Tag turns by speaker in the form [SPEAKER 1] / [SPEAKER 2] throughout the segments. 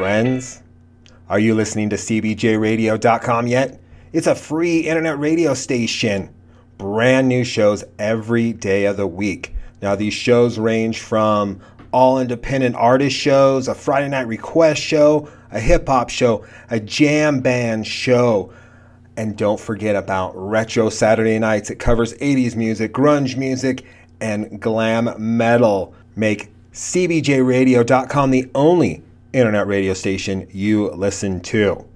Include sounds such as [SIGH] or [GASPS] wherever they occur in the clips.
[SPEAKER 1] friends. Are you listening to CBJRadio.com yet? It's a free internet radio station. Brand new shows every day of the week. Now, these shows range from all independent artist shows, a Friday night request show, a hip hop show, a jam band show. And don't forget about Retro Saturday Nights. It covers 80s music, grunge music, and glam metal. Make CBJRadio.com the only internet radio station you listen to.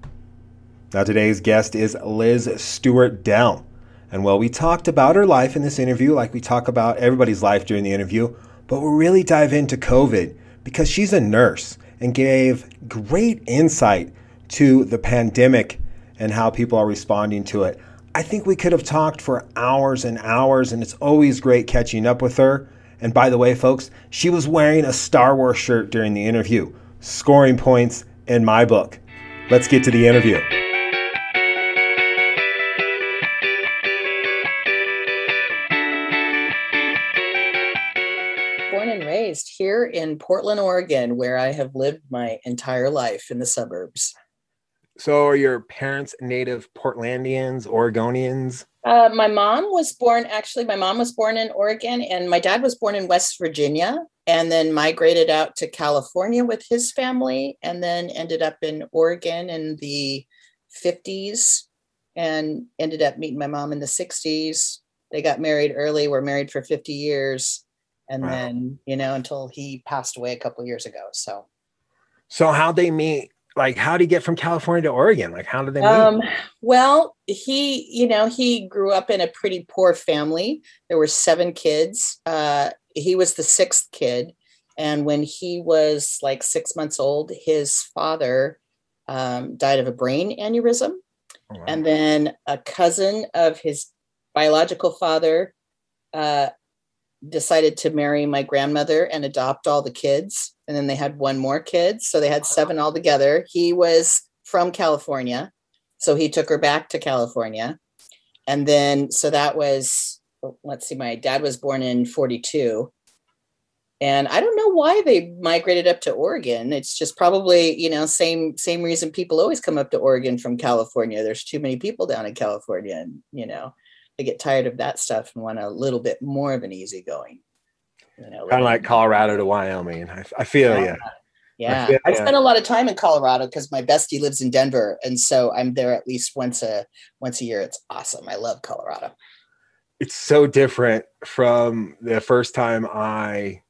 [SPEAKER 1] Now, today's guest is Liz Stewart Dell. And well, we talked about her life in this interview, like we talk about everybody's life during the interview, but we'll really dive into COVID because she's a nurse and gave great insight to the pandemic and how people are responding to it. I think we could have talked for hours and hours, and it's always great catching up with her. And by the way, folks, she was wearing a Star Wars shirt during the interview scoring points in my book. Let's get to the interview.
[SPEAKER 2] Born and raised here in Portland, Oregon, where I have lived my entire life in the suburbs.
[SPEAKER 1] So, are your parents native Portlandians, Oregonians?
[SPEAKER 2] Uh, my mom was born, actually, my mom was born in Oregon, and my dad was born in West Virginia and then migrated out to California with his family, and then ended up in Oregon in the 50s and ended up meeting my mom in the 60s. They got married early, were married for 50 years, and wow. then, you know, until he passed away a couple years ago. So,
[SPEAKER 1] so how'd they meet? Like, how did he get from California to Oregon? Like, how did they meet?
[SPEAKER 2] Um, well, he, you know, he grew up in a pretty poor family. There were seven kids. Uh, he was the sixth kid. And when he was like six months old, his father um, died of a brain aneurysm. Oh, wow. And then a cousin of his biological father uh, decided to marry my grandmother and adopt all the kids. And then they had one more kid. So they had seven altogether. He was from California. So he took her back to California. And then, so that was let's see, my dad was born in 42. And I don't know why they migrated up to Oregon. It's just probably, you know, same same reason people always come up to Oregon from California. There's too many people down in California and, you know, they get tired of that stuff and want a little bit more of an easygoing.
[SPEAKER 1] You know, kind of like Colorado to Wyoming. I, I feel
[SPEAKER 2] yeah.
[SPEAKER 1] you.
[SPEAKER 2] Yeah. I, I spent a lot of time in Colorado because my bestie lives in Denver. And so I'm there at least once a once a year. It's awesome. I love Colorado
[SPEAKER 1] it's so different from the first time I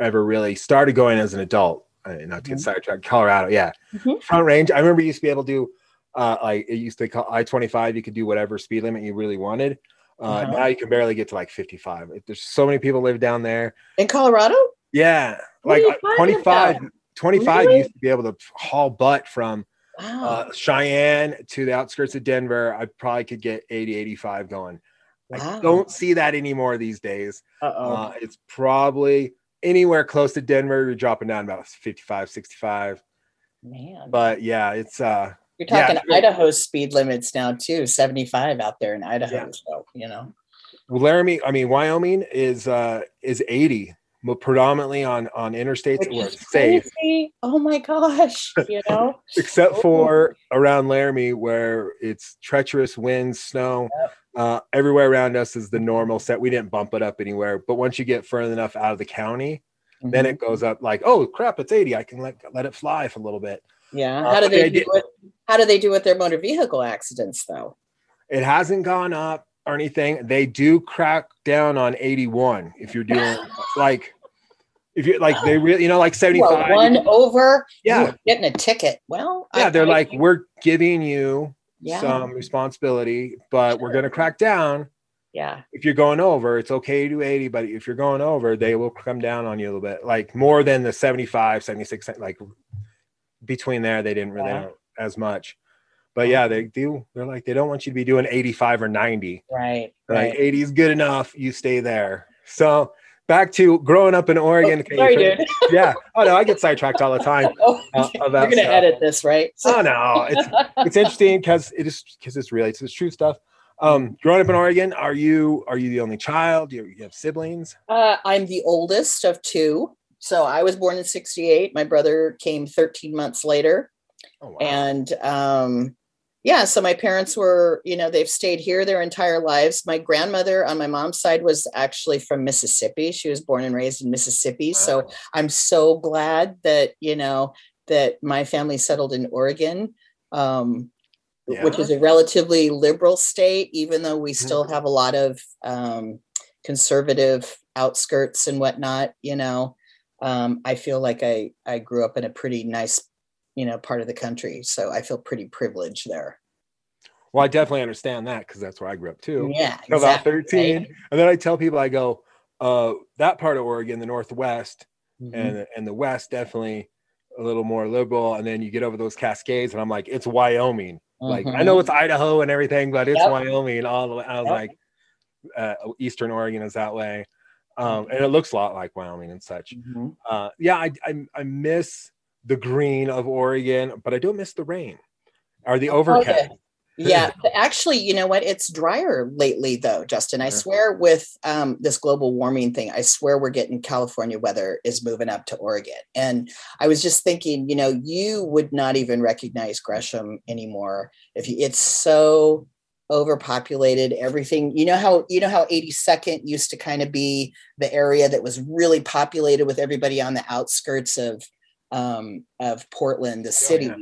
[SPEAKER 1] ever really started going as an adult. Uh, not to get mm-hmm. sidetracked, Colorado, yeah, mm-hmm. Front Range. I remember you used to be able to do uh, like it used to call I twenty five. You could do whatever speed limit you really wanted. Uh, uh-huh. Now you can barely get to like fifty five. There's so many people live down there
[SPEAKER 2] in Colorado.
[SPEAKER 1] Yeah, what like 25, 25 really? used to be able to haul butt from wow. uh, Cheyenne to the outskirts of Denver. I probably could get 80, 85 going. Wow. I don't see that anymore these days. Uh, it's probably anywhere close to Denver. You're dropping down about 55, 65. Man. But yeah, it's uh
[SPEAKER 2] you're talking yeah, Idaho speed limits now too, 75 out there in Idaho. Yeah. So, you know.
[SPEAKER 1] Laramie, I mean Wyoming is uh is 80 predominantly on on interstates where it's safe.
[SPEAKER 2] Oh my gosh, you know. [LAUGHS]
[SPEAKER 1] Except for around Laramie where it's treacherous winds, snow. Yep. Uh, everywhere around us is the normal set. We didn't bump it up anywhere, but once you get further enough out of the county, mm-hmm. then it goes up like, oh crap, it's 80. I can let let it fly for a little bit.
[SPEAKER 2] Yeah. Uh, how do they do it? how do they do with their motor vehicle accidents though?
[SPEAKER 1] It hasn't gone up or anything. They do crack down on 81 if you're doing [LAUGHS] like if you like they really you know like 75 well,
[SPEAKER 2] one over yeah getting a ticket well
[SPEAKER 1] yeah I, they're I, like we're giving you yeah. some responsibility, but we're going to crack down.
[SPEAKER 2] Yeah.
[SPEAKER 1] If you're going over, it's okay to do 80, but if you're going over, they will come down on you a little bit, like more than the 75, 76, like between there, they didn't really yeah. as much. But yeah, they do. They're like, they don't want you to be doing 85 or 90.
[SPEAKER 2] Right.
[SPEAKER 1] Like right. 80 is good enough. You stay there. So back to growing up in Oregon.
[SPEAKER 2] Oh, sorry, dude.
[SPEAKER 1] yeah. Oh no, I get sidetracked all the time. [LAUGHS]
[SPEAKER 2] oh, uh, you're gonna stuff. edit this, right?
[SPEAKER 1] oh no, it's it's interesting because it is because it's really it's true stuff. Um, growing up in Oregon, are you are you the only child? Do you, you have siblings?
[SPEAKER 2] Uh, I'm the oldest of two. So I was born in 68. My brother came 13 months later.
[SPEAKER 1] Oh, wow.
[SPEAKER 2] And um, yeah, so my parents were, you know, they've stayed here their entire lives. My grandmother on my mom's side was actually from Mississippi. She was born and raised in Mississippi. So I'm so glad that, you know, that my family settled in Oregon. Um, which is a relatively liberal state, even though we
[SPEAKER 1] Mhm.
[SPEAKER 2] still have a lot of um, conservative outskirts and whatnot. You know, um, I feel like I I grew up in a pretty nice, you know, part of the country, so I feel pretty privileged there.
[SPEAKER 1] well, I definitely understand that because that's where I grew up too.
[SPEAKER 2] Yeah,
[SPEAKER 1] Till about 13.
[SPEAKER 2] right?
[SPEAKER 1] And then I tell people, I go, uh, that part of Oregon, the Northwest
[SPEAKER 2] Mhm.
[SPEAKER 1] and, and the West, definitely a little more liberal. And then you get over those Cascades, and I'm like, it's Wyoming. Like, I know
[SPEAKER 2] Mhm.
[SPEAKER 1] it's Idaho and everything, but it's
[SPEAKER 2] Yep.
[SPEAKER 1] Wyoming all the way. I was
[SPEAKER 2] Yep.
[SPEAKER 1] like, uh, Eastern Oregon is that way. Um,
[SPEAKER 2] Mm-hmm.
[SPEAKER 1] and it looks a lot like Wyoming and such.
[SPEAKER 2] Mhm.
[SPEAKER 1] Uh, yeah, I, I, I miss the green of Oregon, but I don't miss the rain. Or the overcast.
[SPEAKER 2] yeah actually you know what? It's drier lately though justin. I swear with um, this global warming thing i swear we're getting california weather is moving up to oregon. And i was just thinking you know you would not even recognize gresham anymore if you, it's so overpopulated. Everything you know how you know how 82nd used to kind of be the area that was really populated with everybody on the outskirts of um, of portland the city
[SPEAKER 1] yeah.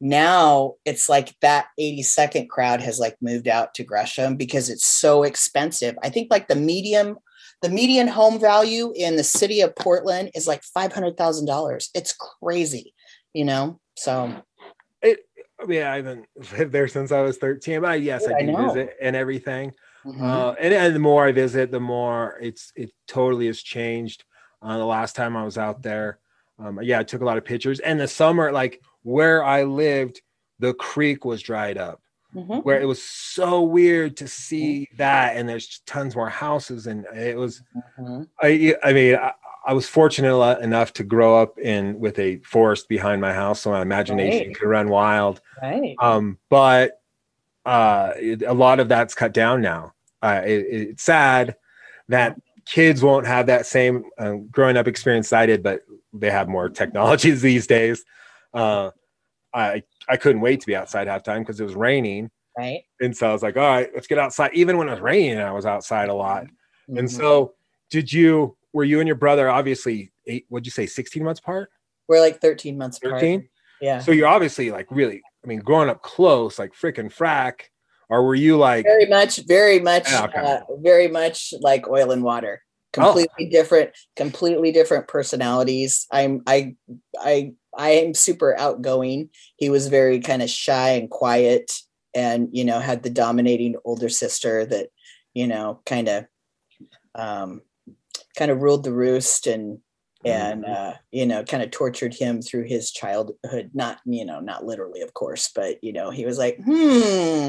[SPEAKER 2] now it's like that 82nd crowd has like moved out to Gresham because it's so expensive. I think like the medium the median home value in the city of Portland is like $500,000. It's crazy, you know? So,
[SPEAKER 1] It, I mean, I haven't lived there since I was 13, but yes,
[SPEAKER 2] Yeah,
[SPEAKER 1] I
[SPEAKER 2] I
[SPEAKER 1] do
[SPEAKER 2] know.
[SPEAKER 1] visit and everything.
[SPEAKER 2] mhm.
[SPEAKER 1] Uh, and, and the more I visit, the more it's it totally has changed. Uh, the last time I was out there, um, yeah, I took a lot of pictures. And the summer, like where I lived, the creek was dried up.
[SPEAKER 2] Mhm.
[SPEAKER 1] Where it was so weird to see that, and there's tons more houses, and it was.
[SPEAKER 2] Mhm.
[SPEAKER 1] I I mean, I, I was fortunate enough to grow up in with a forest behind my house, so my imagination
[SPEAKER 2] Right.
[SPEAKER 1] could run wild.
[SPEAKER 2] Right.
[SPEAKER 1] Um, but uh, it- a lot of that's cut down now. Uh, it, it's sad that kids won't have that same um, growing up experience I did, but they have more technologies [LAUGHS] these days. Uh, I I couldn't wait to be outside halftime because it was raining,
[SPEAKER 2] Right.
[SPEAKER 1] and so I was like, all right, let's get outside. Even when it was raining, I was outside a lot. And
[SPEAKER 2] Mhm.
[SPEAKER 1] so, did you? Were you and your brother obviously eight? What'd you say? Sixteen months apart?
[SPEAKER 2] we're like 13 months apart.
[SPEAKER 1] Thirteen?
[SPEAKER 2] Yeah.
[SPEAKER 1] So you're obviously like really. I mean, growing up close, like freaking frack, or were you like?
[SPEAKER 2] very much, very much,
[SPEAKER 1] Yeah, okay.
[SPEAKER 2] uh, very much like oil and water.
[SPEAKER 1] Oh.
[SPEAKER 2] Completely different, completely different personalities. I'm, I, I, I am super outgoing. He was very kind of shy and quiet, and you know had the dominating older sister that, you know, kind of, um, kind of ruled the roost and and
[SPEAKER 1] Mhm.
[SPEAKER 2] uh, you know kind of tortured him through his childhood not you know not literally of course but you know he was like hmm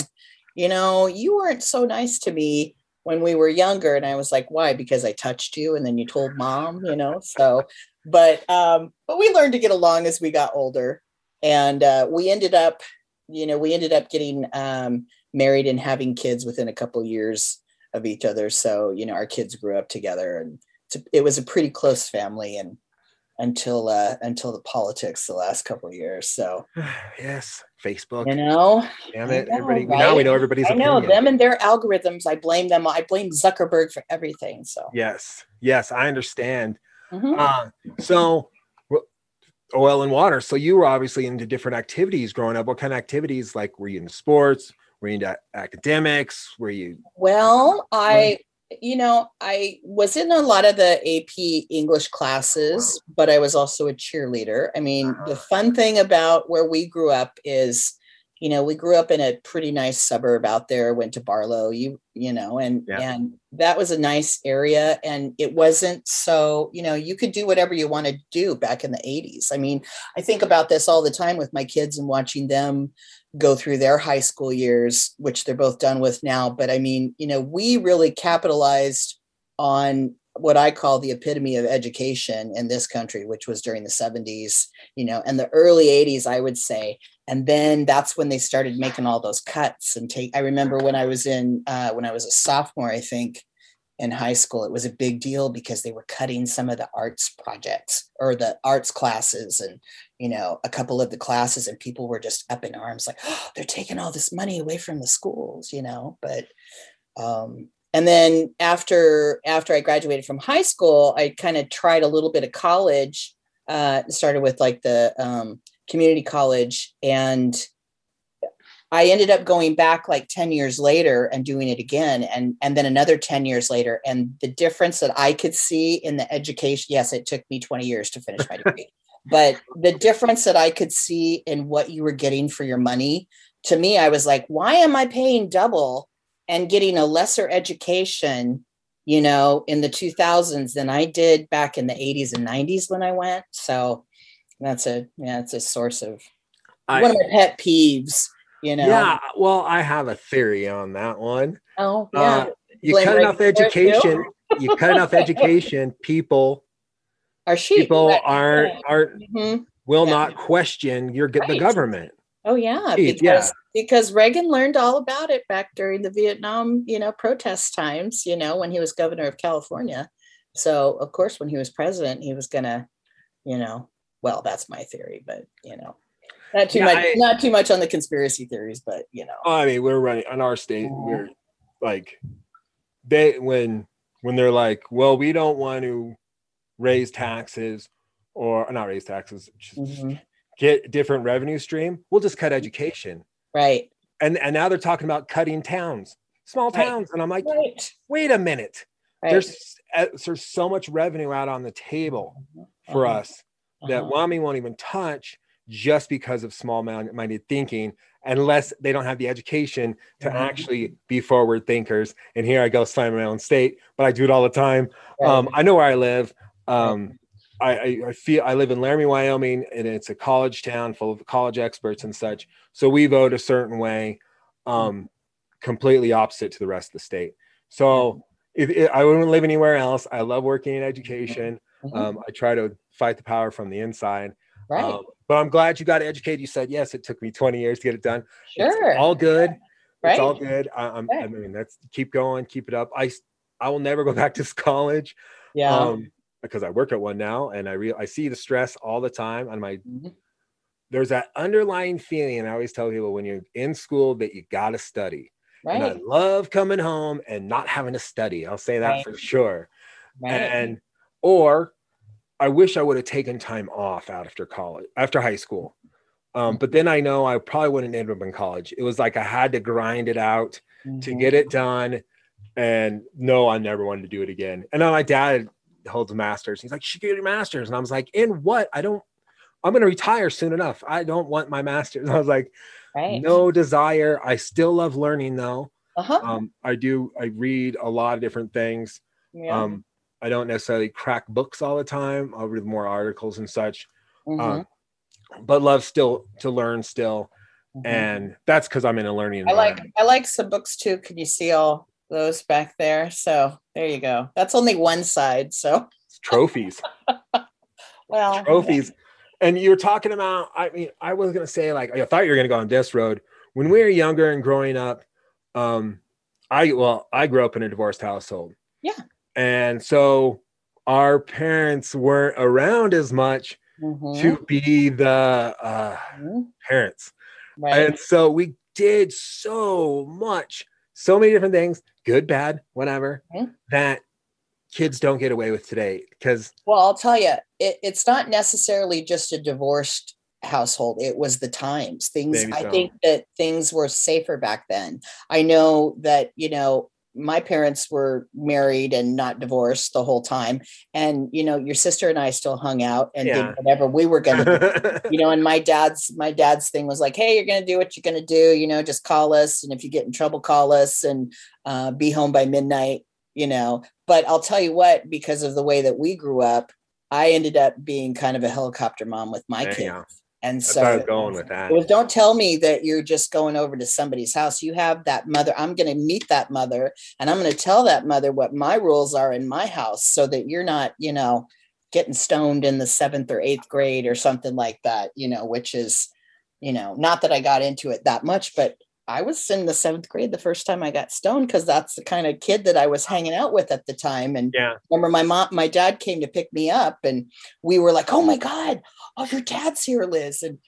[SPEAKER 2] you know you weren't so nice to me when we were younger and i was like why? Because i touched you and then you told mom you know so but um but we learned to get along as we got older and uh, we ended up you know we ended up getting um married and having kids within a couple years of each other so you know our kids grew up together and it was a pretty close family and until uh until the politics the last couple years so. [SIGHS]
[SPEAKER 1] Yes, Facebook.
[SPEAKER 2] you know
[SPEAKER 1] Damn it!
[SPEAKER 2] know,
[SPEAKER 1] Everybody now we know everybody's
[SPEAKER 2] i know
[SPEAKER 1] opinion.
[SPEAKER 2] them and their algorithms i blame them i blame zuckerberg for everything so
[SPEAKER 1] Yes, yes, I understand.
[SPEAKER 2] Mhm.
[SPEAKER 1] Uh, so, oil and water. So you were obviously into different activities growing up. What kind of activities? Like, were you into sports? Were you into academics? Were you?
[SPEAKER 2] Well, I, you know, I was in a lot of the AP English classes, but I was also a cheerleader. I mean, the uh-huh. fun thing about where we grew up is, you know, we grew up in a pretty nice suburb out there, went to Barlow, you, you know, and
[SPEAKER 1] Yeah.
[SPEAKER 2] and that was a nice area. And it wasn't so, you know, you could do whatever you want to do back in the 80s. I mean, I think about this all the time with my kids and watching them go through their high school years, which they're both done with now. But I mean, you know, we really capitalized on what I call the epitome of education in this country, which was during the 70s, you know, and the early 80s, I would say. And then that's when they started making all those cuts and take. I remember when I was in, uh, when I was a sophomore, I think, in high school, it was a big deal because they were cutting some of the arts projects or the arts classes and, you know, a couple of the classes, and people were just up in arms like, oh, they're taking all this money away from the schools, you know. But, um, and then after after I graduated from high school, I kind of tried a little bit of college. Uh, started with like the um, community college, and I ended up going back like 10 years later and doing it again and and then another 10 years later. And the difference that I could see in the education yes it took me 20 years to finish my degree [LAUGHS] but the difference that I could see in what you were getting for your money to me I was like why am I paying double and getting a lesser education you know in the 2000s than I did back in the 80s and 90s when I went? So that's a yeah it's a source of I, one of my pet peeves you know
[SPEAKER 1] yeah well i have a theory on that one
[SPEAKER 2] oh uh, yeah uh,
[SPEAKER 1] you cut enough education you cut enough [LAUGHS] education people
[SPEAKER 2] are sheep
[SPEAKER 1] people right. aren't aren't mm-hmm. will yeah. not question your right. the government
[SPEAKER 2] oh yeah because yeah. because reagan learned all about it back during the vietnam you know protest times you know when he was governor of california so of course when he was president he was gonna you know well that's my theory but you know not too yeah, much I, not too much on the conspiracy theories but you know
[SPEAKER 1] i mean we're running on our state mm-hmm. we're like they when when they're like well we don't want to raise taxes or not raise taxes mm-hmm. get different revenue stream we'll just cut education
[SPEAKER 2] right
[SPEAKER 1] and and now they're talking about cutting towns small towns right. and i'm like right. wait a minute right. there's uh, there's so much revenue out on the table for uh-huh. us that uh-huh. WAMI won't even touch just because of small minded thinking unless they don't have the education to mm-hmm. actually be forward thinkers. And here i go slamming my own state but i do it all the time. Right. um, i know where i live. Um, I, I, feel i live in laramie wyoming and it's a college town full of college experts and such. So we vote a certain way um, completely opposite to the rest of the state. So if, if i wouldn't live anywhere else. I love working in education. Mm-hmm. um, i try to fight the power from the inside
[SPEAKER 2] right um,
[SPEAKER 1] but I'm glad you got educated. You said yes. It took me 20 years to get it done.
[SPEAKER 2] Sure,
[SPEAKER 1] it's all good. Right. It's all good. I, am. I mean, that's keep going, keep it up. I I will never go [LAUGHS] back to college.
[SPEAKER 2] Yeah. Um,
[SPEAKER 1] because I work at one now, and I real I see the stress all the time on my. Mm-hmm. There's that underlying feeling, and I always tell people when you're in school that you got to study. Right. And I love coming home and not having to study. I'll say that right. for sure. Right. And or I wish I would have taken time off after college, after high school. Um, but then I know I probably wouldn't end up in college. It was like I had to grind it out mm-hmm. to get it done. And no, I never wanted to do it again. And then my dad holds a master's. He's like, you should get your master's. And I was like, in what? I don't, I'm going to retire soon enough. I don't want my master's. [LAUGHS] I was like, right. no desire. I still love learning though. Uh-huh. Um, I do, I read a lot of different things. Yeah. Um, I don't necessarily crack books all the time. I'll read more articles and such. Mm-hmm. Um, but love still to learn still. Mm-hmm. And that's because I'm in a learning
[SPEAKER 2] I like I like some books too. Can you see all those back there? So there you go. That's only one side. So
[SPEAKER 1] it's trophies. [LAUGHS]
[SPEAKER 2] well
[SPEAKER 1] trophies. And you're talking about, I mean, I was gonna say, like, I thought you were gonna go on this road. When we were younger and growing up, um, I well, I grew up in a divorced household.
[SPEAKER 2] Yeah.
[SPEAKER 1] And so our parents weren't around as much mm-hmm. to be the uh, mm-hmm. parents. Right. And so we did so much, so many different things, good, bad, whatever, mm-hmm. that kids don't get away with today. Because,
[SPEAKER 2] well, I'll tell you, it, it's not necessarily just a divorced household it was the times things so. i think that things were safer back then i know that you know my parents were married and not divorced the whole time. And you know your sister and i still hung out and yeah. did whatever we were gonna do. [LAUGHS] You know and my dad's my dad's thing was like hey you're gonna do what you're gonna do you know just call us and if you get in trouble call us and uh, be home by midnight you know. But i'll tell you what because of the way that we grew up i ended up being kind of a helicopter mom with my kids and so
[SPEAKER 1] was going with that.
[SPEAKER 2] Was, don't tell me that you're just going over to somebody's house. You have that mother. I'm going to meet that mother and I'm going to tell that mother what my rules are in my house so that you're not, you know, getting stoned in the seventh or eighth grade or something like that, you know, which is, you know, not that I got into it that much, but I was in the seventh grade the first time I got stoned because that's the kind of kid that I was hanging out with at the time. And
[SPEAKER 1] Yeah.
[SPEAKER 2] remember my mom, my dad came to pick me up and we were like, oh my God, oh, your dad's here, Liz. And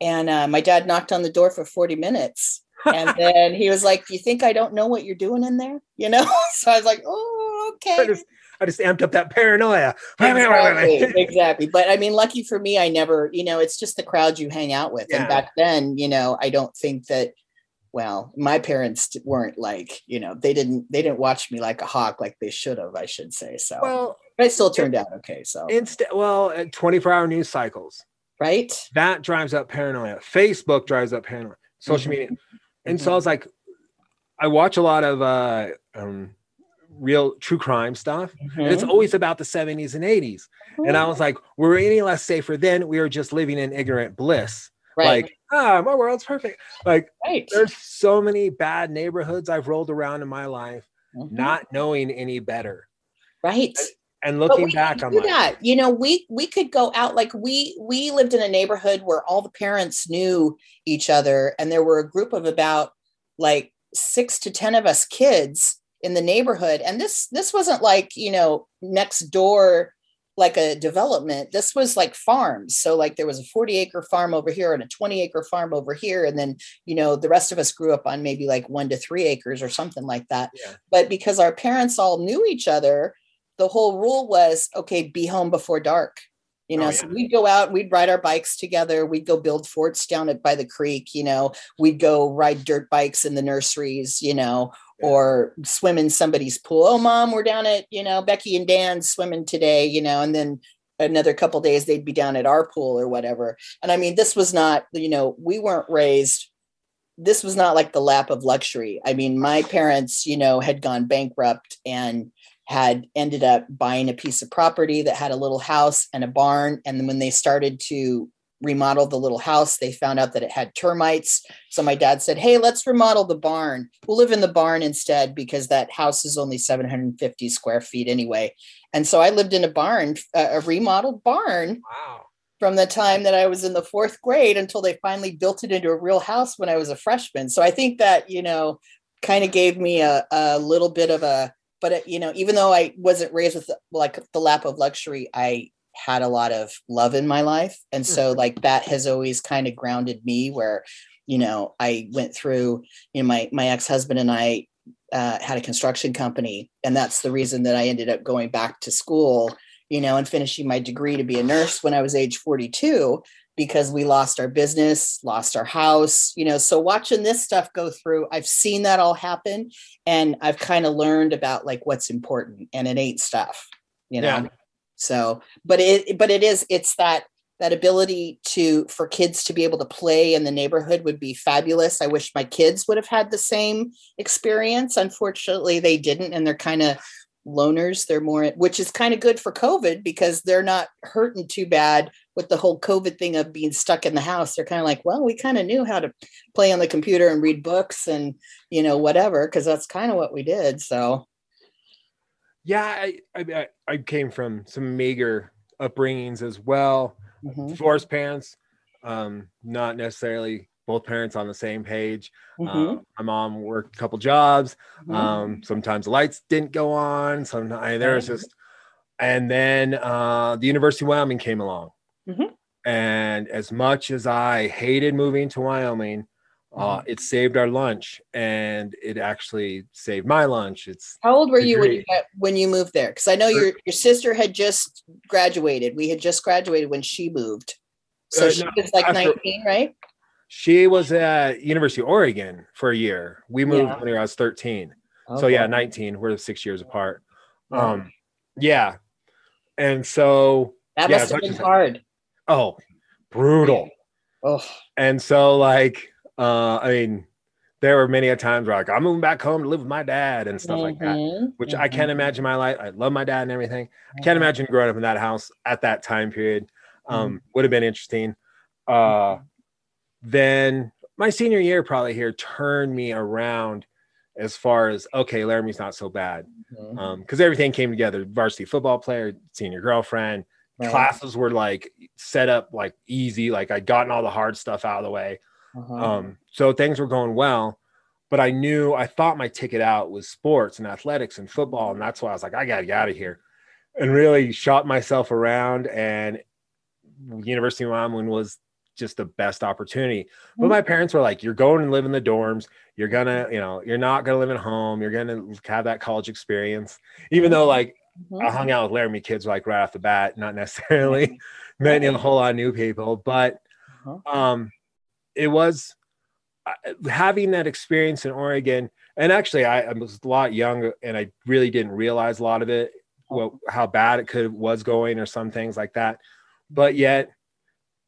[SPEAKER 2] and uh, my dad knocked on the door for 40 minutes. And [LAUGHS] then he was like, you think I don't know what you're doing in there? You know? [LAUGHS] So I was like, Oh,
[SPEAKER 1] I
[SPEAKER 2] okay.
[SPEAKER 1] just, I just amped up that paranoia.
[SPEAKER 2] exactly, [LAUGHS] exactly. But I mean, lucky for me, I never, you know, it's just the crowd you hang out with.
[SPEAKER 1] Yeah.
[SPEAKER 2] And back then, you know, I don't think that, well, my parents weren't like, you know, they didn't, they didn't watch me like a hawk like they should have, I should say. So,
[SPEAKER 1] Well,
[SPEAKER 2] but it still turned out okay. So,
[SPEAKER 1] instead, well, 24 hour news cycles,
[SPEAKER 2] right.
[SPEAKER 1] that drives up paranoia. Facebook drives up paranoia. Social
[SPEAKER 2] Mhm.
[SPEAKER 1] media. And so I was like, I watch a lot of uh, um, real true crime stuff. And it's
[SPEAKER 2] Mhm.
[SPEAKER 1] always about the 70s and 80s. And I was like, were we any less safer then? We are just living in ignorant bliss.
[SPEAKER 2] right,
[SPEAKER 1] Like, ah, my world's perfect. Like,
[SPEAKER 2] right.
[SPEAKER 1] there's so many bad neighborhoods I've rolled around in my life,
[SPEAKER 2] Mhm.
[SPEAKER 1] not knowing any better.
[SPEAKER 2] right.
[SPEAKER 1] And looking back,
[SPEAKER 2] could
[SPEAKER 1] I'm
[SPEAKER 2] do
[SPEAKER 1] like,
[SPEAKER 2] that. You know, we we could go out like we we lived in a neighborhood where all the parents knew each other, and there were a group of about like six to ten of us kids in the neighborhood. And this this wasn't like you know next door like a development. This was like farms. So like there was a 40 acre farm over here and a 20 acre farm over here. And then, you know, the rest of us grew up on maybe like one to three acres or something like that.
[SPEAKER 1] Yeah.
[SPEAKER 2] But because our parents all knew each other, the whole rule was okay, be home before dark. You know,
[SPEAKER 1] Oh,
[SPEAKER 2] so we'd go out, we'd ride our bikes together, we'd go build forts down at by the creek, you know, we'd go ride dirt bikes in the nurseries, you know,
[SPEAKER 1] Yeah.
[SPEAKER 2] or swim in somebody's pool. Oh, mom, we're down at, you know, Becky and Dan's swimming today, you know, and then another couple days they'd be down at our pool or whatever. And I mean, this was not, you know, we weren't raised this was not like the lap of luxury. I mean, my parents, you know, had gone bankrupt and had ended up buying a piece of property that had a little house and a barn. And then when they started to remodel the little house, they found out that it had termites. So my dad said, Hey, let's remodel the barn. We'll live in the barn instead because that house is only 750 square feet anyway. And so I lived in a barn, a a remodeled barn
[SPEAKER 1] wow.
[SPEAKER 2] from the time that I was in the fourth grade until they finally built it into a real house when I was a freshman. So I think that, you know, kind of gave me a, a little bit of a, but, it, you know, even though I wasn't raised with like the lap of luxury, I had a lot of love in my life. And so, like, that has always kind of grounded me where, you know, I went through, you know, my, my ex husband and I uh, had a construction company. And that's the reason that I ended up going back to school you know, and finishing my degree to be a nurse when I was age 42 because we lost our business, lost our house, you know. So watching this stuff go through, I've seen that all happen and I've kind of learned about like what's important and it ain't stuff, you know.
[SPEAKER 1] Yeah.
[SPEAKER 2] So, but it but it is it's that that ability to for kids to be able to play in the neighborhood would be fabulous. I wish my kids would have had the same experience. Unfortunately, they didn't and they're kind of loners they're more which is kind of good for covid because they're not hurting too bad with the whole covid thing of being stuck in the house they're kind of like well we kind of knew how to play on the computer and read books and you know whatever because that's kind of what we did so
[SPEAKER 1] Yeah, I, I I- came from some meager upbringings as well.
[SPEAKER 2] mhm,
[SPEAKER 1] Divorced parents, um, not necessarily both parents on the same page. Um, my mom worked a couple jobs.
[SPEAKER 2] mhm.
[SPEAKER 1] Um, sometimes the lights didn't go on. Sometimes there was just, and then uh, the University of Wyoming came along.
[SPEAKER 2] Mhm.
[SPEAKER 1] And as much as I hated moving to Wyoming, uh,
[SPEAKER 2] Mm-hmm.
[SPEAKER 1] it saved our lunch, and it actually saved my lunch. It's
[SPEAKER 2] how old were you when you got, when you moved there because i know your your sister had just graduated we had just graduated when she moved so
[SPEAKER 1] Uh,
[SPEAKER 2] she
[SPEAKER 1] no,
[SPEAKER 2] was like
[SPEAKER 1] after-
[SPEAKER 2] 19 right
[SPEAKER 1] She was at University of Oregon for a year. We moved
[SPEAKER 2] Yeah.
[SPEAKER 1] when I was 13. So yeah, 19. We're six years apart.
[SPEAKER 2] Yeah.
[SPEAKER 1] Um, yeah. And so,
[SPEAKER 2] that
[SPEAKER 1] yeah,
[SPEAKER 2] must have been hard
[SPEAKER 1] oh, brutal.
[SPEAKER 2] oh
[SPEAKER 1] And so, like, uh, I mean, there were many a times where like I'm moving back home to live with my dad and stuff like that,
[SPEAKER 2] Mhm,
[SPEAKER 1] which I
[SPEAKER 2] mhm.
[SPEAKER 1] can't imagine my life. I love my dad and everything. I can't imagine growing up in that house at that time period. Um, would have been interesting. Uh, then my senior year probably here turned me around as far as okay, Laramie's not so bad
[SPEAKER 2] Mhm.
[SPEAKER 1] um because everything came together. Varsity football player, senior girlfriend,
[SPEAKER 2] Right.
[SPEAKER 1] classes were like set up like easy. Like I'd gotten all the hard stuff out of the way. Uh-huh. Um, so things were going well, but I knew I thought my ticket out was sports and athletics and football, and that's why I was like, I gotta get out of here, and really shot myself around. And University of Wyoming was just the best opportunity. But my parents were like, "You're going to live in the dorms. You're gonna, you know, you're not gonna live at home. You're gonna have that college experience." Even though, like, mm-hmm. I hung out with Laramie kids like right off the bat, not necessarily [LAUGHS] met a whole lot of new people, but uh-huh. um, it was uh, having that experience in Oregon. And actually, I, I, was a lot younger, and I really didn't realize a lot of it, what, how bad it could was going, or some things like that. But yet,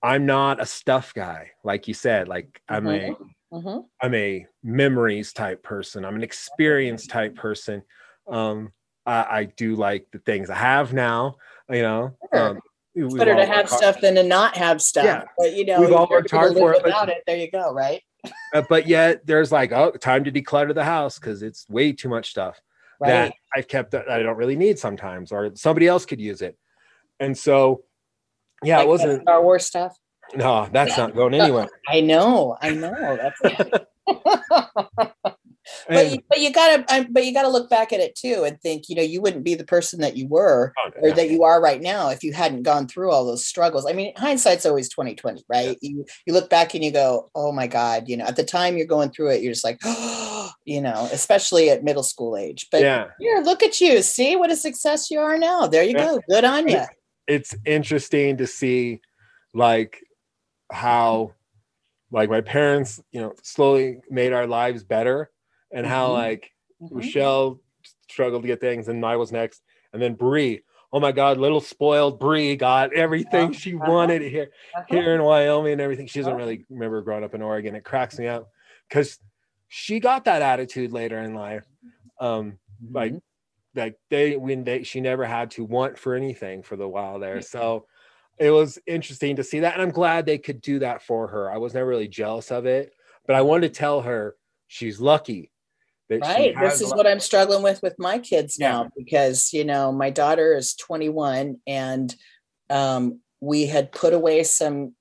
[SPEAKER 1] I'm not a stuff guy, like you said. Like I'm mm-hmm. a mm-hmm. I'm a memories type person. I'm an experience type person. Um, I, I do like the things I have now. You know,
[SPEAKER 2] sure. um, it's better to have stuff than to not have stuff. Yeah. But you know, we've all worked hard for it. Without but, it, there you go, right?
[SPEAKER 1] uh, but yet, there's like, oh, time to declutter the house because it's way too much stuff right. that I've kept that I don't really need sometimes, or somebody else could use it. And so yeah, like it wasn't
[SPEAKER 2] Star Wars stuff.
[SPEAKER 1] No, that's not going [LAUGHS] anywhere.
[SPEAKER 2] I know, I know. That's [LAUGHS] but you, but you gotta um, but you gotta look back at it too and think you know you wouldn't be the person that you were oh, or that you are right now if you hadn't gone through all those struggles. I mean hindsight's always 2020 right yeah. you you look back and you go oh my god you know at the time you're going through it you're just like oh, [GASPS] you know especially at middle school age. But yeah. here look at you. See what a success you are now. There you yeah. go. Good on you
[SPEAKER 1] it's interesting to see like how like my parents you know slowly made our lives better and how mm-hmm. like mm-hmm. rochelle struggled to get things and i was next and then brie oh my god little spoiled brie got everything uh-huh. she wanted here uh-huh. here in wyoming and everything she doesn't uh-huh. really remember growing up in oregon it cracks me up because she got that attitude later in life um like mm-hmm like they when they she never had to want for anything for the while there so it was interesting to see that and i'm glad they could do that for her i was never really jealous of it but i wanted to tell her she's lucky
[SPEAKER 2] right this is what i'm struggling with with my kids now yeah. because you know my daughter is 21 and um, we had put away some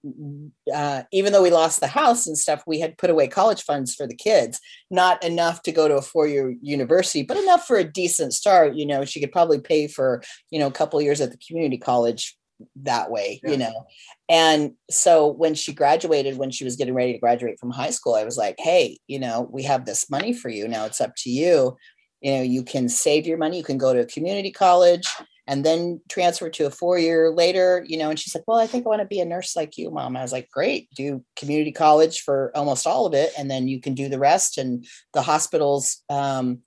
[SPEAKER 2] uh, even though we lost the house and stuff we had put away college funds for the kids not enough to go to a four-year university but enough for a decent start you know she could probably pay for you know a couple years at the community college that way yeah. you know and so when she graduated when she was getting ready to graduate from high school i was like hey you know we have this money for you now it's up to you you know you can save your money you can go to a community college and then transfer to a four year later, you know, and she's like, well, I think I want to be a nurse like you, mom. I was like, great, do community college for almost all of it. And then you can do the rest. And the hospitals, um,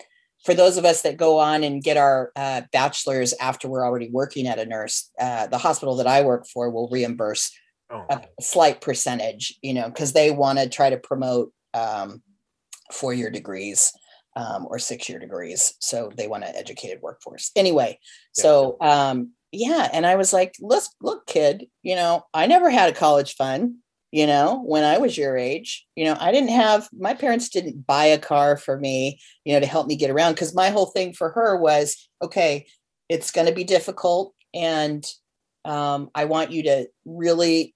[SPEAKER 2] for those of us that go on and get our uh, bachelor's after we're already working at a nurse, uh, the hospital that I work for will reimburse oh. a slight percentage, you know, because they want to try to promote um, four year degrees um, or six year degrees. So they want an educated workforce. Anyway, yeah. so um, yeah. And I was like, let's look, kid, you know, I never had a college fund, you know, when I was your age. You know, I didn't have, my parents didn't buy a car for me, you know, to help me get around. Cause my whole thing for her was, okay, it's going to be difficult. And um, I want you to really,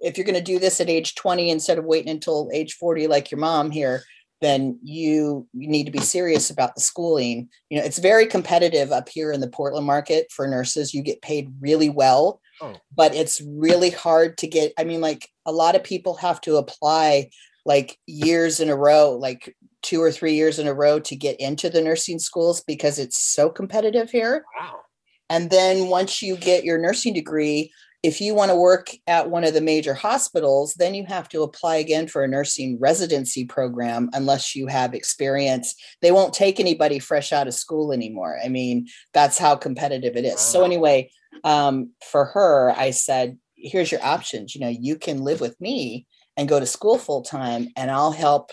[SPEAKER 2] if you're going to do this at age 20 instead of waiting until age 40, like your mom here, then you, you need to be serious about the schooling. You know, it's very competitive up here in the Portland market for nurses. You get paid really well, oh. but it's really hard to get. I mean, like a lot of people have to apply like years in a row, like two or three years in a row to get into the nursing schools because it's so competitive here. Wow. And then once you get your nursing degree, if you want to work at one of the major hospitals, then you have to apply again for a nursing residency program unless you have experience. They won't take anybody fresh out of school anymore. I mean, that's how competitive it is. Wow. So, anyway, um, for her, I said, here's your options. You know, you can live with me and go to school full time, and I'll help.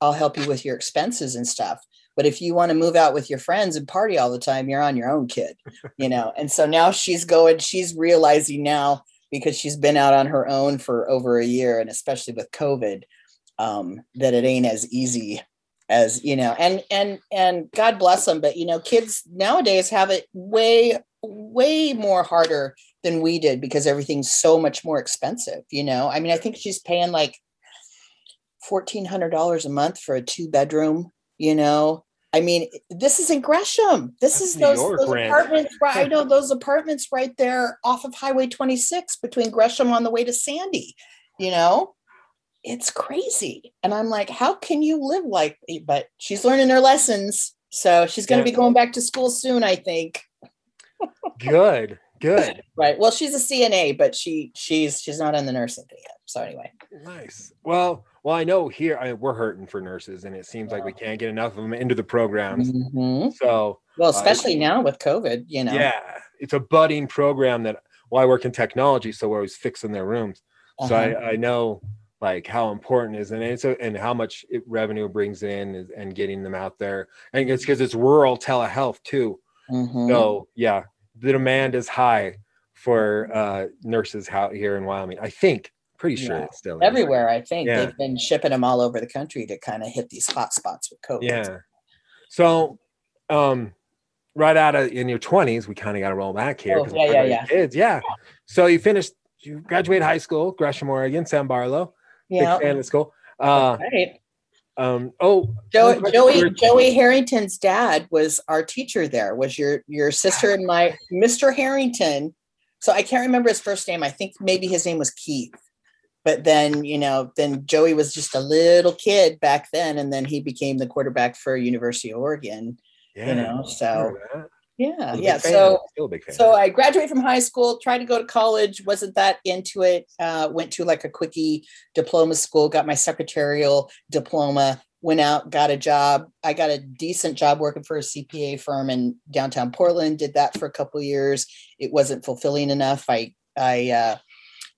[SPEAKER 2] I'll help you with your expenses and stuff. But if you want to move out with your friends and party all the time, you're on your own, kid, you know? and so now she's going, she's realizing now because she's been out on her own for over a year and especially with COVID, um, that it ain't as easy as, you know, and, and, and God bless them. But, you know, kids nowadays have it way, way more harder than we did because everything's so much more expensive, you know? I mean, I think she's paying like fourteen hundred dollars a month for a two bedroom. You know, I mean, this is in Gresham. This
[SPEAKER 1] That's
[SPEAKER 2] is those, those apartments. [LAUGHS] Right, I know those apartments right there off of Highway 26 between Gresham on the way to Sandy. You know, it's crazy. And I'm like, how can you live like? But she's learning her lessons, so she's going to
[SPEAKER 1] Yeah.
[SPEAKER 2] be going back to school soon. I think.
[SPEAKER 1] Good, good. [LAUGHS]
[SPEAKER 2] Right. Well, she's a CNA, but she she's she's not on the nursing thing yet. So anyway.
[SPEAKER 1] Nice. Well, well, I know here I, we're hurting for nurses, and it seems like we can't get enough of them into the programs.
[SPEAKER 2] Mhm.
[SPEAKER 1] So
[SPEAKER 2] Well, especially now with COVID, you know.
[SPEAKER 1] yeah, it's a budding program that. Well, I work in technology, so we're always fixing their rooms. So
[SPEAKER 2] Uh-huh.
[SPEAKER 1] I, I know like how important it is and it's a, and how much it, revenue brings in is, and getting them out there. And it's because it's rural telehealth too.
[SPEAKER 2] Mhm.
[SPEAKER 1] So yeah, the demand is high for uh, nurses out here in Wyoming. I think, pretty sure
[SPEAKER 2] Yeah.
[SPEAKER 1] it's still is.
[SPEAKER 2] Everywhere, I think
[SPEAKER 1] Yeah.
[SPEAKER 2] they've been shipping them all over the country to kind of hit these hot spots with COVID.
[SPEAKER 1] Yeah. So, um, right out of in your twenties, we kind of got to roll back here.
[SPEAKER 2] Oh, yeah, yeah, yeah.
[SPEAKER 1] Kids, yeah. So you finished, you graduated high school, Gresham, Oregon, Sam Barlow.
[SPEAKER 2] Yeah.
[SPEAKER 1] Big fan of school. Uh,
[SPEAKER 2] Right.
[SPEAKER 1] um, oh,
[SPEAKER 2] Joey, Joey, Joey Harrington's dad was our teacher there, was your your sister and my Mr. Harrington. So I can't remember his first name. I think maybe his name was Keith. But then, you know, then Joey was just a little kid back then, and then he became the quarterback for University of Oregon.
[SPEAKER 1] yeah.
[SPEAKER 2] You know, so
[SPEAKER 1] remember that.
[SPEAKER 2] Yeah, yeah. So
[SPEAKER 1] Still a big fan.
[SPEAKER 2] so I graduated from high school, tried to go to college, wasn't that into it. Uh, went to like a quickie diploma school, got my secretarial diploma, went out, got a job. I got a decent job working for a CPA firm in downtown Portland. Did that for a couple of years. It wasn't fulfilling enough. I I uh,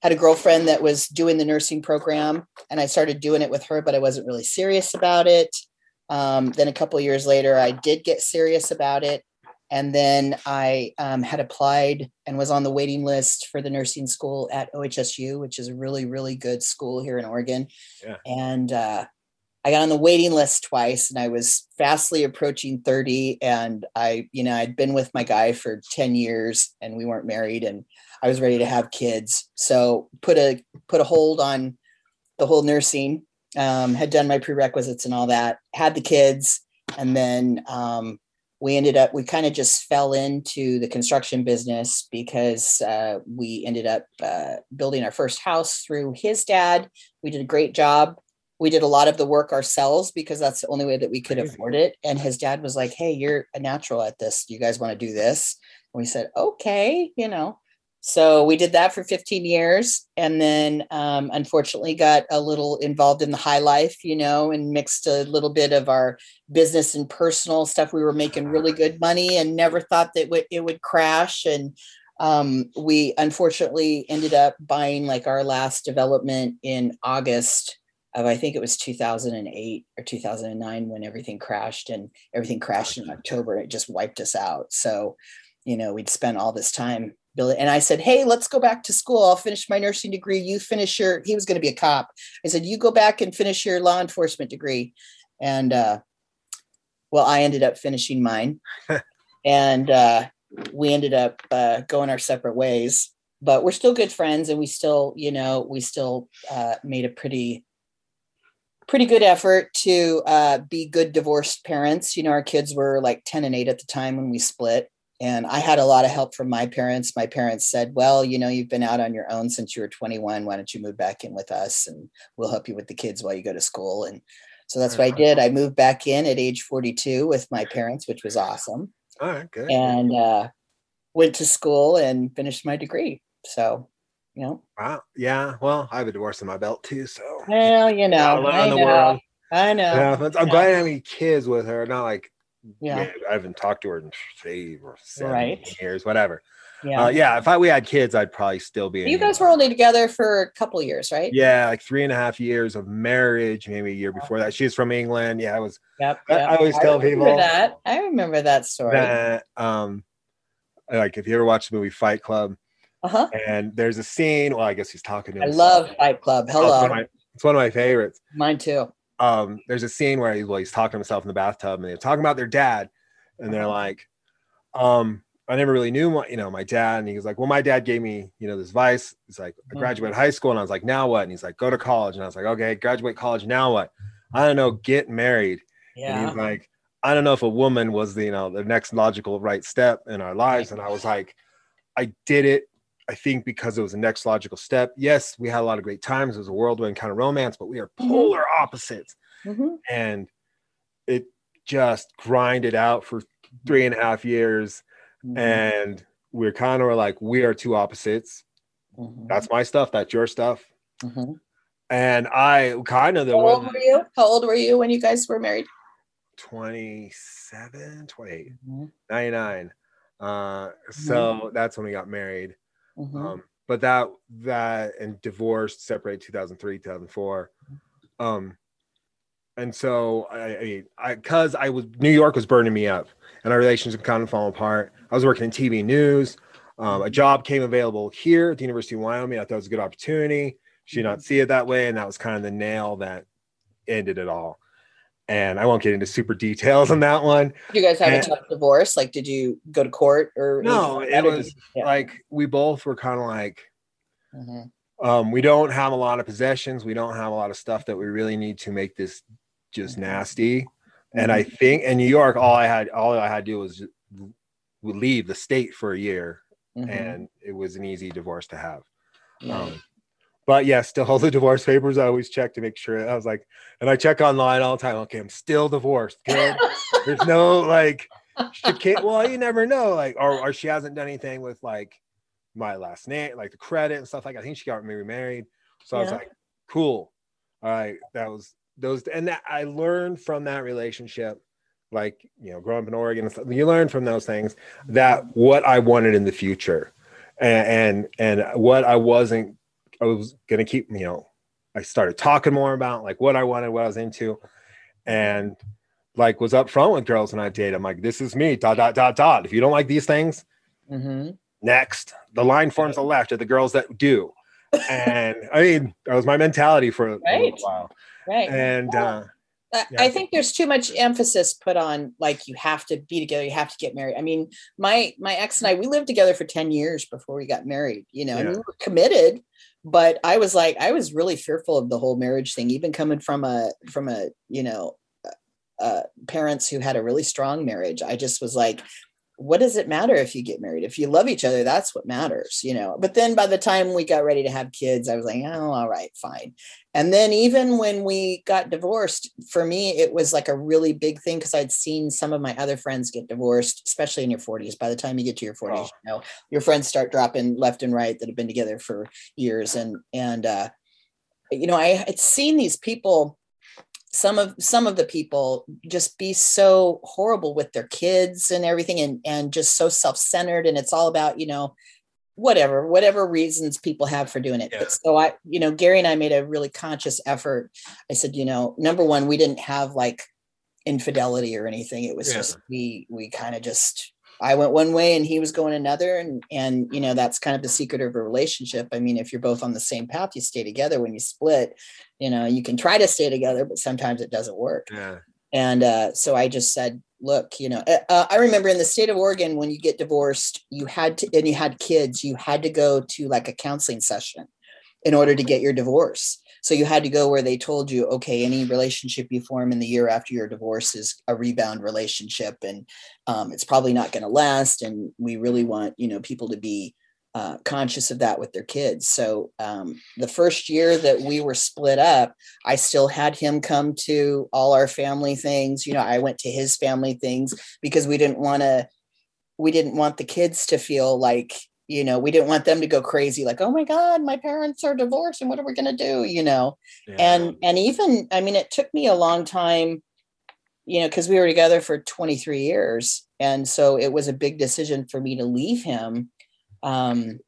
[SPEAKER 2] had a girlfriend that was doing the nursing program, and I started doing it with her, but I wasn't really serious about it. Um, then a couple of years later, I did get serious about it and then I um, had applied and was on the waiting list for the nursing school at OHSU, which is a really, really good school here in Oregon.
[SPEAKER 1] Yeah.
[SPEAKER 2] And uh, I got on the waiting list twice, and I was fastly approaching 30. And I, you know, I'd been with my guy for 10 years, and we weren't married, and I was ready to have kids. So put a put a hold on the whole nursing. Um, had done my prerequisites and all that. Had the kids, and then um, we ended up we kind of just fell into the construction business because uh, we ended up uh, building our first house through his dad. We did a great job. We did a lot of the work ourselves because that's the only way that we could afford it. And his dad was like hey you're a natural at this. Do you guys want to do this? And we said okay you know so we did that for 15 years and then um, unfortunately got a little involved in the high life you know and mixed a little bit of our business and personal stuff. We were making really good money and never thought that it would crash. And um, we unfortunately ended up buying like our last development in August of I think it was 2008 or 2009 when everything crashed and everything crashed in October. It just wiped us out. So, you know, we'd spent all this time building. And I said, Hey, let's go back to school. I'll finish my nursing degree. You finish your, he was going to be a cop. I said, You go back and finish your law enforcement degree. And uh, well, I ended up finishing mine, [LAUGHS] and uh, we ended up uh, going our separate ways. But we're still good friends, and we still, you know, we still uh, made a pretty, pretty good effort to uh, be good divorced parents. You know, our kids were like ten and eight at the time when we split, and I had a lot of help from my parents. My parents said, "Well, you know, you've been out on your own since you were 21. Why don't you move back in with us, and we'll help you with the kids while you go to school?" And so that's what I did. I moved back in at age 42 with my parents, which was awesome,
[SPEAKER 1] All right, good.
[SPEAKER 2] and uh, went to school and finished my degree. So, you know,
[SPEAKER 1] wow. Yeah. Well, I have a divorce in my belt too, so
[SPEAKER 2] well, you know, I know. I know.
[SPEAKER 1] Happens. I'm
[SPEAKER 2] Yeah.
[SPEAKER 1] glad I have any kids with her. Not like
[SPEAKER 2] Yeah,
[SPEAKER 1] yeah, I haven't talked to her in eight or seven
[SPEAKER 2] Right.
[SPEAKER 1] years, whatever.
[SPEAKER 2] yeah.
[SPEAKER 1] Uh, yeah, if I we had kids, I'd probably still be. in
[SPEAKER 2] you guys
[SPEAKER 1] here.
[SPEAKER 2] were only together for a couple of years, right?
[SPEAKER 1] Yeah, like three and a half years of marriage, maybe a year before that. She's from England. Yeah, I was
[SPEAKER 2] Yep.
[SPEAKER 1] I-
[SPEAKER 2] yep.
[SPEAKER 1] I always tell people-
[SPEAKER 2] that. I remember that story.
[SPEAKER 1] that. Um, like if you ever watch the movie Fight Club,
[SPEAKER 2] Uh huh.
[SPEAKER 1] and there's a scene. Well, I guess he's talking to.
[SPEAKER 2] I
[SPEAKER 1] himself.
[SPEAKER 2] love Fight Club.
[SPEAKER 1] Oh, it's, one
[SPEAKER 2] Hello,
[SPEAKER 1] my, it's one of my favorites.
[SPEAKER 2] mine too.
[SPEAKER 1] Um, there's a scene where he, well, he's talking to himself in the bathtub and they're talking about their dad and they're like, um, I never really knew my, you know, my dad. And he was like, well, my dad gave me, you know, this advice. He's like, I
[SPEAKER 2] Mhm.
[SPEAKER 1] graduated high school. And I was like, now what? And he's like, go to college. And I was like, okay, graduate college. Now what? I don't know, get married. And
[SPEAKER 2] Yeah.
[SPEAKER 1] he's like, I don't know if a woman was the, you know, the next logical right step in our lives. And I was like, I did it. I think because it was the next logical step. Yes, we had a lot of great times. It was a whirlwind kind of romance, but we are
[SPEAKER 2] Mhm.
[SPEAKER 1] polar opposites.
[SPEAKER 2] Mhm.
[SPEAKER 1] And it just grinded out for three and a half years.
[SPEAKER 2] Mhm.
[SPEAKER 1] And we're kind of like, we are two opposites.
[SPEAKER 2] Mhm.
[SPEAKER 1] That's my stuff. That's your stuff.
[SPEAKER 2] Mhm.
[SPEAKER 1] And I kind of the
[SPEAKER 2] How old
[SPEAKER 1] one
[SPEAKER 2] were you? How old were you when you guys were married?
[SPEAKER 1] 27, 28,
[SPEAKER 2] Mhm.
[SPEAKER 1] 99. Uh, so that's when we got married.
[SPEAKER 2] Mhm.
[SPEAKER 1] Um, but that that and divorced, separated 2003, 2004. Um, and so I, I, I, I was New York was burning me up, and our relationship kind of falling apart. I was working in TV news. Um, a job came available here at the University of Wyoming. I thought it was a good opportunity. She did not see it that way, and that was kind of the nail that ended it all. And I won't get into super details on that one.
[SPEAKER 2] Did you guys have a tough divorce? Like, did you go to court or
[SPEAKER 1] No,
[SPEAKER 2] like
[SPEAKER 1] it was
[SPEAKER 2] yeah.
[SPEAKER 1] like we both were kind of like
[SPEAKER 2] Mhm.
[SPEAKER 1] um, we don't have a lot of possessions. We don't have a lot of stuff that we really need to make this just nasty. And I think in New York, all I had, all I had to do was leave the state for a year,
[SPEAKER 2] Mhm.
[SPEAKER 1] and it was an easy divorce to have. Um, but yeah, still all the divorce papers. I always check to make sure. I was like, and I check online all the time. Okay, I'm still divorced. Good. [LAUGHS] There's no like, she can't. Well, you never know. Like, or, or she hasn't done anything with like my last name, like the credit and stuff like. I think she got me remarried. So I was like, cool. All right, that was those, and that I learned from that relationship. Like you know, growing up in Oregon, you learn from those things that what I wanted in the future, and and, and what I wasn't. I was gonna keep. You know, I started talking more about like what I wanted, what I was into, and like was upfront with girls when I date. I'm like, this is me. Dot dot dot dot. If you don't like these things,
[SPEAKER 2] Mhm.
[SPEAKER 1] next. The line forms the left of the girls that do. And I mean, that was my mentality for a little while.
[SPEAKER 2] Right.
[SPEAKER 1] And uh,
[SPEAKER 2] I-
[SPEAKER 1] Yeah.
[SPEAKER 2] I think there's too much emphasis put on like you have to be together, you have to get married. I mean, my my ex and I we lived together for 10 years before we got married, you know, and we were committed, but I was like I was really fearful of the whole marriage thing even coming from a from a, you know, uh, uh parents who had a really strong marriage. I just was like what does it matter if you get married? If you love each other, that's what matters, you know. But then by the time we got ready to have kids, I was like, oh, all right, fine. And then even when we got divorced, for me, it was like a really big thing because I'd seen some of my other friends get divorced, especially in your 40s. By the time you get to your 40s,
[SPEAKER 1] Oh.
[SPEAKER 2] you know, your friends start dropping left and right that have been together for years. And and uh, you know, I had seen these people, some of some of the people just be so horrible with their kids and everything and and just so self-centered. And it's all about, you know, whatever whatever reasons people have for doing it
[SPEAKER 1] Yeah.
[SPEAKER 2] but so i you know gary and i made a really conscious effort i said you know number one we didn't have like infidelity or anything it was
[SPEAKER 1] Yeah.
[SPEAKER 2] just we we kind of just i went one way and he was going another and and you know that's kind of the secret of a relationship. I mean if you're both on the same path you stay together. When you split you know you can try to stay together but sometimes it doesn't work.
[SPEAKER 1] Yeah,
[SPEAKER 2] and uh, so I just said, look, you know, uh, uh, I remember in the state of Oregon, when you get divorced, you had to, and you had kids, you had to go to like a counseling session in order to get your divorce. So you had to go where they told you, okay, any relationship you form in the year after your divorce is a rebound relationship, and um, it's probably not going to last. And we really want, you know, people to be uh, conscious of that with their kids. So um, the first year that we were split up, I still had him come to all our family things. You know, I went to his family things because we didn't want to, we didn't want the kids to feel like, you know, we didn't want them to go crazy, like, oh my God, my parents are divorced and what are we going to do? You know,
[SPEAKER 1] yeah.
[SPEAKER 2] and, and even, I mean, it took me a long time, you know, because we were together for 23 years. And so it was a big decision for me to leave him. Um,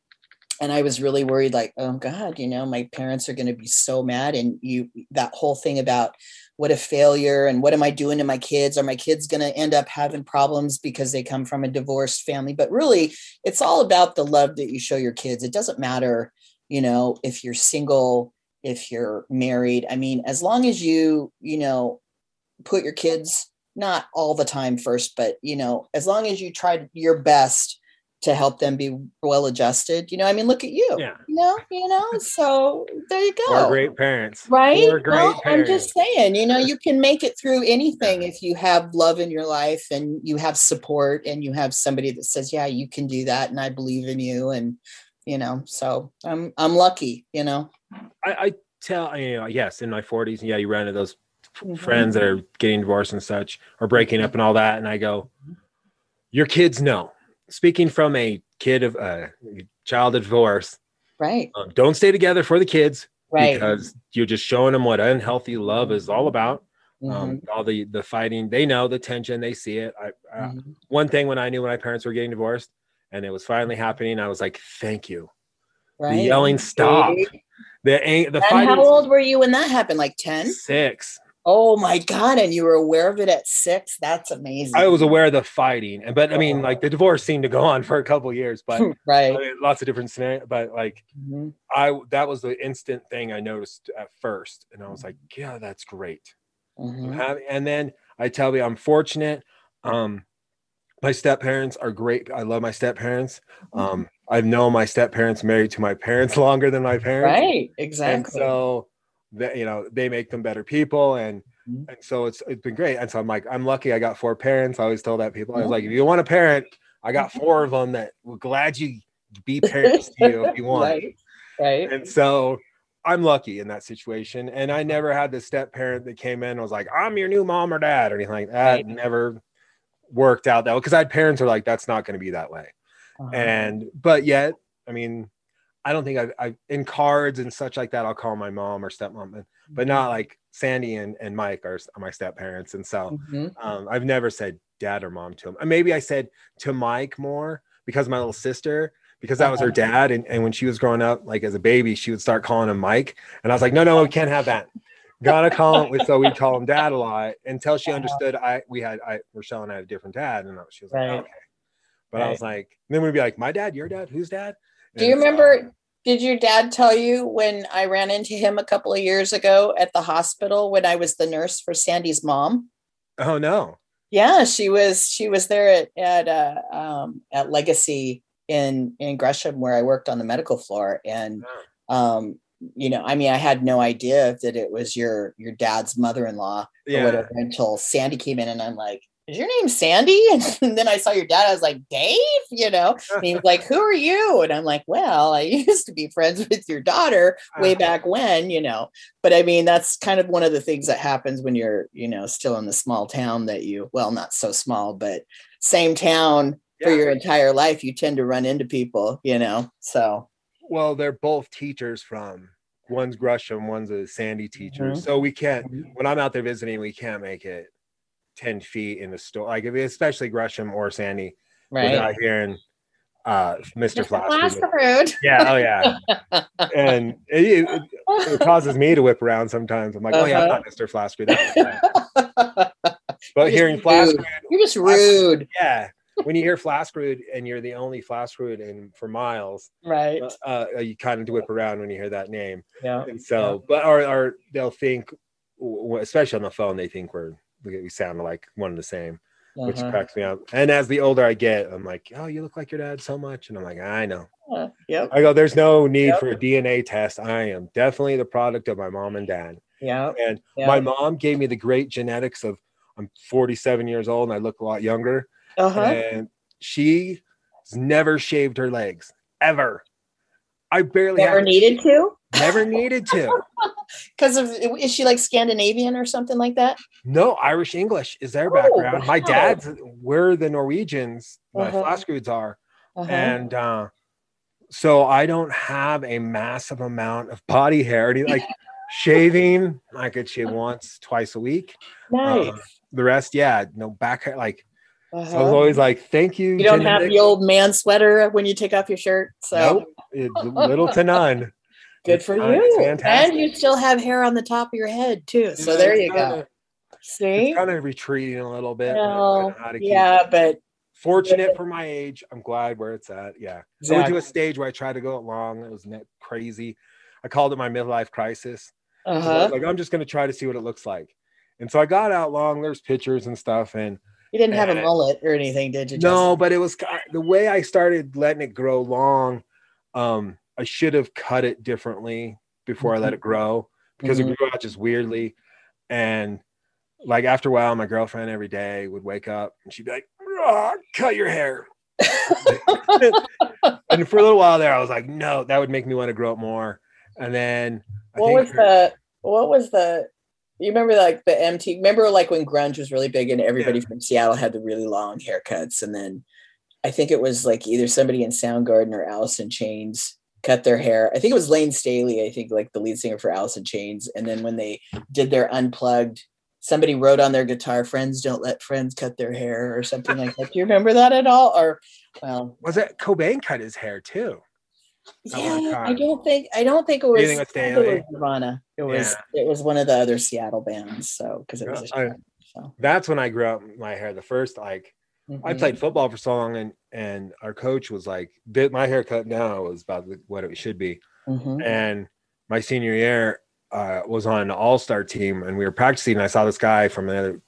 [SPEAKER 2] and I was really worried, like, oh God, you know, my parents are going to be so mad. And you, that whole thing about what a failure and what am I doing to my kids? Are my kids going to end up having problems because they come from a divorced family? But really, it's all about the love that you show your kids. It doesn't matter, you know, if you're single, if you're married. I mean, as long as you, you know, put your kids not all the time first, but, you know, as long as you try your best to help them be well adjusted. You know, I mean, look at you.
[SPEAKER 1] Yeah.
[SPEAKER 2] You know, you know. So there you go.
[SPEAKER 1] Four great parents.
[SPEAKER 2] Right.
[SPEAKER 1] Four great
[SPEAKER 2] Well, I'm just saying, you know, [LAUGHS] you can make it through anything if you have love in your life and you have support and you have somebody that says, Yeah, you can do that and I believe in you. And you know, so I'm I'm lucky, you know.
[SPEAKER 1] I, I tell you know, yes, in my 40s, yeah, you run into those
[SPEAKER 2] Mhm.
[SPEAKER 1] friends that are getting divorced and such, or breaking up and all that, and I go, your kids know. Speaking from a kid of a child of divorce,
[SPEAKER 2] Right.
[SPEAKER 1] um, don't stay together for the kids
[SPEAKER 2] Right.
[SPEAKER 1] because you're just showing them what unhealthy love is all about. Um,
[SPEAKER 2] Mhm,
[SPEAKER 1] all the the fighting, they know the tension, they see it. I,
[SPEAKER 2] mhm.
[SPEAKER 1] one thing when I knew when my parents were getting divorced and it was finally happening, I was like, thank you.
[SPEAKER 2] Right.
[SPEAKER 1] The yelling stopped. The ang- the
[SPEAKER 2] And
[SPEAKER 1] fighting.
[SPEAKER 2] how old were you when that happened? Like 10?
[SPEAKER 1] Six.
[SPEAKER 2] Oh my God. And you were aware of it at six? That's amazing.
[SPEAKER 1] I was aware of the fighting, and but I mean, like the divorce seemed to go on for a couple years, but [LAUGHS] I
[SPEAKER 2] right.
[SPEAKER 1] mean, lots of different scenarios. But like
[SPEAKER 2] Mhm.
[SPEAKER 1] I, that was the instant thing I noticed at first, and I was like, yeah, that's great.
[SPEAKER 2] Mhm.
[SPEAKER 1] happy. And then I tell you, I'm fortunate. Um, my step parents are great. I love my step parents. Um, I've known my step parents married to my parents [LAUGHS] longer than my parents.
[SPEAKER 2] Right.
[SPEAKER 1] And
[SPEAKER 2] Exactly.
[SPEAKER 1] so that you know, they make them better people and
[SPEAKER 2] Mhm.
[SPEAKER 1] and so it's it's been great. And so I'm like, I'm lucky I got four parents. I always tell that people, I was like, if you want a parent, I got [LAUGHS] four of them that will glad you be parents to you if you want.
[SPEAKER 2] right. Right.
[SPEAKER 1] And so I'm lucky in that situation. And I never had the step parent that came in and was like, I'm your new mom or dad or anything like that.
[SPEAKER 2] Right.
[SPEAKER 1] Never worked out that. Because I had parents who are like, that's not going to be that way.
[SPEAKER 2] Uh-huh.
[SPEAKER 1] And but yet, I mean, I don't think I've, I've in cards and such like that, I'll call my mom or stepmom, but- but not like Sandy and, and Mike are, are my step parents. And so
[SPEAKER 2] Mhm.
[SPEAKER 1] um, I've never said dad or mom to him. Maybe I said to Mike more because my little sister, because that was her dad. And, and when she was growing up, like as a baby, she would start calling him Mike. And I was like, no, no, we can't have that. Gotta call him. So we call him dad a lot until she [LAUGHS] understood I we had I Rochelle and I had a different dad. And she was like,
[SPEAKER 2] Right.
[SPEAKER 1] okay. But I was like, then we'd be like, my dad, your dad, whose dad?
[SPEAKER 2] Do you remember? Did your dad tell you when I ran into him a couple of years ago at the hospital when I was the nurse for Sandy's mom?
[SPEAKER 1] Oh no.
[SPEAKER 2] Yeah, she was. She was there at at uh, um, at Legacy in in Gresham where I worked on the medical floor, and um, you know, I mean, I had no idea that it was your your dad's mother-in-law or
[SPEAKER 1] Yeah.
[SPEAKER 2] whatever until Sandy came in, and I'm like. Is your name Sandy? [LAUGHS] And then I saw your dad. I was like, Dave, you know, and he was like, Who are you? And I'm like, Well, I [LAUGHS] used to be friends with your daughter way
[SPEAKER 1] Uh,
[SPEAKER 2] back when, you know. But I mean, that's kind of one of the things that happens when you're, you know, still in the small town that you, well, not so small, but same town for your entire life, you tend to run into people, you know. So
[SPEAKER 1] Well, they're both teachers from one's Gresham, one's a Sandy teacher.
[SPEAKER 2] Mhm.
[SPEAKER 1] So we can't when I'm out there visiting, we can't make it 10 feet in the store. Like if especially Gresham or Sandy
[SPEAKER 2] right.
[SPEAKER 1] without hearing uh Mr. Flash.
[SPEAKER 2] Flash
[SPEAKER 1] Yeah, oh yeah. [LAUGHS] and it, it, it causes me to whip around sometimes. I'm like, oh yeah, I'm
[SPEAKER 2] Uh-huh.
[SPEAKER 1] not Mr. Flash. But
[SPEAKER 2] Just
[SPEAKER 1] hearing Flash.
[SPEAKER 2] You're just rude.
[SPEAKER 1] yeah. When you hear Flaskerud and you're the only Flaskerud in for miles,
[SPEAKER 2] Right.
[SPEAKER 1] uh, uh, you kind of whip around when you hear that name.
[SPEAKER 2] Yeah.
[SPEAKER 1] And so, but or, or they'll think, especially on the phone, they think we're we sound like one and the same, which
[SPEAKER 2] Uh-huh.
[SPEAKER 1] cracks me up. And as the older I get, I'm like, oh, you look like your dad so much, and I'm like, I know.
[SPEAKER 2] Uh, Yep.
[SPEAKER 1] I go, there's no need
[SPEAKER 2] Yep.
[SPEAKER 1] for a DNA test. I am definitely the product of my mom and dad.
[SPEAKER 2] Yeah.
[SPEAKER 1] And
[SPEAKER 2] Yeah.
[SPEAKER 1] my mom gave me the great genetics of I'm 47 years old and I look a lot younger.
[SPEAKER 2] Uh-huh.
[SPEAKER 1] And she has never shaved her legs ever. I barely
[SPEAKER 2] Never needed to?
[SPEAKER 1] never needed to. [LAUGHS]
[SPEAKER 2] Because of is she like Scandinavian or something like that?
[SPEAKER 1] No, Irish English is their
[SPEAKER 2] Oh,
[SPEAKER 1] background. My dad's we're the Norwegians, my
[SPEAKER 2] Uh-huh.
[SPEAKER 1] Are.
[SPEAKER 2] Uh-huh.
[SPEAKER 1] And uh so I don't have a massive amount of body hair. Like [LAUGHS] shaving, I could shave once, twice a week.
[SPEAKER 2] nice.
[SPEAKER 1] Um, the rest, yeah, no back hair. Like so I was
[SPEAKER 2] Uh-huh.
[SPEAKER 1] always like, thank you.
[SPEAKER 2] You don't have
[SPEAKER 1] genetics."
[SPEAKER 2] the old man sweater when you take off your shirt. So
[SPEAKER 1] Nope, little to none. [LAUGHS]
[SPEAKER 2] good for
[SPEAKER 1] fine,
[SPEAKER 2] you.
[SPEAKER 1] fantastic.
[SPEAKER 2] And you still have hair on the top of your head too. So
[SPEAKER 1] Yeah,
[SPEAKER 2] there you go.
[SPEAKER 1] kinda-
[SPEAKER 2] See?
[SPEAKER 1] It's kind of retreating a little bit. but I don't know
[SPEAKER 2] Well,
[SPEAKER 1] how to keep
[SPEAKER 2] yeah,
[SPEAKER 1] it.
[SPEAKER 2] but
[SPEAKER 1] Fortunate for my age, I'm glad where it's at. Yeah. I went to a stage where I tried to go it long. It was net crazy. I called it my midlife crisis.
[SPEAKER 2] Uh-huh.
[SPEAKER 1] Like I'm just gonna try to see what it looks like. And so I got out long. There's pictures and stuff, and
[SPEAKER 2] You didn't have a mullet or anything, did you?
[SPEAKER 1] No, but it was the way I started letting it grow long. Um, I should have cut it differently before I let it grow because
[SPEAKER 2] Mhm.
[SPEAKER 1] it grew out just weirdly. And like after a while, my girlfriend every day would wake up and she'd be like, "Ah, "Cut your hair." [LAUGHS] and for a little while there, I was like, "No, that would make me want to grow it more." And then I
[SPEAKER 2] what was the what was the you remember like the MT remember like when grunge was really big and everybody from Seattle had the really long haircuts and then I think it was like either somebody in Soundgarden or Alice in Chains cut their hair. I think it was Layne Staley, I think like the lead singer for Alice in Chains. And then when they did their unplugged, somebody wrote on their guitar, friends don't let friends cut their hair or something like that. Do you remember that at all? Or well,
[SPEAKER 1] was it Cobain cut his hair too?
[SPEAKER 2] Yeah, I don't think I don't think it was,
[SPEAKER 1] think it was
[SPEAKER 2] I think it was Nirvana. It was it was one of the other Seattle bands. So because it was a
[SPEAKER 1] I-
[SPEAKER 2] show, so.
[SPEAKER 1] That's when I grew up my hair. The first like I
[SPEAKER 2] Mhm.
[SPEAKER 1] played football for so long, and and our coach was like, "Bit my haircut now was about what it should be."
[SPEAKER 2] Mhm.
[SPEAKER 1] And my senior year uh, was on an all star team, and we were practicing. And I saw this guy from another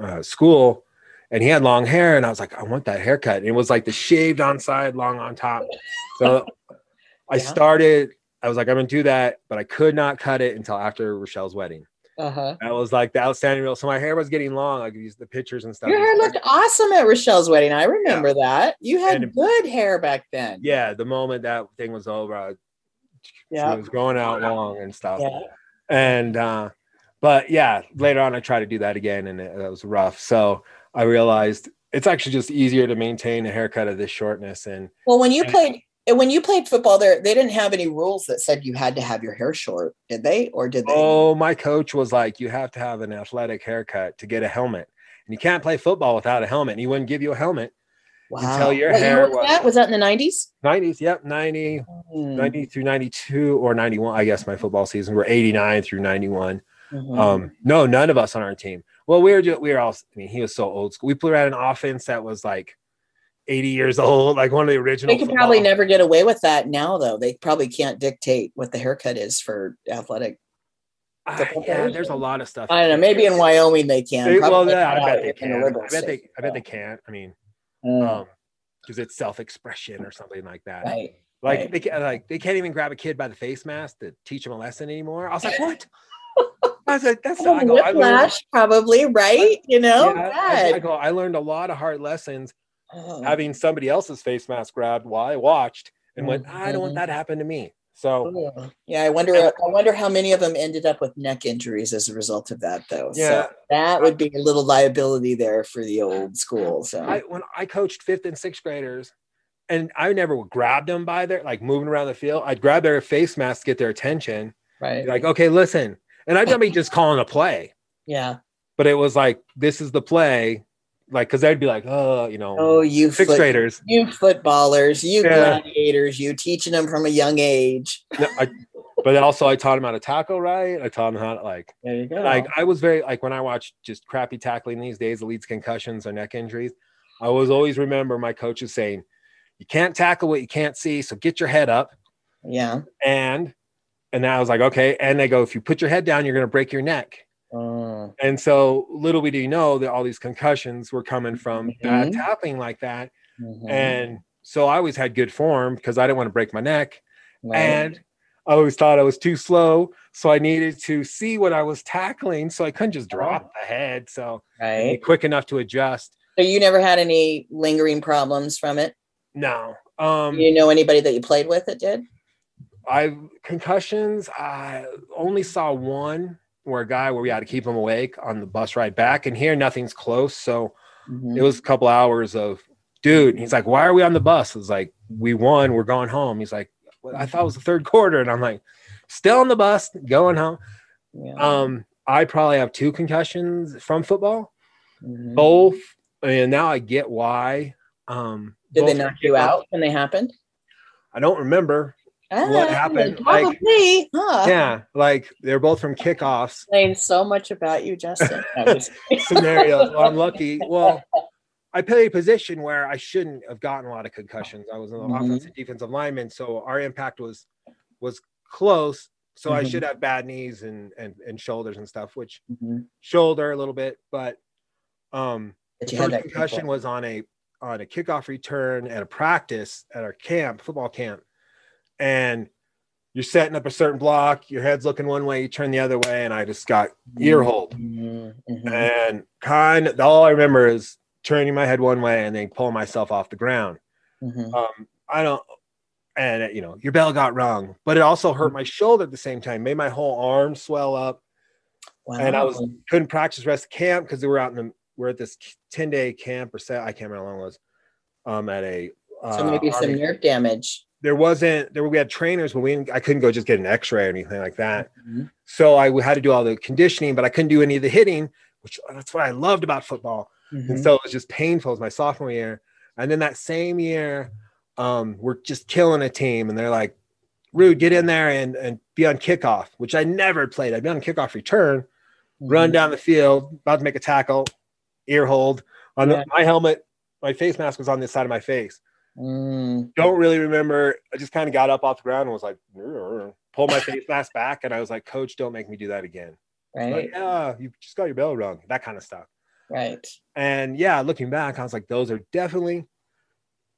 [SPEAKER 1] uh, school, and he had long hair, and I was like, "I want that haircut." And it was like the shaved on side, long on top. So [LAUGHS] I started. I was like, "I'm gonna do that," but I could not cut it until after Rochelle's wedding.
[SPEAKER 2] Uh-huh.
[SPEAKER 1] That was like the outstanding rule. So my hair was getting long. I could use the pictures and stuff.
[SPEAKER 2] Your hair looked awesome at Rochelle's wedding. I remember that. You had
[SPEAKER 1] And-
[SPEAKER 2] good hair back then.
[SPEAKER 1] yeah, the moment that thing was over, I,
[SPEAKER 2] Yeah.
[SPEAKER 1] it was growing out long and stuff.
[SPEAKER 2] Yeah.
[SPEAKER 1] And uh, but yeah, later on I tried to do that again, and it, it was rough. So I realized it's actually just easier to maintain a haircut of this shortness. And
[SPEAKER 2] Well, when you
[SPEAKER 1] And-
[SPEAKER 2] played when you played football there, they didn't have any rules that said you had to have your hair short, did they? Or did they?
[SPEAKER 1] oh, my coach was like, "You have to have an athletic haircut to get a helmet, and you can't play football without a helmet." And he wouldn't give you a helmet.
[SPEAKER 2] wow.
[SPEAKER 1] tell your
[SPEAKER 2] What year
[SPEAKER 1] hair
[SPEAKER 2] was
[SPEAKER 1] was-
[SPEAKER 2] that? Was that in the 90s?
[SPEAKER 1] 90s, yep, 90,
[SPEAKER 2] Hmm.
[SPEAKER 1] 90 through 92 or 91. I guess my football season were 89 through 91.
[SPEAKER 2] Mhm.
[SPEAKER 1] Um, no, none of us on our team. Well, we were just, we were all. I mean, he was so old school. We played at an offense that was like 80 years old, like one of the original.
[SPEAKER 2] they could probably never get away with that now, though. They probably can't dictate what the haircut is for athletic. Football
[SPEAKER 1] yeah, there's a lot of stuff.
[SPEAKER 2] I don't know. Maybe in Wyoming they can.
[SPEAKER 1] They- well, yeah, I bet they can. I bet they.
[SPEAKER 2] states,
[SPEAKER 1] I bet they can't. I mean,
[SPEAKER 2] Mm,
[SPEAKER 1] um, because it's self-expression or something like that.
[SPEAKER 2] right.
[SPEAKER 1] Like
[SPEAKER 2] right.
[SPEAKER 1] they can, like they can't even grab a kid by the face mask to teach him a lesson anymore. I was like, what? [LAUGHS] I was like, that's I go, I learned,
[SPEAKER 2] whiplash, probably, right? You know,
[SPEAKER 1] yeah, I, I go, I learned a lot of hard lessons
[SPEAKER 2] Oh,
[SPEAKER 1] having somebody else's face mask grabbed while I watched and went, I don't want
[SPEAKER 2] Mhm.
[SPEAKER 1] that to happen to me. So
[SPEAKER 2] oh. Yeah, I wonder. I wonder how many of them ended up with neck injuries as a result of that, though.
[SPEAKER 1] Yeah.
[SPEAKER 2] So that would be a little liability there for the old school. So
[SPEAKER 1] I when I coached fifth and sixth graders, and I never grabbed them by their like moving around the field. I'd grab their face mask to get their attention.
[SPEAKER 2] right.
[SPEAKER 1] Like, okay, listen. And I'd be just calling a play,
[SPEAKER 2] yeah.
[SPEAKER 1] but it was like, this is the play. Like, because they'd be like, oh, you know,
[SPEAKER 2] Oh, you
[SPEAKER 1] sixth
[SPEAKER 2] foot-
[SPEAKER 1] graders.
[SPEAKER 2] you footballers, you
[SPEAKER 1] Yeah.
[SPEAKER 2] gladiators, you teaching them from a young age.
[SPEAKER 1] No, I, but also I taught them how to tackle right. I taught them how to like
[SPEAKER 2] There you go.
[SPEAKER 1] like I was very like when I watch just crappy tackling these days, that leads concussions or neck injuries. I was always remember my coaches saying, "You can't tackle what you can't see, so get your head up."
[SPEAKER 2] yeah.
[SPEAKER 1] And and I was like, okay. And they go, if you put your head down, you're gonna break your neck.
[SPEAKER 2] Oh,
[SPEAKER 1] And so little we do know that all these concussions were coming from bad
[SPEAKER 2] Mhm.
[SPEAKER 1] tackling like that.
[SPEAKER 2] mhm.
[SPEAKER 1] And so I always had good form because I didn't want to break my neck.
[SPEAKER 2] Right.
[SPEAKER 1] And I always thought I was too slow. So I needed to see what I was tackling. So I couldn't just drop the head. So I'd
[SPEAKER 2] right.
[SPEAKER 1] quick enough to adjust.
[SPEAKER 2] So you never had any lingering problems from it?
[SPEAKER 1] No. Um
[SPEAKER 2] Do you know anybody that you played with that did?
[SPEAKER 1] I concussions, I only saw one where a guy where we had to keep him awake on the bus ride back. And here nothing's close. So
[SPEAKER 2] Mhm.
[SPEAKER 1] it was a couple hours of dude. He's like, Why are we on the bus? It's like, We won, we're going home. He's like, I thought it was the third quarter. And I'm like, still on the bus, going home.
[SPEAKER 2] Yeah.
[SPEAKER 1] Um, I probably have two concussions from football,
[SPEAKER 2] Mhm.
[SPEAKER 1] both, and now I get why. Um,
[SPEAKER 2] Did they knock you out when they happened?
[SPEAKER 1] I don't remember. What
[SPEAKER 2] Ah,
[SPEAKER 1] happened? Like-
[SPEAKER 2] Probably. huh?
[SPEAKER 1] Yeah, like they're both from kickoffs
[SPEAKER 2] Explains so much about you, Justin. [LAUGHS]
[SPEAKER 1] Scenarios. Well, I'm lucky. [LAUGHS] Well, I play a position where I shouldn't have gotten a lot of concussions. I was an
[SPEAKER 2] Mhm.
[SPEAKER 1] offensive defensive lineman, so our impact was was close. So I
[SPEAKER 2] Mhm.
[SPEAKER 1] should have bad knees and and and shoulders and stuff, which
[SPEAKER 2] Mhm.
[SPEAKER 1] shoulder a little bit, but um
[SPEAKER 2] had
[SPEAKER 1] first concussion was on a on a kickoff return at a practice at our camp, football camp, and you're setting up a certain block. Your head's looking one way, you turn the other way, and I just got ear hold.
[SPEAKER 2] Mhm, mhm.
[SPEAKER 1] And kind of all I remember is turning my head one way and then pulling myself off the ground.
[SPEAKER 2] Mhm.
[SPEAKER 1] Um, I don't, and you know, your bell got rung, but it also hurt my shoulder at the same time, made my whole arm swell up. and I was- Couldn't practice rest of camp because we were out in the, we're at this 10 day camp or set, I can't remember how long it was, um, at a, uh,
[SPEAKER 2] so maybe some nerve damage.
[SPEAKER 1] There wasn't, there we had trainers, but we, I couldn't go just get an x-ray or anything like that.
[SPEAKER 2] Mhm.
[SPEAKER 1] So I had to do all the conditioning, but I couldn't do any of the hitting, which that's what I loved about football.
[SPEAKER 2] Mhm.
[SPEAKER 1] And so it was just painful. It was my sophomore year. And then that same year, um, we're just killing a team. And they're like, Rude, get in there and, and be on kickoff, which I never played. I'd be on kickoff return, run
[SPEAKER 2] Mhm.
[SPEAKER 1] down the field, about to make a tackle, ear hold on
[SPEAKER 2] Yeah.
[SPEAKER 1] the, my helmet. My face mask was on this side of my face.
[SPEAKER 2] Mm,
[SPEAKER 1] Don't really remember. I just kind of got up off the ground and was like, pulled my face mask back. And I was like, Coach, don't make me do that again.
[SPEAKER 2] right.
[SPEAKER 1] Like, yeah, you just got your bell rung, that kind of stuff.
[SPEAKER 2] right.
[SPEAKER 1] And yeah, looking back, I was like, those are definitely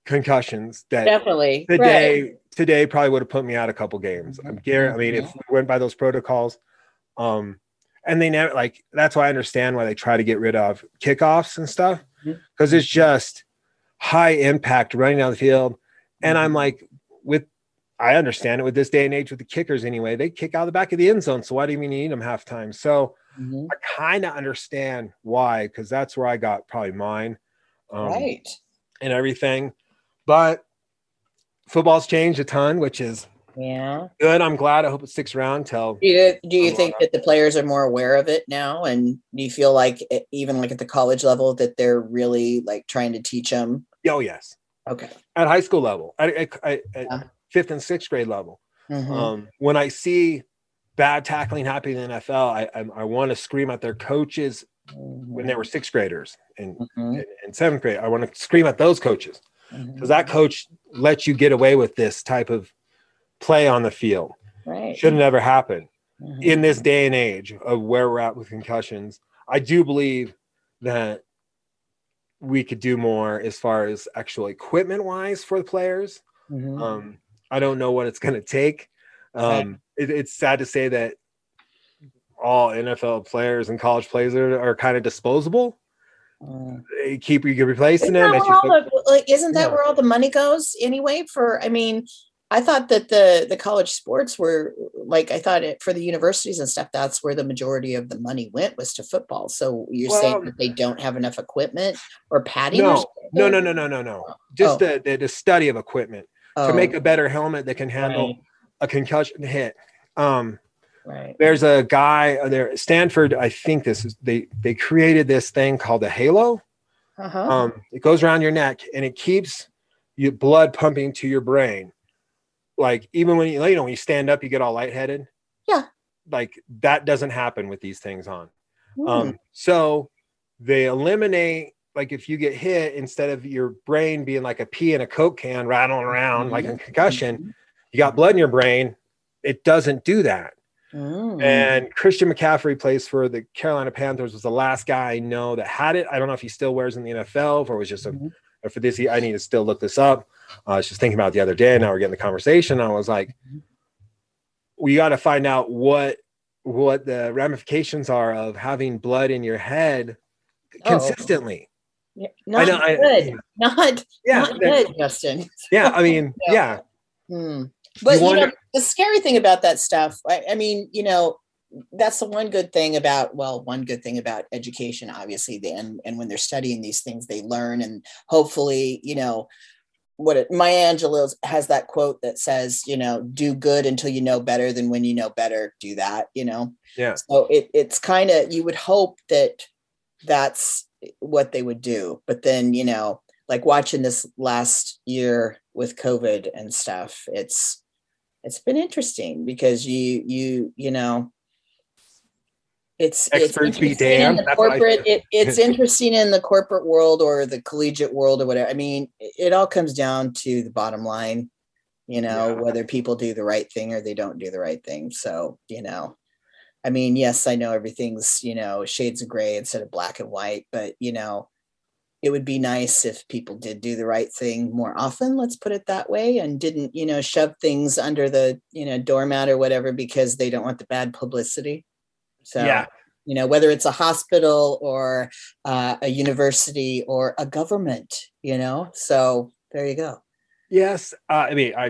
[SPEAKER 1] concussions that
[SPEAKER 2] Definitely.
[SPEAKER 1] today
[SPEAKER 2] Right.
[SPEAKER 1] today probably would have put me out a couple games. I'm guaranteed. I mean, if we went by those protocols, um, and they never like that's why I understand why they try to get rid of kickoffs and stuff because it's just high impact running down the field. And I'm like, with I understand it with this day and age with the kickers anyway, they kick out the back of the end zone. So why do you need them half time? So
[SPEAKER 2] Mhm.
[SPEAKER 1] I kind of understand why, because that's where I got probably mine. Um,
[SPEAKER 2] right.
[SPEAKER 1] and everything. But football's changed a ton, which is
[SPEAKER 2] Yeah.
[SPEAKER 1] good. I'm glad. I hope it sticks around till
[SPEAKER 2] Do you, do you think that the players are more aware of it now? And do you feel like even like at the college level that they're really like trying to teach them?
[SPEAKER 1] Oh yes,
[SPEAKER 2] Okay.
[SPEAKER 1] at high school level, at, at, at
[SPEAKER 2] Yeah.
[SPEAKER 1] fifth and sixth grade level.
[SPEAKER 2] Mhm.
[SPEAKER 1] Um, when I see bad tackling happening in the NFL, I I, I want to scream at their coaches when they were sixth graders and,
[SPEAKER 2] Mhm.
[SPEAKER 1] and, and seventh grade. I want to scream at those coaches because that coach let you get away with this type of play on the field.
[SPEAKER 2] right.
[SPEAKER 1] Should have never happened.
[SPEAKER 2] Mhm.
[SPEAKER 1] in this day and age of where we're at with concussions, I do believe that we could do more as far as actual equipment wise for the players.
[SPEAKER 2] Mhm.
[SPEAKER 1] Um, I don't know what it's going to take. Um, it, it's sad to say that all NFL players and college players are, are kind of disposable.
[SPEAKER 2] Mm.
[SPEAKER 1] They keep you replacing
[SPEAKER 2] Isn't
[SPEAKER 1] them.
[SPEAKER 2] that,
[SPEAKER 1] It's
[SPEAKER 2] where
[SPEAKER 1] just
[SPEAKER 2] all the, like, isn't that
[SPEAKER 1] Yeah.
[SPEAKER 2] where all the money goes anyway? For I mean, I thought that the the college sports were like I thought it for the universities and stuff. That's where the majority of the money went was to football. So you're saying that they don't have enough equipment or padding?
[SPEAKER 1] no,
[SPEAKER 2] something?
[SPEAKER 1] no, no, no, no, no, no. Just
[SPEAKER 2] Oh.
[SPEAKER 1] the, the the study of equipment
[SPEAKER 2] Oh,
[SPEAKER 1] to make a better helmet that can handle
[SPEAKER 2] right,
[SPEAKER 1] a concussion hit. Um,
[SPEAKER 2] right.
[SPEAKER 1] there's a guy uh, there stanford i think this is they they created this thing called a halo
[SPEAKER 2] Uh-huh.
[SPEAKER 1] um it goes around your neck and it keeps your blood pumping to your brain like even when you you know when you stand up you get all lightheaded
[SPEAKER 2] Yeah.
[SPEAKER 1] like that doesn't happen with these things on
[SPEAKER 2] Hmm.
[SPEAKER 1] um so they eliminate like if you get hit instead of your brain being like a pea in a coke can rattling around like a concussion you got blood in your brain it doesn't do that
[SPEAKER 2] Mm.
[SPEAKER 1] and Christian McCaffrey plays for the Carolina Panthers. Was the last guy I know that had it. I don't know if he still wears in the NFL or was just a.
[SPEAKER 2] Mhm.
[SPEAKER 1] Or for this, I need to still look this up. I was just thinking about the other day. and Now we're getting the conversation. I was like, we got to find out what what the ramifications are of having blood in your head
[SPEAKER 2] Oh.
[SPEAKER 1] consistently.
[SPEAKER 2] Yeah, not
[SPEAKER 1] know, I-
[SPEAKER 2] good. not
[SPEAKER 1] Yeah,
[SPEAKER 2] not good, Justin.
[SPEAKER 1] yeah. I mean, [LAUGHS]
[SPEAKER 2] Yeah.
[SPEAKER 1] yeah.
[SPEAKER 2] Hmm. But you,
[SPEAKER 1] wonder-
[SPEAKER 2] know, the scary thing about that stuff, I, I mean, you know, that's the one good thing about well, one good thing about education, obviously, and and when they're studying these things, they learn, and hopefully, you know, what it, Maya Angelou has that quote that says, you know, do good until you know better. than when you know better, do that. You know,
[SPEAKER 1] Yeah.
[SPEAKER 2] So it, it's kind of you would hope that that's what they would do, but then you know, like watching this last year with COVID and stuff, it's it's been interesting because you you you know it's
[SPEAKER 1] Experts be
[SPEAKER 2] interesting in
[SPEAKER 1] damned.
[SPEAKER 2] corporate it, it's [LAUGHS] interesting in the corporate world or the collegiate world or whatever i mean it, it all comes down to the bottom line you know
[SPEAKER 1] Yeah.
[SPEAKER 2] whether people do the right thing or they don't do the right thing so you know i mean yes i know everything's you know shades of gray instead of black and white but you know it would be nice if people did do the right thing more often let's put it that way and didn't you know shove things under the you know doormat or whatever because they don't want the bad publicity so
[SPEAKER 1] Yeah.
[SPEAKER 2] you know whether it's a hospital or uh, a university or a government you know so there you go
[SPEAKER 1] Yes. Uh, I mean, I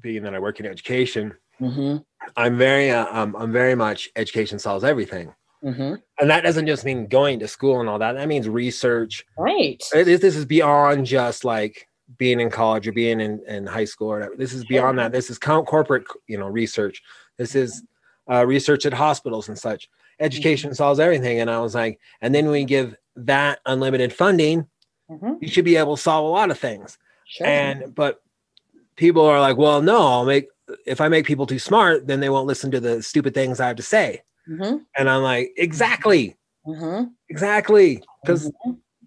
[SPEAKER 1] being that I work in education,
[SPEAKER 2] hmm
[SPEAKER 1] I'm very, uh, um, I'm very much education solves everything,
[SPEAKER 2] hmm
[SPEAKER 1] and that doesn't just mean going to school and all that. That means research.
[SPEAKER 2] right
[SPEAKER 1] is- this is beyond just like being in college or being in, in high school or whatever. This is beyond that. This is co- corporate, you know, research. This is uh, research at hospitals and such. Education solves everything. And I was like, and then we give that unlimited funding,
[SPEAKER 2] hmm
[SPEAKER 1] you should be able to solve a lot of things.
[SPEAKER 2] sure
[SPEAKER 1] And but people are like, well, no, I'll make if I make people too smart, then they won't listen to the stupid things I have to say.
[SPEAKER 2] hmm
[SPEAKER 1] And I'm like, exactly,
[SPEAKER 2] hmm
[SPEAKER 1] exactly. Because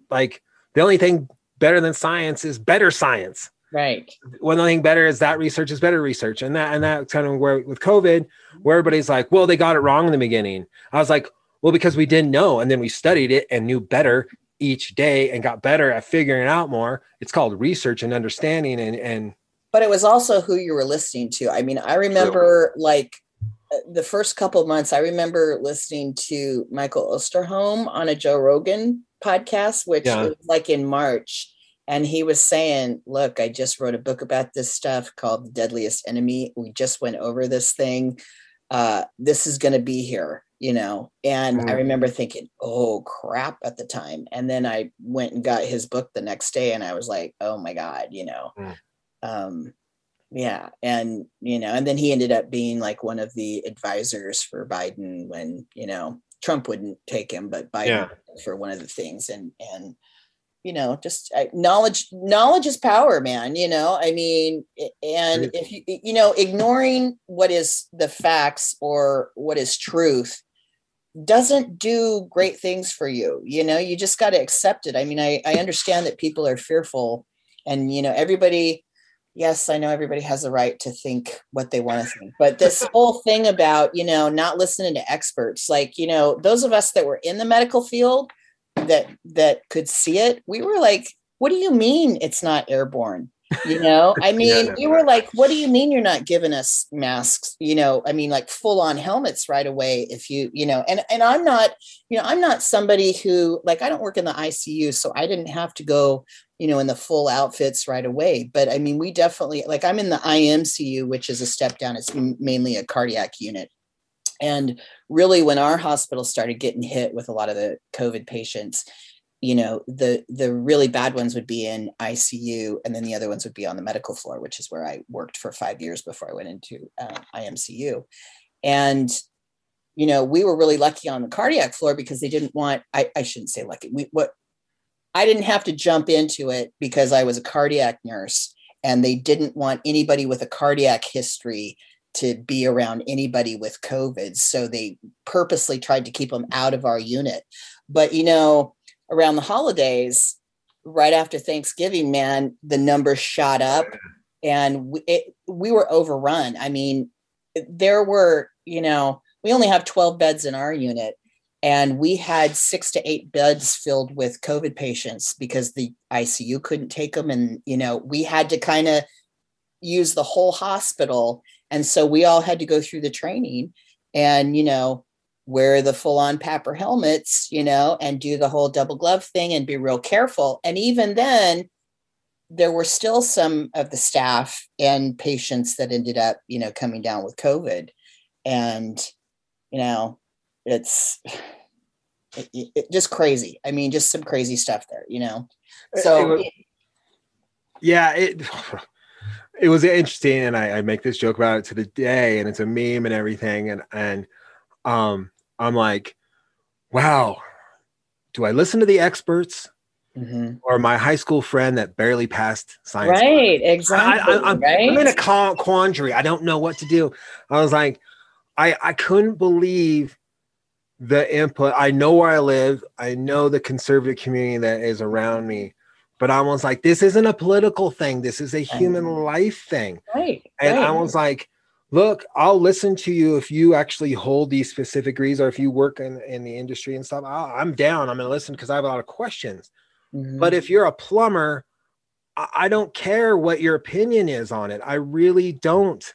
[SPEAKER 1] like the only thing better than science is better science.
[SPEAKER 2] Right
[SPEAKER 1] One thing better is that research is better research. And that and that's kind of where with COVID, where everybody's like, well, they got it wrong in the beginning. I was like, well, because we didn't know, and then we studied it and knew better each day and got better at figuring out more. It's called research and understanding and and
[SPEAKER 2] but it was also who you were listening to. I mean, I remember like uh, the first couple of months, I remember listening to Michael Osterholm on a Joe Rogan podcast, which
[SPEAKER 1] Yeah.
[SPEAKER 2] was like in March. And he was saying, Look, I just wrote a book about this stuff called The Deadliest Enemy. We just went over this thing. Uh, this is going to be here, you know. And I
[SPEAKER 1] Mm.
[SPEAKER 2] remember thinking, Oh crap at the time. And then I went and got his book the next day and I was like, Oh my God, you know um yeah and you know and then he ended up being like one of the advisors for biden when you know trump wouldn't take him but biden
[SPEAKER 1] Yeah.
[SPEAKER 2] for one of the things and and you know just uh, knowledge knowledge is power man you know? I mean and if you you know ignoring what is the facts or what is truth doesn't do great things for you you know? You just got to accept it. I mean i i understand that people are fearful and you know everybody yes i know everybody has a right to think what they want to think but this [LAUGHS] whole thing about you know not listening to experts like you know those of us that were in the medical field that that could see it we were like what do you mean it's not airborne? You know? [LAUGHS] I mean
[SPEAKER 1] no,
[SPEAKER 2] we were like what do you mean you're not giving us masks? You know? I mean like full on helmets right away if you you know? And and i'm not you know i'm not somebody who like i don't work in the icu so i didn't have to go you know in the full outfits right away. But i mean we definitely like i'm in the imcu which is a step down it's mainly a cardiac unit. And really when our hospital started getting hit with a lot of the covid patients you know the the really bad ones would be in icu and then the other ones would be on the medical floor which is where i worked for five years before i went into uh, imcu and you know we were really lucky on the cardiac floor because they didn't want i, I shouldn't say lucky we what i didn't have to jump into it because i was a cardiac nurse and they didn't want anybody with a cardiac history to be around anybody with covid. So they purposely tried to keep them out of our unit. But you know around the holidays right after thanksgiving man the numbers shot up and we, it, we were overrun. I mean there were you know we only have 12 beds in our unit and we had six to eight beds filled with covid patients because the icu couldn't take them. And you know we had to kind of use the whole hospital and so we all had to go through the training and you know wear the full on PAPR helmets you know and do the whole double glove thing and be real careful. And even then there were still some of the staff and patients that ended up you know coming down with covid. And you know it's it, it- just crazy. I mean just some crazy stuff there you know? So
[SPEAKER 1] It- yeah it [LAUGHS] it was interesting and I, I make this joke about it to the day and it's a meme and everything and and um i'm like wow do i listen to the experts
[SPEAKER 2] Mhm.
[SPEAKER 1] or my high school friend that barely passed science class?
[SPEAKER 2] right exactly
[SPEAKER 1] I, I, I'm,
[SPEAKER 2] right
[SPEAKER 1] I'm in a quandary. I don't know what to do. I was like, I, I couldn't believe the input. I know where I live. I know the conservative community that is around me, but I was like, this isn't a political thing. This is a human life thing.
[SPEAKER 2] right
[SPEAKER 1] And
[SPEAKER 2] right.
[SPEAKER 1] I was like, look, I'll listen to you if you actually hold these specific degrees or if you work in, in the industry and stuff. I'll, I'm down. I'm going to listen because I have a lot of questions.
[SPEAKER 2] Mhm.
[SPEAKER 1] But if you're a plumber, I I don't care what your opinion is on it. I really don't.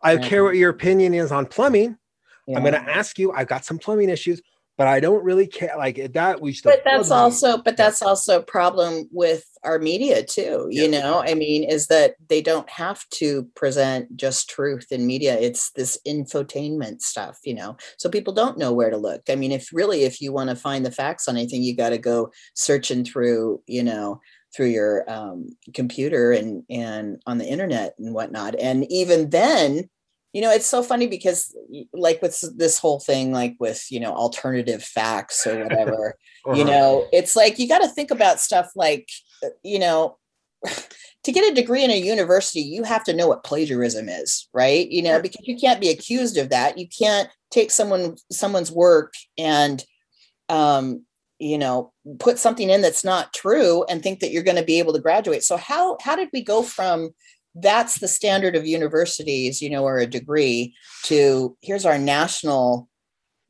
[SPEAKER 1] I care what your opinion is on plumbing.
[SPEAKER 2] Yeah.
[SPEAKER 1] I'm going to ask you. I've got some plumbing issues, but I don't really care. Like that, we should.
[SPEAKER 2] but that's also but that's also a problem with our media too you
[SPEAKER 1] Yeah.
[SPEAKER 2] know i mean is that they don't have to present just truth in media it's this infotainment stuff you know so people don't know where to look i mean if really if you want to find the facts on anything you got to go searching through you know through your um, computer and and on the internet and whatnot and even then you know it's so funny because like with this whole thing like with you know alternative facts or whatever [LAUGHS] you
[SPEAKER 1] Uh-huh.
[SPEAKER 2] know it's like you got to think about stuff like uh, you know [LAUGHS] to get a degree in a university you have to know what plagiarism is right? You know because you can't be accused of that. You can't take someone someone's work and um you know put something in that's not true and think that you're going to be able to graduate. So how how did we go from that's the standard of universities you know or a degree to here's our national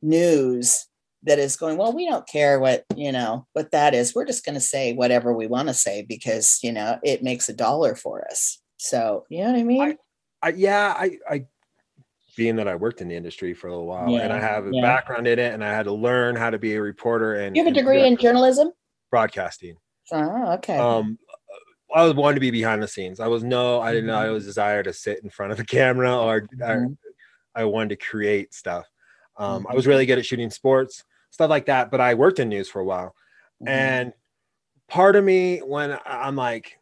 [SPEAKER 2] news that is going well we don't care what you know what that is. We're just going to say whatever we want to say because you know it makes a dollar for us. So you know what i mean?
[SPEAKER 1] I, yeah, I, I, being that I worked in the industry for a little while and I have a
[SPEAKER 2] yeah.
[SPEAKER 1] background in it, and I had to learn how to be a reporter and
[SPEAKER 2] you have a degree in journalism?
[SPEAKER 1] Broadcasting.
[SPEAKER 2] oh okay.
[SPEAKER 1] Um, I was wanted to be behind the scenes. I was no, I didn't know I
[SPEAKER 2] Mhm.
[SPEAKER 1] was desire to sit in front of the camera or, or
[SPEAKER 2] Mhm.
[SPEAKER 1] I wanted to create stuff. Um, I
[SPEAKER 2] Mhm.
[SPEAKER 1] was really good at shooting sports, stuff like that. But I worked in news for a while,
[SPEAKER 2] Mhm.
[SPEAKER 1] and part of me when I- I'm like,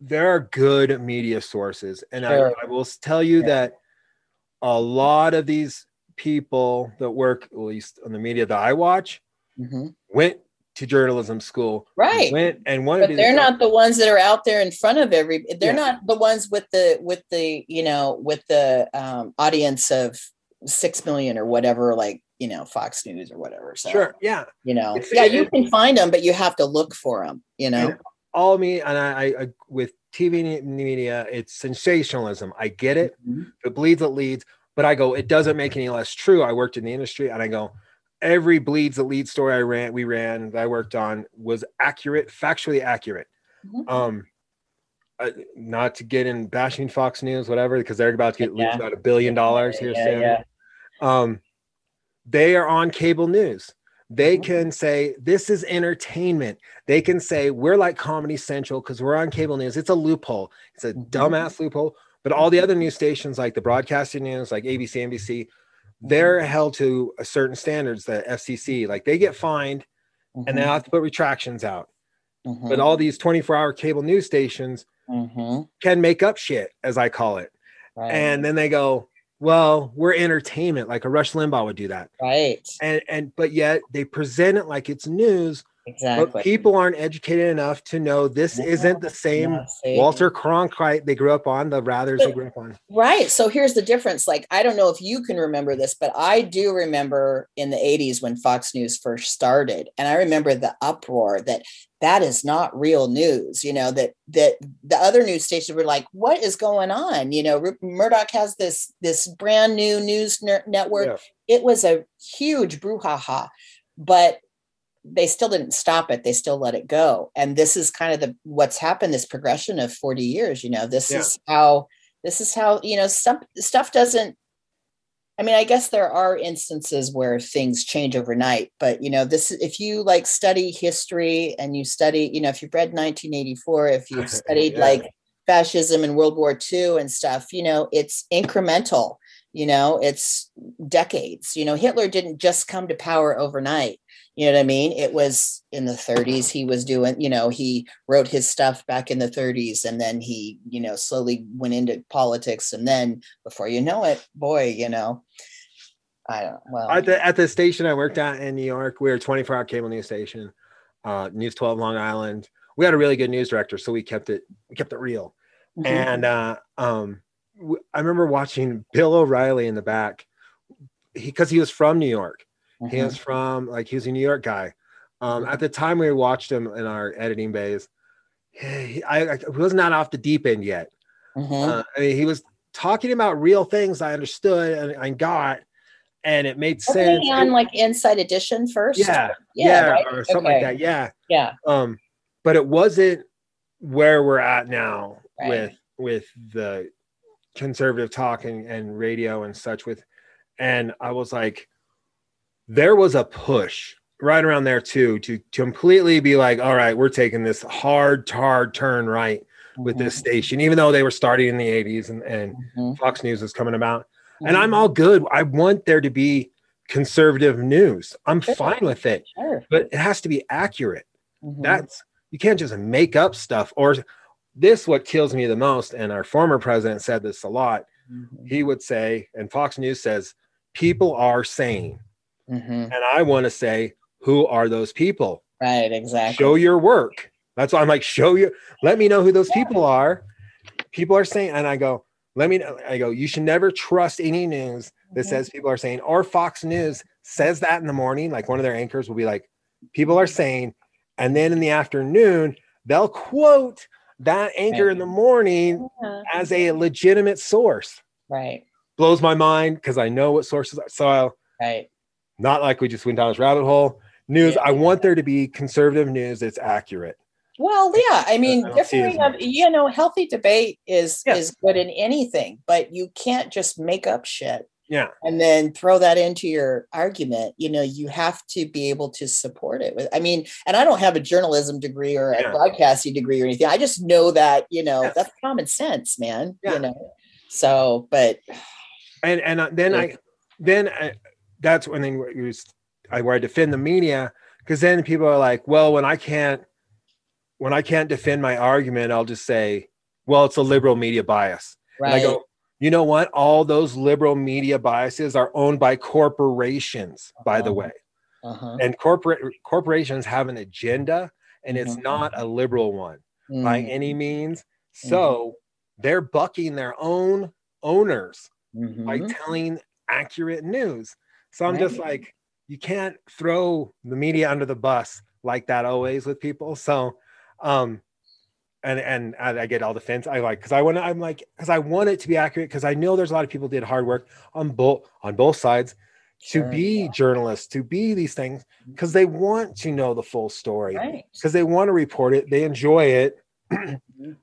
[SPEAKER 1] there are good media sources, and
[SPEAKER 2] Sure.
[SPEAKER 1] I, I will tell you
[SPEAKER 2] Yeah.
[SPEAKER 1] that a lot of these people that work, at least on the media that I watch,
[SPEAKER 2] Mhm.
[SPEAKER 1] went to journalism school,
[SPEAKER 2] right
[SPEAKER 1] went and wanted
[SPEAKER 2] but they're not the ones that are out there in front of every they're
[SPEAKER 1] Yeah.
[SPEAKER 2] not the ones with the with the you know with the um audience of six million or whatever like you know fox news or whatever so
[SPEAKER 1] Sure, yeah.
[SPEAKER 2] you know
[SPEAKER 1] It's-
[SPEAKER 2] yeah
[SPEAKER 1] it-
[SPEAKER 2] you can find them but you have to look for them you know
[SPEAKER 1] all me and I, I, with TV media, it's sensationalism. I get it.
[SPEAKER 2] Mhm.
[SPEAKER 1] If it bleeds, it leads. But I go, it doesn't make any less true. I worked in the industry, and I go, every bleeds that leads story I ran, we ran, that I worked on was accurate, factually accurate.
[SPEAKER 2] Mhm.
[SPEAKER 1] Um, uh, not to get in bashing Fox News, whatever, because they're about to get
[SPEAKER 2] Yeah.
[SPEAKER 1] about a billion dollars here
[SPEAKER 2] Yeah,
[SPEAKER 1] soon.
[SPEAKER 2] yeah.
[SPEAKER 1] Um, they are on cable news. They
[SPEAKER 2] Mhm.
[SPEAKER 1] can say this is entertainment. They can say we're like Comedy Central because we're on cable news. It's a loophole. It's a
[SPEAKER 2] Mhm.
[SPEAKER 1] dumbass loophole. But all the other news stations, like the broadcasting news, like ABC, NBC, they're held to a certain standards. The FCC, like they get fined and they have to put retractions out.
[SPEAKER 2] Mhm.
[SPEAKER 1] But all these 24-hour cable news stations
[SPEAKER 2] Mhm.
[SPEAKER 1] can make up shit, as I call it.
[SPEAKER 2] Right.
[SPEAKER 1] And then they go, "Well, we're entertainment," like a Rush Limbaugh would do that.
[SPEAKER 2] right
[SPEAKER 1] and and but yet they present it like it's news
[SPEAKER 2] exactly
[SPEAKER 1] but people aren't educated enough to know this
[SPEAKER 2] Yeah,
[SPEAKER 1] isn't the same walter cronkite they grew up on the rathers they grew up on
[SPEAKER 2] Right. So here's the difference. Like, I don't know if you can remember this, but I do remember in the 80s when Fox News first started. And I remember the uproar that that is not real news, you know, that that the other news stations were like, what is going on? You know, Murdoch has this this brand new news ner- network.
[SPEAKER 1] Yeah.
[SPEAKER 2] It was a huge brouhaha, but they still didn't stop it. They still let it go. And this is kind of the what's happened, this progression of 40 years, you know, this
[SPEAKER 1] Yeah.
[SPEAKER 2] is how this is how you know stuff stuff doesn't i mean i guess there are instances where things change overnight but you know this if you like study history and you study you know if you've read 1984 if you've [LAUGHS] studied
[SPEAKER 1] Yeah.
[SPEAKER 2] like fascism and world war ii and stuff you know it's incremental you know it's decades you know hitler didn't just come to power overnight you know what i mean? It was in the 30s he was doing you know he wrote his stuff back in the 30s and then he you know slowly went into politics and then before you know it boy you know i don't well.
[SPEAKER 1] At the, at the station i worked at in new york we were a 24 hour cable news station uh, news 12 long island. We had a really good news director so we kept it we kept it real.
[SPEAKER 2] Mhm.
[SPEAKER 1] and uh, um, i remember watching bill o'reilly in the back. Because he, was from new york He
[SPEAKER 2] Mhm.
[SPEAKER 1] was from like he was a New York guy. Um, at the time we watched him in our editing bays, he, I, I was not off the deep end yet.
[SPEAKER 2] Mhm.
[SPEAKER 1] Uh, I mean, he was talking about real things I understood and I got, and it made
[SPEAKER 2] Wasn't
[SPEAKER 1] sense.
[SPEAKER 2] he on like inside edition first
[SPEAKER 1] yeah,
[SPEAKER 2] yeah,
[SPEAKER 1] yeah,
[SPEAKER 2] right?
[SPEAKER 1] or something like that. Yeah.
[SPEAKER 2] yeah
[SPEAKER 1] Um, but it wasn't where we're at now
[SPEAKER 2] Right.
[SPEAKER 1] with with the conservative talk and, and radio and such with and i was like there was a push right around there too to completely be like all right we're taking this hard hard turn right with this station even though they were starting in the 80s and, and
[SPEAKER 2] Mhm.
[SPEAKER 1] fox news was coming about and i'm all good i want there to be conservative news i'm
[SPEAKER 2] Sure.
[SPEAKER 1] fine with it
[SPEAKER 2] Sure.
[SPEAKER 1] but it has to be accurate
[SPEAKER 2] Mhm.
[SPEAKER 1] that's you can't just make up stuff or this what kills me the most and our former president said this a lot
[SPEAKER 2] Mhm.
[SPEAKER 1] he would say and fox news says people are sane
[SPEAKER 2] Mhm.
[SPEAKER 1] and i want to say who are those people
[SPEAKER 2] Right. Exactly.
[SPEAKER 1] show your work that's why i'm like show you let me know who those people are people are saying and i go let me know i go you should never trust any news that
[SPEAKER 2] Mhm.
[SPEAKER 1] says people are saying or fox news says that in the morning like one of their anchors will be like people are saying and then in the afternoon they'll quote that anchor in the morning
[SPEAKER 2] Yeah.
[SPEAKER 1] as a legitimate source
[SPEAKER 2] Right.
[SPEAKER 1] blows my mind because i know what sources are so I'll,
[SPEAKER 2] Right.
[SPEAKER 1] Not like we just went down this rabbit hole news
[SPEAKER 2] Yeah.
[SPEAKER 1] i want there to be conservative news that's accurate
[SPEAKER 2] Well, yeah. I mean,
[SPEAKER 1] I don't see it as
[SPEAKER 2] differing of,
[SPEAKER 1] much.
[SPEAKER 2] you know, healthy debate is
[SPEAKER 1] Yeah.
[SPEAKER 2] is good in anything, but you can't just make up shit
[SPEAKER 1] yeah
[SPEAKER 2] and then throw that into your argument. You know, you have to be able to support it with. I mean, and I don't have a journalism degree or a
[SPEAKER 1] Yeah.
[SPEAKER 2] broadcasting degree or anything. I just know that you know
[SPEAKER 1] Yeah.
[SPEAKER 2] that's common sense, man.
[SPEAKER 1] Yeah.
[SPEAKER 2] You know. So, but
[SPEAKER 1] and and uh, then I then I, that's when then it was I where I defend the media because then people are like, well, when I can't when I can't defend my argument, I'll just say, well, it's a liberal media bias. And I go, you know what? All those liberal media biases are owned by corporations, by the
[SPEAKER 2] Uh-huh.
[SPEAKER 1] way,
[SPEAKER 2] uh-huh.
[SPEAKER 1] and corporate corporations have an agenda, and it's
[SPEAKER 2] Mhm.
[SPEAKER 1] not a liberal one by
[SPEAKER 2] Mm,
[SPEAKER 1] any means. So they're bucking their own owners by
[SPEAKER 2] mhm.
[SPEAKER 1] telling accurate news. So I'm just like, you can't throw the media under the bus like that always with people. So, um, and and I I get all defense. I like because I want to. I'm like because I want it to be accurate because I know there's a lot of people did hard work on both on both sides
[SPEAKER 2] Sure.
[SPEAKER 1] to be journalists to be these things because they want to know the full story
[SPEAKER 2] right.
[SPEAKER 1] because they want to report it. They enjoy it. [CLEARS THROAT]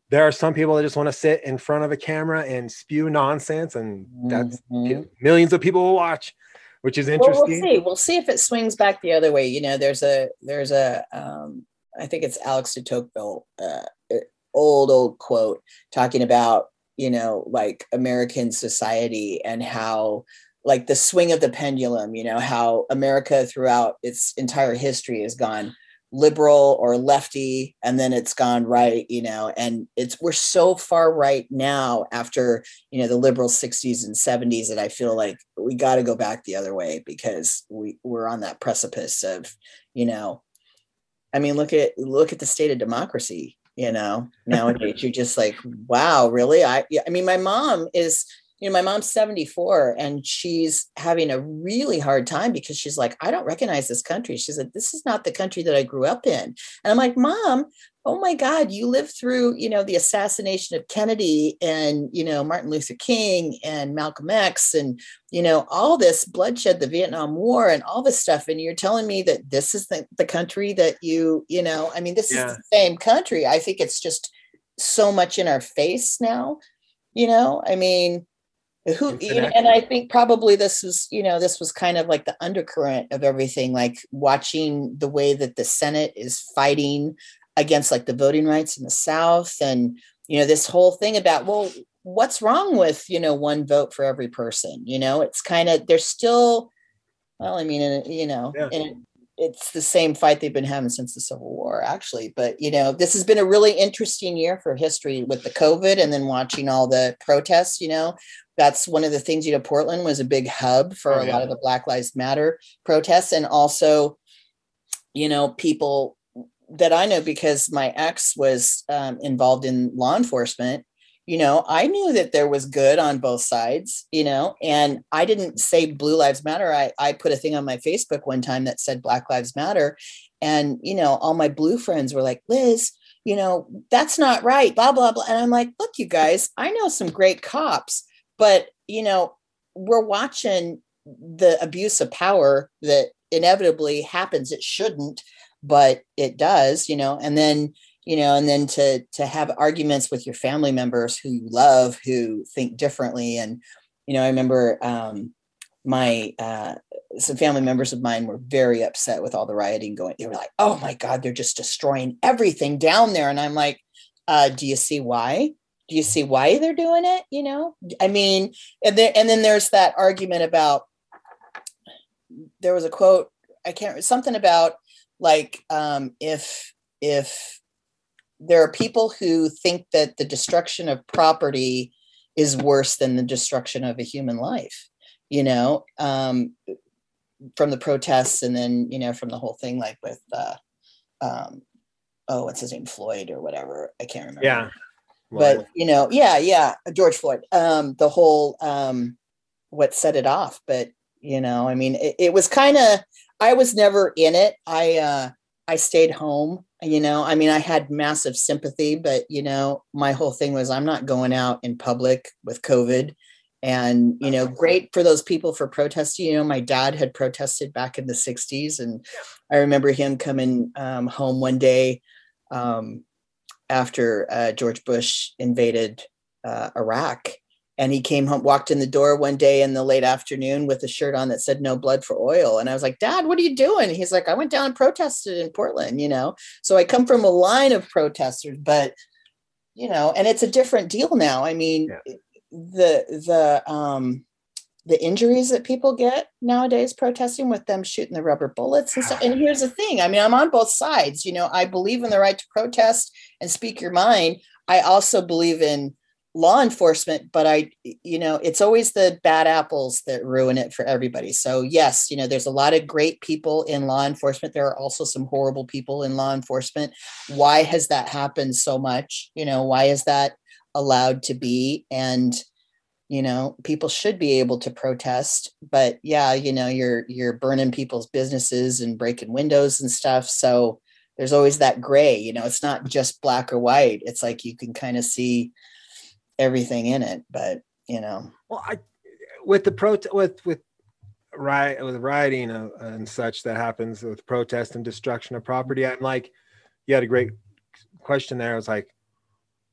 [SPEAKER 1] there are some people that just want to sit in front of a camera and spew nonsense, and that's
[SPEAKER 2] Mhm.
[SPEAKER 1] millions of people will watch, which is
[SPEAKER 2] Well,
[SPEAKER 1] interesting.
[SPEAKER 2] we'll see. We'll see if it swings back the other way. You know, there's a there's a um, I think it's Alex de Tocqueville, uh, old old quote talking about you know like American society and how like the swing of the pendulum. You know how America throughout its entire history has gone liberal or lefty and then it's gone right you know and it's we're so far right now after you know the liberal 60s and 70s that i feel like we got to go back the other way because we we're on that precipice of you know i mean look at look at the state of democracy you know nowadays. [LAUGHS] You're just like wow really? I yeah, i mean my mom is you know my mom's 74 and she's having a really hard time because she's like i don't recognize this country. She said, this is not the country that i grew up in. And i'm like mom oh my god you lived through you know the assassination of kennedy and you know martin luther king and malcolm x and you know all this bloodshed the vietnam war and all this stuff. And you're telling me that this is the, the country that you you know i mean this
[SPEAKER 1] Yeah.
[SPEAKER 2] is the same country. I think it's just so much in our face now you know? I mean who you know,
[SPEAKER 1] an
[SPEAKER 2] and i think probably this was you know this was kind of like the undercurrent of everything like watching the way that the senate is fighting against like the voting rights in the south and you know this whole thing about well what's wrong with you know one vote for every person you know it's kind of they're still well i mean you know
[SPEAKER 1] Yeah.
[SPEAKER 2] in, it's the same fight they've been having since the civil war actually but you know this has been a really interesting year for history with the covid and then watching all the protests you know that's one of the things you know portland was a big hub for
[SPEAKER 1] Oh,
[SPEAKER 2] a
[SPEAKER 1] yeah.
[SPEAKER 2] lot of the black lives matter protests and also you know people that i know because my ex was um, involved in law enforcement you know i knew that there was good on both sides you know and i didn't say blue lives matter. I i put a thing on my facebook one time that said black lives matter. And you know all my blue friends were like liz you know that's not right blah blah blah. And i'm like look you guys i know some great cops but you know we're watching the abuse of power that inevitably happens. It shouldn't but it does you know and then you know and then to to have arguments with your family members who you love who think differently and you know i remember um my uh some family members of mine were very upset with all the rioting going they were like oh my god they're just destroying everything down there and i'm like uh do you see why? Do you see why they're doing it? You know? I mean and then and then there's that argument about there was a quote i can't something about like um if if there are people who think that the destruction of property is worse than the destruction of a human life you know um from the protests and then you know from the whole thing like with uh um oh what's his name? Floyd or whatever. I can't remember.
[SPEAKER 1] Yeah.
[SPEAKER 2] but you know yeah yeah george floyd. Um the whole um what set it off. But you know i mean it, it was kind of i was never in it. I uh i stayed home you know i mean i had massive sympathy but you know my whole thing was i'm not going out in public with covid. And you know great for those people for protesting you know my dad had protested back in the 60s and i remember him coming um, home one day um, after uh, george bush invaded uh, iraq and he came home walked in the door one day in the late afternoon with a shirt on that said no blood for oil and i was like dad what are you doing he's like i went down and protested in portland you know so i come from a line of protesters but you know and it's a different deal now i mean
[SPEAKER 1] Yeah.
[SPEAKER 2] the the um the injuries that people get nowadays protesting with them shooting the rubber bullets and stuff. And [SIGHS] here's the thing I mean, I'm on both sides. You know, I believe in the right to protest and speak your mind. I also believe in law enforcement, but I, you know, it's always the bad apples that ruin it for everybody. So, yes, you know, there's a lot of great people in law enforcement. There are also some horrible people in law enforcement. Why has that happened so much? You know, why is that allowed to be? And, you know people should be able to protest but yeah you know you're you're burning people's businesses and breaking windows and stuff so there's always that gray you know it's not just black or white it's like you can kind of see everything in it but you know
[SPEAKER 1] Well, I with the pro with with riot with rioting uh, and such that happens with protest and destruction of property. I'm like, you had a great question there. I was like,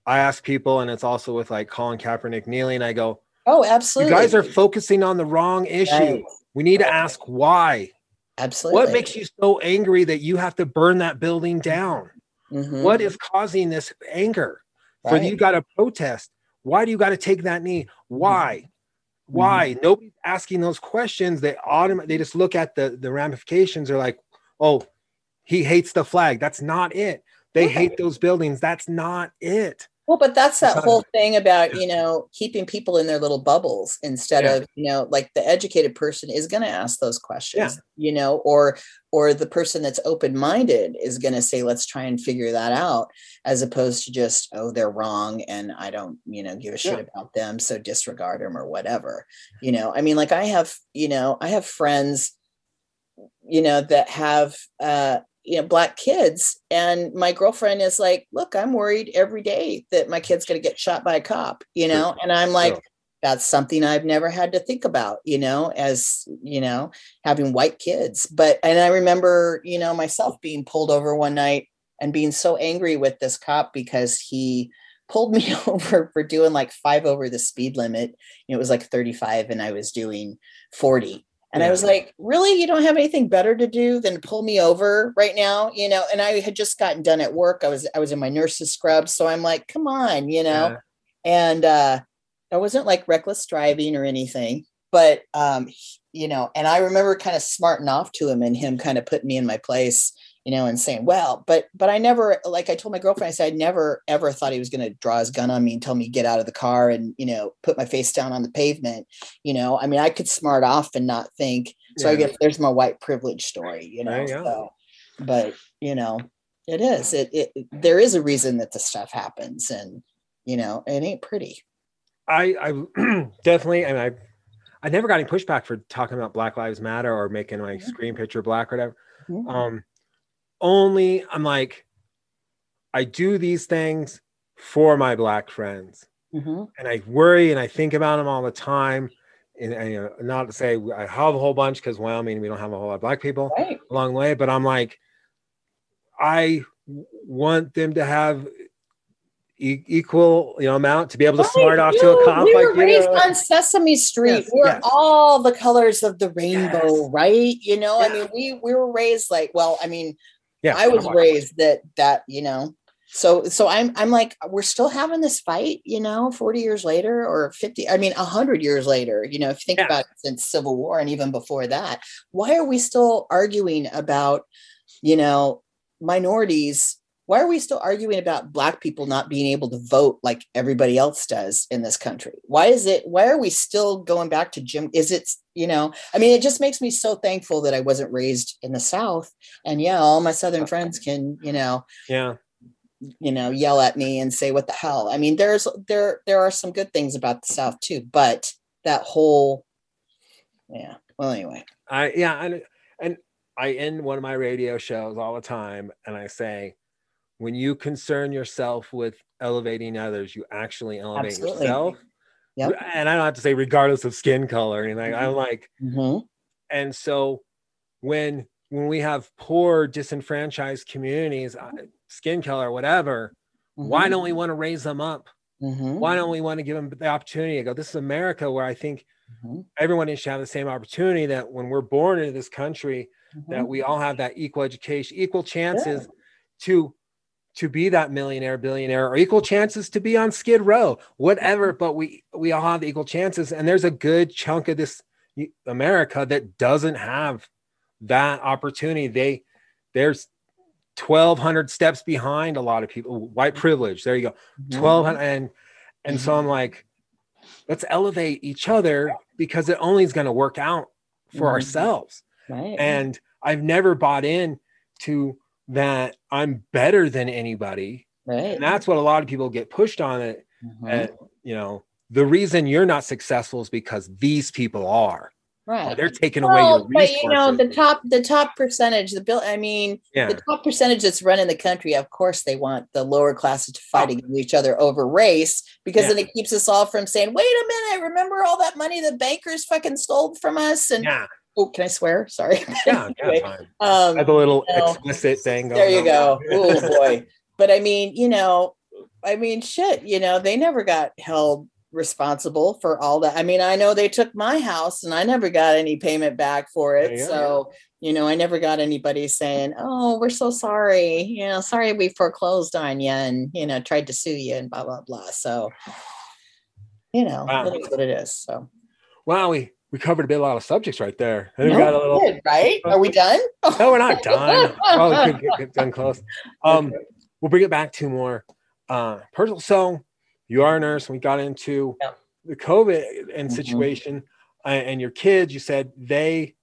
[SPEAKER 1] I ask people, and it's also with like Colin Kaepernick kneeling. I go,
[SPEAKER 2] oh
[SPEAKER 1] you
[SPEAKER 2] absolutely
[SPEAKER 1] guys are focusing on the wrong issue.
[SPEAKER 2] Right.
[SPEAKER 1] We need to ask why.
[SPEAKER 2] absolutely
[SPEAKER 1] What makes you so angry that you have to burn that building down?
[SPEAKER 2] Mhm.
[SPEAKER 1] What is causing this anger? For
[SPEAKER 2] Right.
[SPEAKER 1] you got to protest. Why do you got to take that knee? Why? Mm-hmm. Why? Mm-hmm. Nobody's asking those questions. They autom- they just look at the the ramifications. They're like, oh, he hates the flag. That's not it. They
[SPEAKER 2] Right.
[SPEAKER 1] hate those buildings. That's not it.
[SPEAKER 2] Well, but that's that whole thing about, you know, keeping people in their little bubbles instead
[SPEAKER 1] Yeah.
[SPEAKER 2] of, you know, like the educated person is going to ask those questions, you know, or or the person that's open-minded is going to say let's try and figure that out as opposed to just oh they're wrong and I don't, you know, give a shit
[SPEAKER 1] Yeah.
[SPEAKER 2] about them so disregard them or whatever. You know, I mean like I have, you know, I have friends you know that have uh you know black kids. And my girlfriend is like look i'm worried every day that my kid's going to get shot by a cop you know? And i'm like that's something i've never had to think about you know as you know having white kids. But and i remember you know myself being pulled over one night and being so angry with this cop because he pulled [LAUGHS] me over for doing like five over the speed limit. You know, it was like 35 and i was doing 40 and I was like, really? You don't have anything better to do than pull me over right now? You know, and I had just gotten done at work. I was I was in my nurse's scrubs. So I'm like, come on, you know.
[SPEAKER 1] Yeah.
[SPEAKER 2] And uh I wasn't like reckless driving or anything, but um, you know, and I remember kind of smarting off to him and him kind of putting me in my place, you know, and saying, well, but but I never like I told my girlfriend, I said I never ever thought he was gonna draw his gun on me and tell me get out of the car and you know, put my face down on the pavement you know i mean i could smart off and not think so i guess there's my white privilege story you know so, but you know it is it, it there is a reason that the stuff happens and you know it ain't pretty
[SPEAKER 1] I, I [CLEARS THROAT] definitely, and I, I never got any pushback for talking about Black Lives Matter or making my
[SPEAKER 2] Mhm.
[SPEAKER 1] screen picture black or whatever.
[SPEAKER 2] Mhm.
[SPEAKER 1] Um, only I'm like, I do these things for my black friends,
[SPEAKER 2] Mhm.
[SPEAKER 1] and I worry and I think about them all the time. And, and you know, not to say I have a whole bunch because Wyoming we don't have a whole lot of black people
[SPEAKER 2] right
[SPEAKER 1] along the way, but I'm like, I want them to have e- equal, you know, amount to be able to
[SPEAKER 2] Right,
[SPEAKER 1] smart off to a comp.
[SPEAKER 2] We
[SPEAKER 1] like,
[SPEAKER 2] were
[SPEAKER 1] you
[SPEAKER 2] raised
[SPEAKER 1] know.
[SPEAKER 2] on Sesame Street.
[SPEAKER 1] Yes,
[SPEAKER 2] we're
[SPEAKER 1] yes.
[SPEAKER 2] all the colors of the rainbow,
[SPEAKER 1] Yes.
[SPEAKER 2] right? You know, I mean, we we were raised like, well, I mean,
[SPEAKER 1] yeah,
[SPEAKER 2] I was raised that that you know. So so I'm I'm like, we're still having this fight, you know, 40 years later or 50, I mean, 100 years later, you know, if you think
[SPEAKER 1] Yeah.
[SPEAKER 2] about it since Civil War and even before that, why are we still arguing about, you know, minorities? Why are we still arguing about black people not being able to vote like everybody else does in this country? Why is it why are we still going back to Jim? Is it, you know, I mean, it just makes me so thankful that I wasn't raised in the South. And yeah, all my southern friends can, you know,
[SPEAKER 1] yeah.
[SPEAKER 2] you know yell at me and say what the hell i mean there's there there are some good things about the south too but that whole yeah well anyway
[SPEAKER 1] I yeah, and and I end one of my radio shows all the time, and I say, when you concern yourself with elevating others, you actually elevate
[SPEAKER 2] Absolutely.
[SPEAKER 1] yourself.
[SPEAKER 2] Yep.
[SPEAKER 1] And I don't have to say regardless of skin color or anything. I'm like,
[SPEAKER 2] Mhm.
[SPEAKER 1] and so when when we have poor, disenfranchised communities, uh, skin color, whatever, why
[SPEAKER 2] Mhm.
[SPEAKER 1] don't we want to raise them up? Why don't we want to give them the opportunity to go? This is America, where I think
[SPEAKER 2] Mhm.
[SPEAKER 1] everyone should have the same opportunity. That when we're born into this country, that
[SPEAKER 2] Mhm.
[SPEAKER 1] we all have that equal education, equal chances to to be that millionaire, billionaire, or equal chances to be on Skid Row, whatever. But we we all have equal chances, and there's a good chunk of this America that doesn't have that opportunity. They there's 1200 steps behind a lot of people white privilege there you go
[SPEAKER 2] Mhm.
[SPEAKER 1] 1200 and and so i'm like let's elevate each other because it only is going to work out for
[SPEAKER 2] Mhm.
[SPEAKER 1] ourselves
[SPEAKER 2] right
[SPEAKER 1] and i've never bought in to that i'm better than anybody
[SPEAKER 2] right
[SPEAKER 1] and that's what a lot of people get pushed on it
[SPEAKER 2] Mhm.
[SPEAKER 1] and you know the reason you're not successful is because these people are
[SPEAKER 2] right
[SPEAKER 1] they're taking away
[SPEAKER 2] well,
[SPEAKER 1] your
[SPEAKER 2] but you know the top the top percentage the bill i mean
[SPEAKER 1] yeah
[SPEAKER 2] the top percentage that's running the country, of course, they want the lower classes to fight
[SPEAKER 1] Oh.
[SPEAKER 2] against each other over race because
[SPEAKER 1] Yeah.
[SPEAKER 2] then it keeps us all from saying, wait a minute, remember all that money the bankers fucking stole from us? And
[SPEAKER 1] yeah
[SPEAKER 2] oh, can I swear? Sorry.
[SPEAKER 1] yeah, yeah [LAUGHS]
[SPEAKER 2] Anyway,
[SPEAKER 1] fine.
[SPEAKER 2] um,
[SPEAKER 1] I have a little
[SPEAKER 2] No.
[SPEAKER 1] explicit thing
[SPEAKER 2] there you go. [LAUGHS] Oh boy. But I mean, you know, I mean, shit, you know, they never got held responsible for all that. I mean, I know they took my house and I never got any payment back for it.
[SPEAKER 1] you go.
[SPEAKER 2] So, you know, I never got anybody saying, "Oh, we're so sorry. You know, sorry we foreclosed on you and, you know, tried to sue you and blah blah blah." So, you know,
[SPEAKER 1] Wow.
[SPEAKER 2] it is what it is. So,
[SPEAKER 1] Wow, we we covered a bit a lot of subjects right there. And we
[SPEAKER 2] No,
[SPEAKER 1] got a little.
[SPEAKER 2] good, right? Are we done?
[SPEAKER 1] No, we're not done. well, we could get, get done close. Um, we'll bring it back to more uh personal. So you are a nurse. We got into
[SPEAKER 2] Yeah.
[SPEAKER 1] the COVID and
[SPEAKER 2] Mhm.
[SPEAKER 1] situation, uh, and your kids. You said they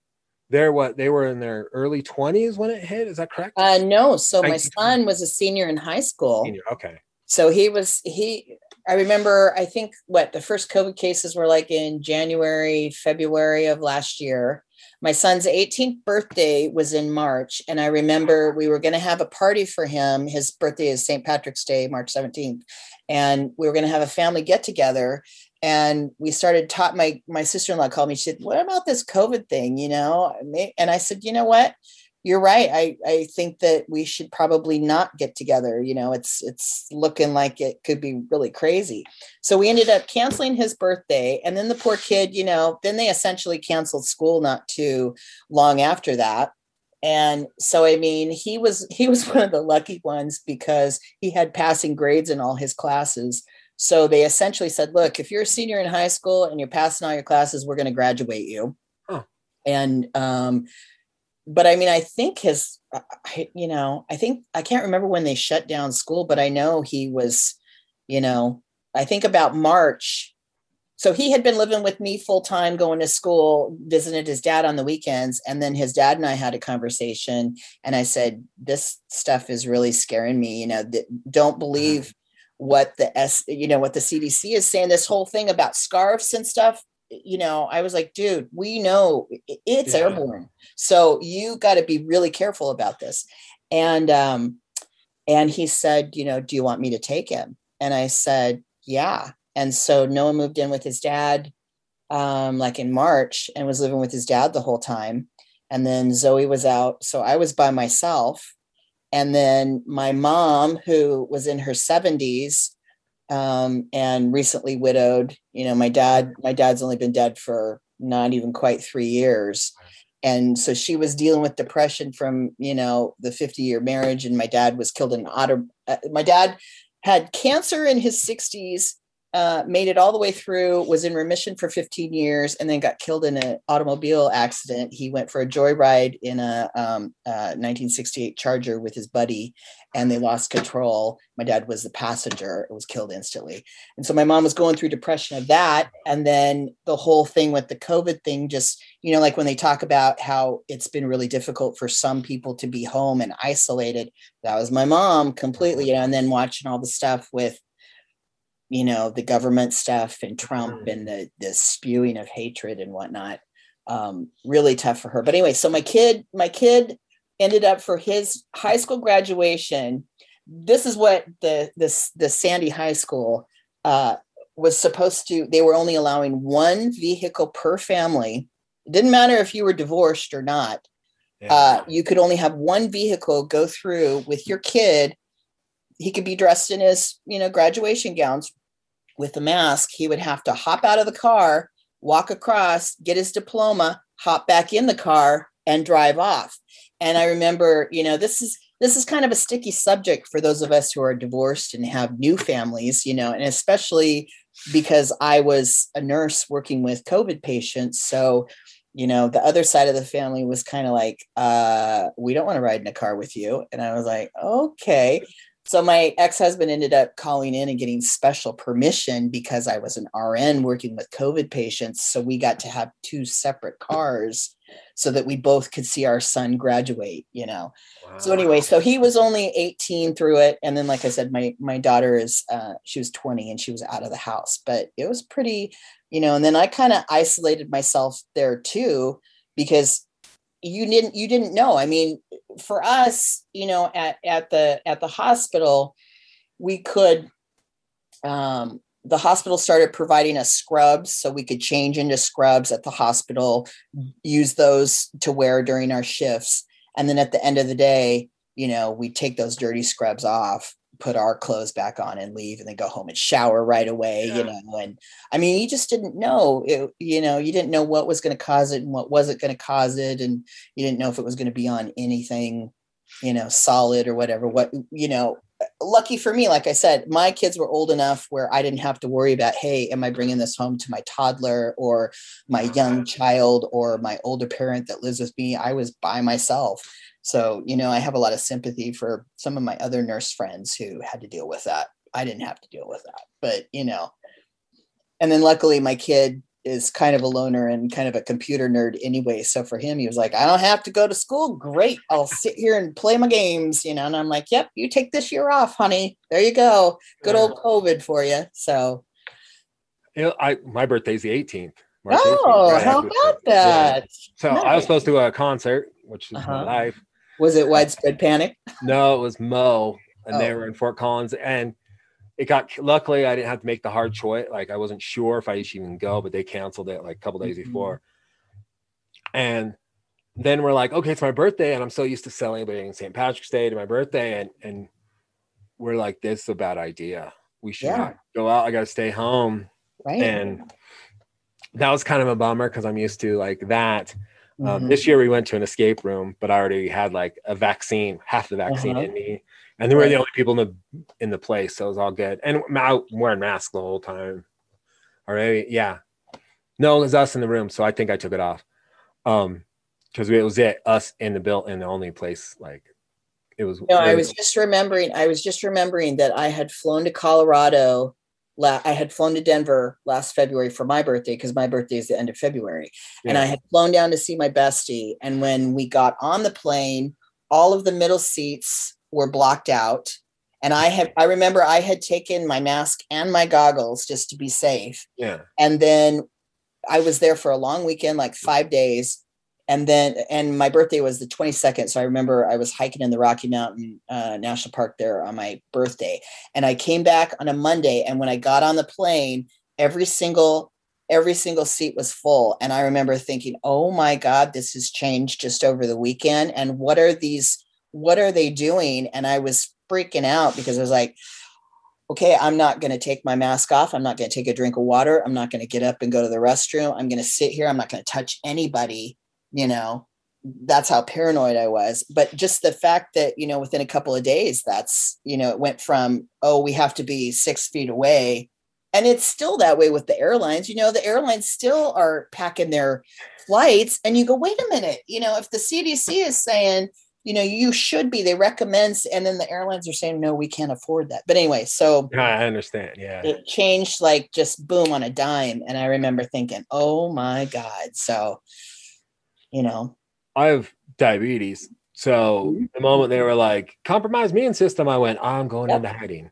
[SPEAKER 1] they're what they were in their early twenties when it hit. Is that correct?
[SPEAKER 2] Uh, no. So my son was a senior in high school.
[SPEAKER 1] Senior, Okay.
[SPEAKER 2] so he was he i remember i think what the first covid cases were like in january february of last year. My son's 18th birthday was in march and i remember we were going to have a party for him. His birthday is st patrick's day march 17th and we were going to have a family get together and we started taught my my sister-in-law called me. She said what about this covid thing? You know and i said you know what you're right. I, I think that we should probably not get together. You know, it's it's looking like it could be really crazy. So we ended up canceling his birthday. And then the poor kid, you know, then they essentially canceled school not too long after that. And so I mean, he was he was [LAUGHS] one of the lucky ones because he had passing grades in all his classes. So they essentially said, look, if you're a senior in high school and you're passing all your classes, we're going to graduate you.
[SPEAKER 1] Huh.
[SPEAKER 2] And um, but I mean, I think his, uh, I, you know, I think I can't remember when they shut down school, but I know he was, you know, I think about March. So he had been living with me full time, going to school, visited his dad on the weekends. And then his dad and I had a conversation. And I said, This stuff is really scaring me. You know, th- don't believe uh-huh. what the S, you know, what the CDC is saying, this whole thing about scarves and stuff. You know, I was like, dude, we know it's
[SPEAKER 1] Yeah.
[SPEAKER 2] airborne. So you got to be really careful about this. And um, and he said, you know, do you want me to take him? And I said, yeah. And so Noah moved in with his dad um, like in March and was living with his dad the whole time. And then Zoe was out. So I was by myself. And then my mom, who was in her 70s um, and recently widowed, you know, my dad, my dad's only been dead for not even quite three years. And so she was dealing with depression from, you know, the 50 year marriage. And my dad was killed in an auto. Uh, my dad had cancer in his 60s uh, made it all the way through, was in remission for 15 years, and then got killed in an automobile accident. He went for a joyride in a um, uh, 1968 Charger with his buddy, and they lost control. My dad was the passenger, it was killed instantly. And so my mom was going through depression of that. And then the whole thing with the COVID thing, just, you know, like when they talk about how it's been really difficult for some people to be home and isolated, that was my mom completely, you know, and then watching all the stuff with you know the government stuff and Trump mm-hmm. and the the spewing of hatred and whatnot. Um, really tough for her. But anyway, so my kid, my kid ended up for his high school graduation. This is what the this the Sandy High School uh, was supposed to. They were only allowing one vehicle per family. It didn't matter if you were divorced or not. Yeah. Uh, you could only have one vehicle go through with your kid. He could be dressed in his, you know, graduation gowns, with a mask, he would have to hop out of the car, walk across, get his diploma, hop back in the car, and drive off. And I remember, you know, this is this is kind of a sticky subject for those of us who are divorced and have new families, you know, and especially because I was a nurse working with COVID patients. So, you know, the other side of the family was kind of like, uh, we don't want to ride in a car with you. And I was like, okay. So my ex-husband ended up calling in and getting special permission because I was an RN working with COVID patients. So we got to have two separate cars so that we both could see our son graduate, you know. Wow. So anyway, so he was only 18 through it. And then like I said, my my daughter is uh she was 20 and she was out of the house. But it was pretty, you know, and then I kind of isolated myself there too, because you didn't you didn't know i mean for us you know at, at the at the hospital we could um, the hospital started providing us scrubs so we could change into scrubs at the hospital use those to wear during our shifts. And then at the end of the day you know we take those dirty scrubs off put our clothes back on and leave and then go home and shower right away yeah. you know and i mean you just didn't know. It, you know you didn't know what was going to cause it and what wasn't going to cause it. And you didn't know if it was going to be on anything you know solid or whatever what you know lucky for me like i said my kids were old enough where i didn't have to worry about hey am i bringing this home to my toddler or my young child or my older parent that lives with me? I was by myself. So, you know, I have a lot of sympathy for some of my other nurse friends who had to deal with that. I didn't have to deal with that, but you know, and then luckily my kid is kind of a loner and kind of a computer nerd anyway. So for him, he was like, I don't have to go to school. Great. I'll sit here and play my games, you know. And I'm like, yep, you take this year off, honey. There you go. Good old COVID for you. So
[SPEAKER 1] you know, I my birthday's the 18th.
[SPEAKER 2] March oh, 18th, right? how about that?
[SPEAKER 1] Yeah. So nice. I was supposed to do a concert, which is uh-huh. my life.
[SPEAKER 2] Was it widespread panic?
[SPEAKER 1] No, it was Mo, and oh. they were in Fort Collins, and it got. Luckily, I didn't have to make the hard choice. Like I wasn't sure if I should even go, but they canceled it like a couple days mm-hmm. before. And then we're like, okay, it's my birthday, and I'm so used to celebrating St. Patrick's Day to my birthday, and and we're like, this is a bad idea. We should yeah. not go out. I got to stay home. Right. And that was kind of a bummer because I'm used to like that. Um, mm-hmm. This year we went to an escape room, but I already had like a vaccine, half the vaccine uh-huh. in me, and they were the only people in the in the place, so it was all good. And I'm wearing masks the whole time. Already, yeah. No, it was us in the room, so I think I took it off. Um, because it was it us in the bill in the only place like it was.
[SPEAKER 2] No, I was just remembering. I was just remembering that I had flown to Colorado la- I had flown to Denver last February for my birthday because my birthday is the end of February. Yeah. And I had flown down to see my bestie. And when we got on the plane, all of the middle seats were blocked out. And I had I remember I had taken my mask and my goggles just to be safe.
[SPEAKER 1] Yeah.
[SPEAKER 2] And then I was there for a long weekend, like five days and then and my birthday was the 22nd so i remember i was hiking in the rocky mountain uh, national park there on my birthday and i came back on a monday and when i got on the plane every single every single seat was full and i remember thinking oh my god this has changed just over the weekend and what are these what are they doing? And I was freaking out because I was like, okay, I'm not going to take my mask off. I'm not going to take a drink of water. I'm not going to get up and go to the restroom. I'm going to sit here. I'm not going to touch anybody, you know. That's how paranoid I was. But just the fact that, you know, within a couple of days, that's, you know, it went from, oh, we have to be six feet away. And it's still that way with the airlines. You know, the airlines still are packing their flights. And you go, wait a minute, you know, if the CDC is saying, you know, you should be. They recommend, and then the airlines are saying, no, we can't afford that. But anyway, so
[SPEAKER 1] I understand. Yeah.
[SPEAKER 2] It changed like just boom on a dime. And I remember thinking, oh my God. So, you know,
[SPEAKER 1] I have diabetes. So mm-hmm. the moment they were like, compromise immune system, I went, I'm going yep. into hiding.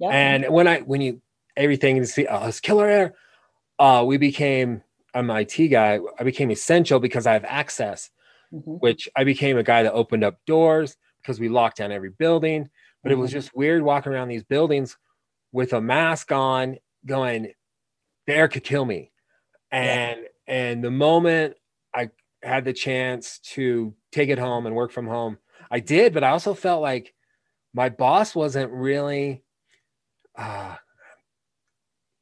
[SPEAKER 1] Yep. And when I, when you, everything is, oh, it's killer air, uh, we became, I'm an IT guy. I became essential because I have access mm-hmm. which I became a guy that opened up doors because we locked down every building. But mm-hmm. it was mm-hmm. just weird walking around these buildings with a mask on, going, the air could kill me. And yeah. and the moment I had the chance to take it home and work from home, I did. But I also felt like my boss wasn't really uh,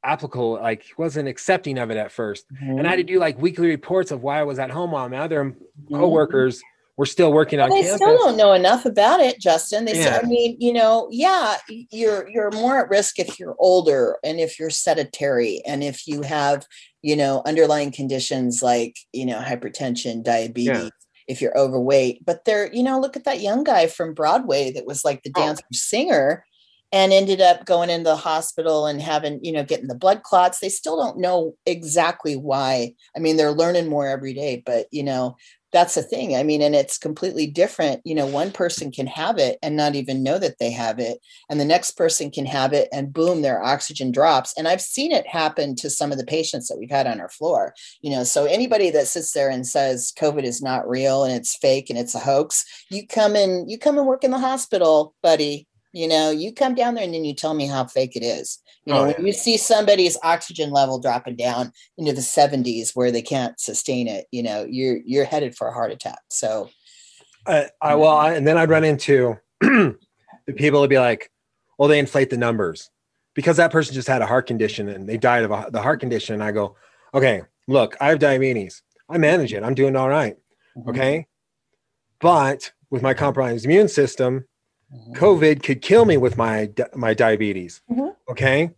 [SPEAKER 1] applicable like wasn't accepting of it at 1st mm-hmm. and i had to do like weekly reports of why i was at home while my other mm-hmm. coworkers were still working well, on
[SPEAKER 2] they
[SPEAKER 1] campus.
[SPEAKER 2] still don't know enough about it justin they yeah. i mean you know yeah you're you're more at risk if you're older and if you're sedentary and if you have you know underlying conditions like you know hypertension diabetes yeah. if you're overweight but they're you know look at that young guy from broadway that was like the oh. dancer singer and ended up going into the hospital and having, you know, getting the blood clots. They still don't know exactly why. I mean, they're learning more every day, but, you know, that's the thing. I mean, and it's completely different. You know, one person can have it and not even know that they have it. And the next person can have it and boom, their oxygen drops. And I've seen it happen to some of the patients that we've had on our floor. You know, so anybody that sits there and says COVID is not real and it's fake and it's a hoax, you come in, you come and work in the hospital, buddy. You know, you come down there and then you tell me how fake it is. You know, oh, yeah. when you see somebody's oxygen level dropping down into the 70s where they can't sustain it, you know, you're you're headed for a heart attack. So
[SPEAKER 1] uh, I well, I, and then I'd run into [CLEARS THROAT] the people would be like, well, they inflate the numbers because that person just had a heart condition and they died of a, the heart condition. And I go, okay, look, I have diabetes. I manage it. I'm doing all right. mm-hmm. Okay. But with my compromised immune system, Mm-hmm. COVID could kill me with my my diabetes. Mm-hmm. Okay,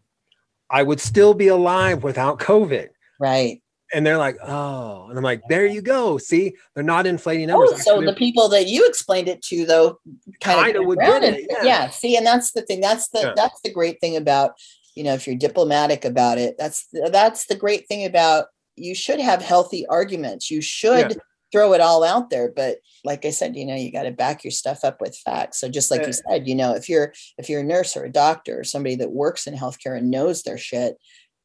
[SPEAKER 1] I would still be alive without COVID.
[SPEAKER 2] Right.
[SPEAKER 1] And they're like, oh, and I'm like, there you go. See, they're not inflating numbers.
[SPEAKER 2] Oh, so the people that you explained it to, though, kind of would get it. Yeah. yeah. See, and that's the thing. That's the yeah. that's the great thing about you know if you're diplomatic about it. That's that's the great thing about you should have healthy arguments. You should. Yeah throw it all out there but like i said you know you got to back your stuff up with facts so just like you said you know if you're if you're a nurse or a doctor or somebody that works in healthcare and knows their shit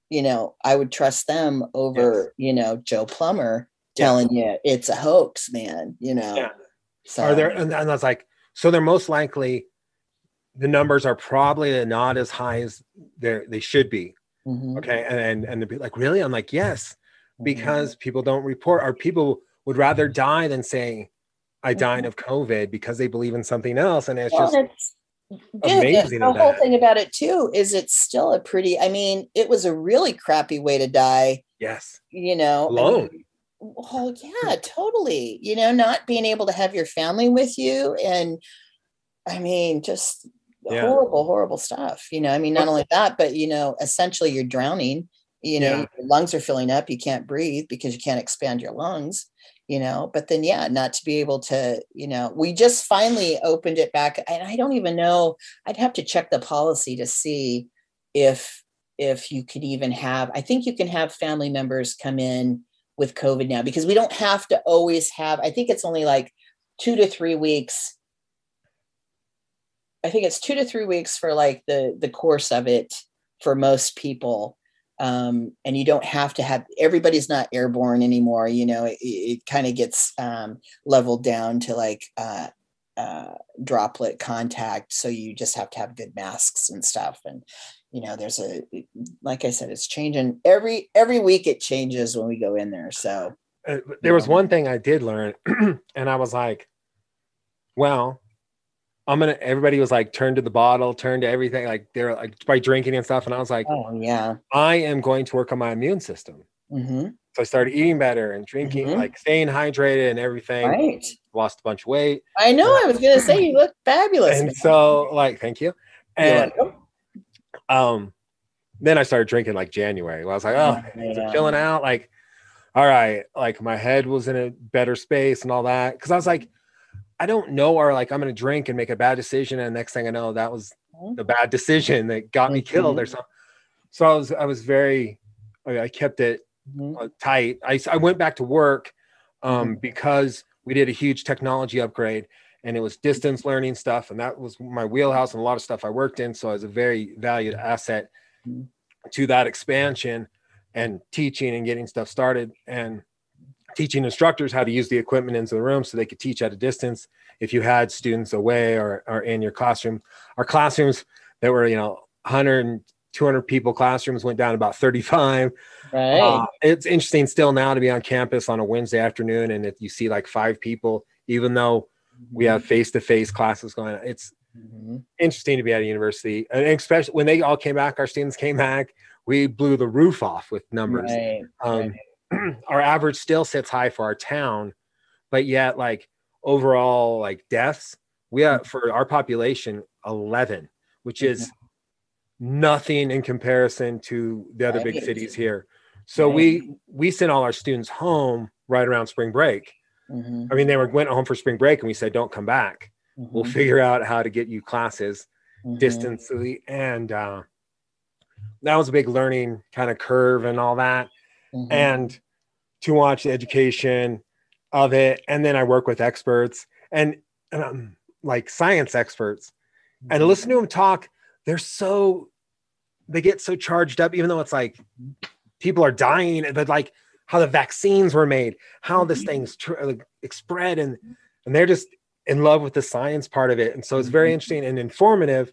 [SPEAKER 2] you know i would trust them over yes. you know joe plumber telling you it's a hoax man you know yeah.
[SPEAKER 1] so are there and, and that's like so they're most likely the numbers are probably not as high as they they should be mm-hmm. okay and and, and they'd be like really i'm like yes mm-hmm. because people don't report or people would rather mm-hmm. die than say I mm-hmm. died of COVID because they believe in something else. And it's well, just
[SPEAKER 2] amazing. The whole thing about it too is it's still a pretty, I mean, it was a really crappy way to die.
[SPEAKER 1] Yes.
[SPEAKER 2] You know,
[SPEAKER 1] alone.
[SPEAKER 2] oh yeah, totally. You know, not being able to have your family with you. And I mean, just yeah. horrible, horrible stuff. You know, I mean, not only that, but you know, essentially you're drowning. You know, yeah. your lungs are filling up, you can't breathe because you can't expand your lungs you know but then yeah not to be able to you know we just finally opened it back and i don't even know i'd have to check the policy to see if if you could even have i think you can have family members come in with covid now because we don't have to always have i think it's only like two to three weeks i think it's two to three weeks for like the the course of it for most people um, and you don't have to have everybody's not airborne anymore you know it, it kind of gets um, leveled down to like uh, uh, droplet contact. So you just have to have good masks and stuff. And you know there's a like i said it's changing. Every every week it changes when we go in there. So
[SPEAKER 1] uh, there was one thing i did learn [CLEARS THROAT] and i was like well I'm gonna. Everybody was like, turn to the bottle, turn to everything. Like they're like by drinking and stuff. And I was like,
[SPEAKER 2] Oh yeah.
[SPEAKER 1] I am going to work on my immune system.
[SPEAKER 2] hmm
[SPEAKER 1] So I started eating better and drinking,
[SPEAKER 2] Mhm.
[SPEAKER 1] like staying hydrated and everything.
[SPEAKER 2] Right.
[SPEAKER 1] Lost a bunch of weight.
[SPEAKER 2] I know. I was gonna say you look [LAUGHS] fabulous.
[SPEAKER 1] and
[SPEAKER 2] man.
[SPEAKER 1] so like thank you and um then i started drinking like january Well, i was like oh
[SPEAKER 2] Yeah.
[SPEAKER 1] chilling out like all right like my head was in a better space and all that because i was like i don't know or like i'm gonna drink and make a bad decision and next thing i know that was the bad decision that got me killed or something so i was i was very i kept it
[SPEAKER 2] Mhm.
[SPEAKER 1] uh, tight. I, I went back to work um, because we did a huge technology upgrade and it was distance learning stuff and that was my wheelhouse and a lot of stuff i worked in so i was a very valued asset to that expansion and teaching and getting stuff started and teaching instructors how to use the equipment into the room so they could teach at a distance if you had students away or, or in your classroom our classrooms that were you know 100 200 people classrooms went down about 35
[SPEAKER 2] Right.
[SPEAKER 1] uh, it's interesting still now to be on campus on a Wednesday afternoon and if you see like five people, even though we have face to face classes going on, it's
[SPEAKER 2] Mhm.
[SPEAKER 1] interesting to be at a university. And especially when they all came back, our students came back, we blew the roof off with numbers.
[SPEAKER 2] Right.
[SPEAKER 1] Um, [CLEARS THROAT] our average still sits high for our town, but yet, like overall, like deaths, we have for our population 11, which is nothing in comparison to the other big cities here. So we we sent all our students home right around spring break.
[SPEAKER 2] Mhm.
[SPEAKER 1] I mean, they were went home for spring break, and we said, "Don't come back. We'll
[SPEAKER 2] Mhm.
[SPEAKER 1] figure out how to get you classes
[SPEAKER 2] Mhm.
[SPEAKER 1] distantly." And uh, that was a big learning kind of curve and all that
[SPEAKER 2] Mhm.
[SPEAKER 1] and to watch the education of it and then i work with experts and and um, like science experts and
[SPEAKER 2] Mm-hmm.
[SPEAKER 1] listen to them talk they're so they get so charged up even though it's like people are dying but like how the vaccines were made how this
[SPEAKER 2] Mm-hmm.
[SPEAKER 1] thing's tr- like, spread and and they're just in love with the science part of it and so it's very
[SPEAKER 2] Mhm.
[SPEAKER 1] interesting and informative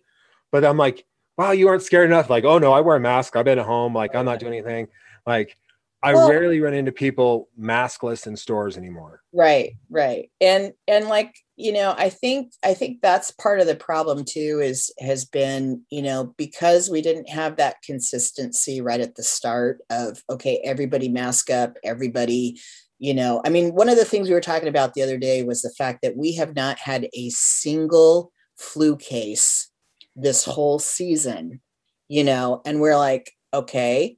[SPEAKER 1] but i'm like wow you aren't scared enough like oh no i wear a mask i've been at home like i'm not doing anything like i
[SPEAKER 2] Well-
[SPEAKER 1] rarely run into people maskless in stores anymore.
[SPEAKER 2] Right right. And and like you know i think i think that's part of the problem too is has been you know because we didn't have that consistency right at the start of okay everybody mask up everybody you know i mean one of the things we were talking about the other day was the fact that we have not had a single flu case this whole season you know and we're like okay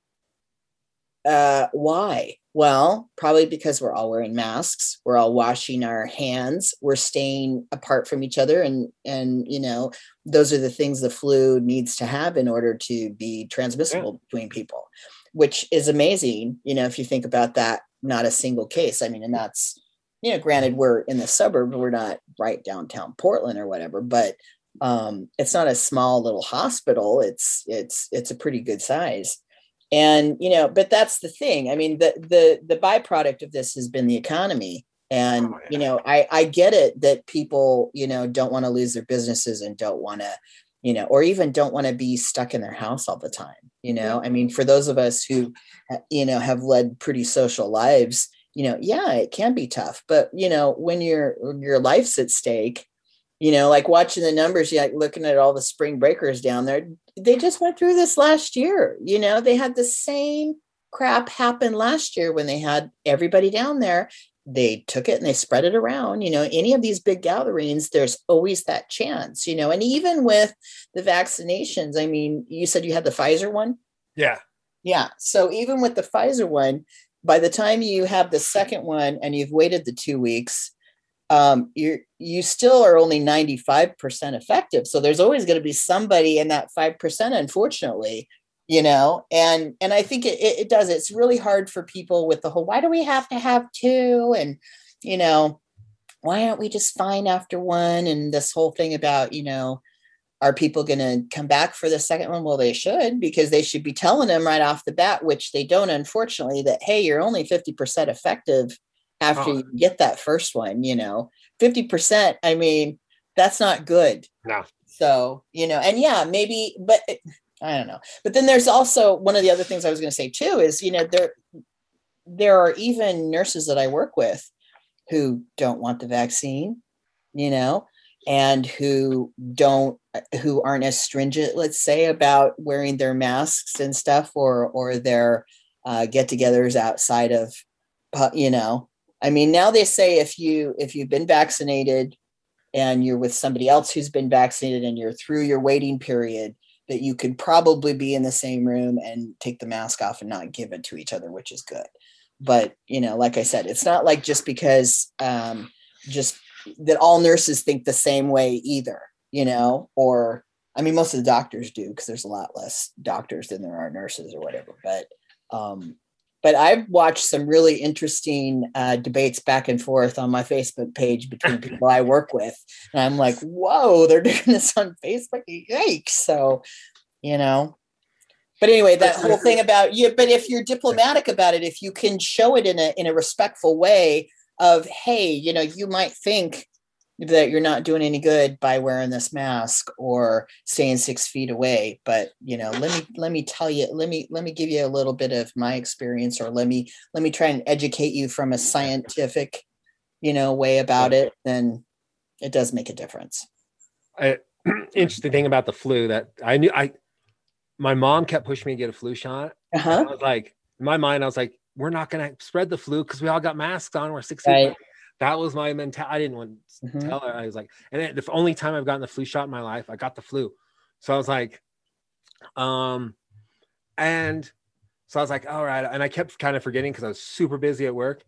[SPEAKER 2] uh, why? Well, probably because we're all wearing masks, we're all washing our hands, we're staying apart from each other, and and you know those are the things the flu needs to have in order to be transmissible between people, which is amazing. You know, if you think about that, not a single case. I mean, and that's you know, granted we're in the suburb, we're not right downtown Portland or whatever, but um, it's not a small little hospital. It's it's it's a pretty good size and you know but that's the thing. I mean the the the byproduct of this has been the economy. And
[SPEAKER 1] Oh,
[SPEAKER 2] you know i i get it that people you know don't want to lose their businesses and don't want to you know or even don't want to be stuck in their house all the time you know? I mean for those of us who you know have led pretty social lives you know yeah it can be tough. But you know when your your life's at stake you know like watching the numbers yeah like looking at all the spring breakers down there they just went through this last year. You know, they had the same crap happen last year when they had everybody down there. They took it and they spread it around. You know, any of these big gatherings, there's always that chance, you know, and even with the vaccinations, I mean, you said you had the Pfizer one.
[SPEAKER 1] yeah
[SPEAKER 2] Yeah. So even with the Pfizer one, by the time you have the second one and you've waited the two weeks, um, you you still are only 95% effective. So there's always going to be somebody in that 5%, unfortunately, you know, and and I think it, it, does. It's really hard for people with the whole why do we have to have two? And you know, why aren't we just fine after one? And this whole thing about, you know, are people going to come back for the second one? Well, they should because they should be telling them right off the bat, which they don't, unfortunately, that hey, you're only 50% effective after
[SPEAKER 1] Oh.
[SPEAKER 2] you get that first one, you know. 50%, I mean, that's not good.
[SPEAKER 1] no
[SPEAKER 2] So, you know, and yeah, maybe, but it- I don't know. But then there's also one of the other things I was going to say too is, you know, there there are even nurses that I work with who don't want the vaccine, you know, and who don't who aren't as stringent let's say about wearing their masks and stuff or or their uh, get-togethers outside of you know i mean now they say if you if you've been vaccinated and you're with somebody else who's been vaccinated and you're through your waiting period that you could probably be in the same room and take the mask off and not give it to each other which is good. But you know like i said it's not like just because um just that all nurses think the same way either you know or i mean most of the doctors do because there's a lot less doctors than there are nurses or whatever but um but I've watched some really interesting uh, debates back and forth on my Facebook page between [LAUGHS] people I work with. And I'm like, whoa, they're [LAUGHS] doing this on Facebook. Yikes. So, you know, but anyway, that whole thing about you, but if you're diplomatic about it, if you can show it in a in a respectful way of, hey, you know, you might think that you're not doing any good by wearing this mask or staying six feet away but you know let me let me tell you let me let me give you a little bit of my experience or let me let me try and educate you from a scientific you know way about it then it does make a difference
[SPEAKER 1] I, [CLEARS THROAT] interesting thing about the flu that i knew i my mom kept pushing me to get a flu shot
[SPEAKER 2] uh-huh.
[SPEAKER 1] i was like in my mind i was like we're not going to spread the flu because we all got masks on we're six feet
[SPEAKER 2] Right.
[SPEAKER 1] That was my mentality. I didn't want to
[SPEAKER 2] Mhm.
[SPEAKER 1] tell her. I was like, and then the only time I've gotten the flu shot in my life, I got the flu. So I was like, um, and so I was like, all right. And I kept kind of forgetting because I was super busy at work.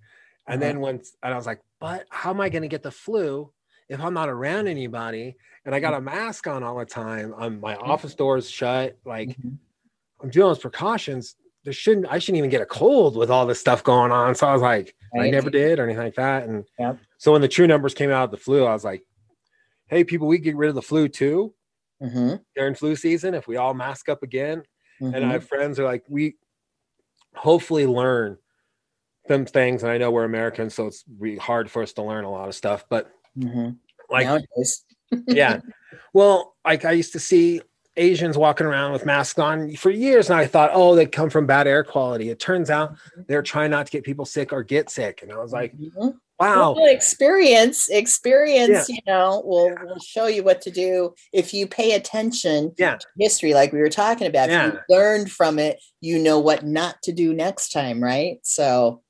[SPEAKER 1] And then once, and I was like, but how am I going to get the flu if I'm not around anybody and I got a mask on all the time? I'm, my office doors shut. Like
[SPEAKER 2] Mhm.
[SPEAKER 1] I'm doing those precautions. There shouldn't, I shouldn't even get a cold with all this stuff going on. So I was like, I never did or anything like that. And
[SPEAKER 2] Yep.
[SPEAKER 1] so when the true numbers came out of the flu, I was like, hey, people, we get rid of the flu too
[SPEAKER 2] Mhm.
[SPEAKER 1] during flu season if we all mask up again. And I
[SPEAKER 2] Mhm.
[SPEAKER 1] have friends who are like, we hopefully learn them things. And I know we're Americans, so it's really hard for us to learn a lot of stuff. But
[SPEAKER 2] Mhm.
[SPEAKER 1] like,
[SPEAKER 2] nowadays [LAUGHS]
[SPEAKER 1] yeah. Well, like I used to see Asians walking around with masks on for years, and I thought, oh, they come from bad air quality. It turns out they're trying not to get people sick or get sick. And I was like,
[SPEAKER 2] Mhm.
[SPEAKER 1] wow.
[SPEAKER 2] Well, experience experience you know will will show you what to do if you pay attention
[SPEAKER 1] Yeah.
[SPEAKER 2] to history like we were talking about if
[SPEAKER 1] Yeah.
[SPEAKER 2] you learned from it you know what not to do next time right so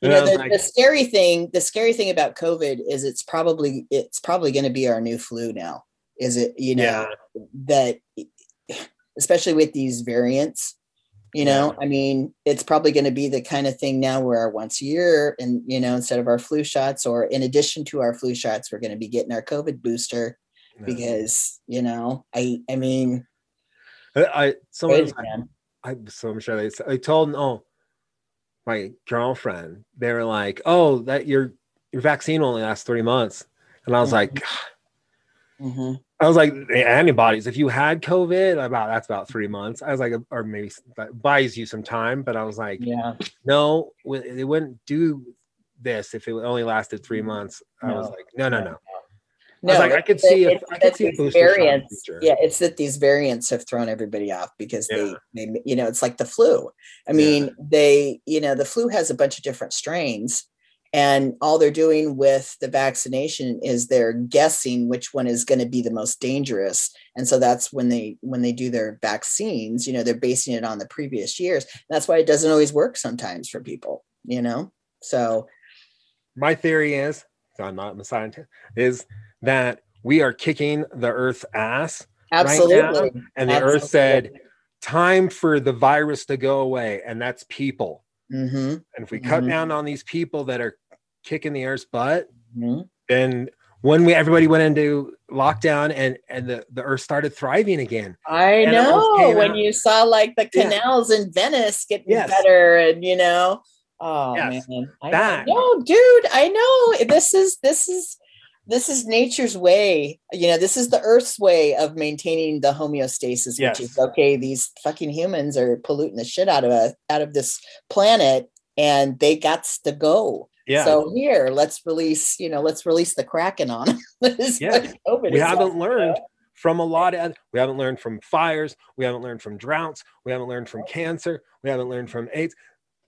[SPEAKER 2] you know the,
[SPEAKER 1] like-
[SPEAKER 2] the scary thing the scary thing about covid is it's probably it's probably going to be our new flu now is it you know
[SPEAKER 1] Yeah.
[SPEAKER 2] That especially with these variants you know i mean it's probably going to be the kind of thing now where once a year and you know instead of our flu shots or in addition to our flu shots we're going to be getting our covid booster
[SPEAKER 1] Yeah.
[SPEAKER 2] because you know i i mean
[SPEAKER 1] I, someone was. I so I'm sure they I told oh my girlfriend they were like oh that your your vaccine only lasts three months and I was mm-hmm. like
[SPEAKER 2] Mhm.
[SPEAKER 1] I was like antibodies if you had COVID about that's about three months. I was like or maybe that buys you some time but I was like
[SPEAKER 2] yeah.
[SPEAKER 1] No they wouldn't do this if it only lasted three months. I was like no no no.
[SPEAKER 2] No
[SPEAKER 1] was like, I could see if- I could see a
[SPEAKER 2] these
[SPEAKER 1] booster shot in the
[SPEAKER 2] variants yeah it's that these variants have thrown everybody off because
[SPEAKER 1] Yeah.
[SPEAKER 2] they they you know it's like the flu. I
[SPEAKER 1] Yeah.
[SPEAKER 2] mean they you know the flu has a bunch of different strains and all they're doing with the vaccination is they're guessing which one is going to be the most dangerous. And so that's when they when they do their vaccines you know they're basing it on the previous years. That's why it doesn't always work sometimes for people you know? So
[SPEAKER 1] my theory is I'm not a scientist is that we are kicking the earth's ass
[SPEAKER 2] absolutely.
[SPEAKER 1] And the earth said time for the virus to go away. And that's people
[SPEAKER 2] hmm
[SPEAKER 1] and if we cut
[SPEAKER 2] Mhm.
[SPEAKER 1] down on these people that are kicking the earth's butt
[SPEAKER 2] hmm
[SPEAKER 1] then when we everybody went into lockdown and and the, the earth started thriving again
[SPEAKER 2] I
[SPEAKER 1] And
[SPEAKER 2] know when
[SPEAKER 1] out-
[SPEAKER 2] you saw like the
[SPEAKER 1] Yeah.
[SPEAKER 2] canals in Venice getting
[SPEAKER 1] Yes.
[SPEAKER 2] better and you know oh
[SPEAKER 1] Yes.
[SPEAKER 2] man I
[SPEAKER 1] That-
[SPEAKER 2] know. no dude I know this is this is this is nature's way you know this is the earth's way of maintaining the homeostasis which is
[SPEAKER 1] Yes.
[SPEAKER 2] okay these fucking humans are polluting the shit out of us out of this planet and they got to go
[SPEAKER 1] yeah
[SPEAKER 2] so here let's release you know let's release the kraken on [LAUGHS] This
[SPEAKER 1] Yeah. we haven't
[SPEAKER 2] like,
[SPEAKER 1] learned from a lot of we haven't learned from fires we haven't learned from droughts we haven't learned from cancer we haven't learned from aids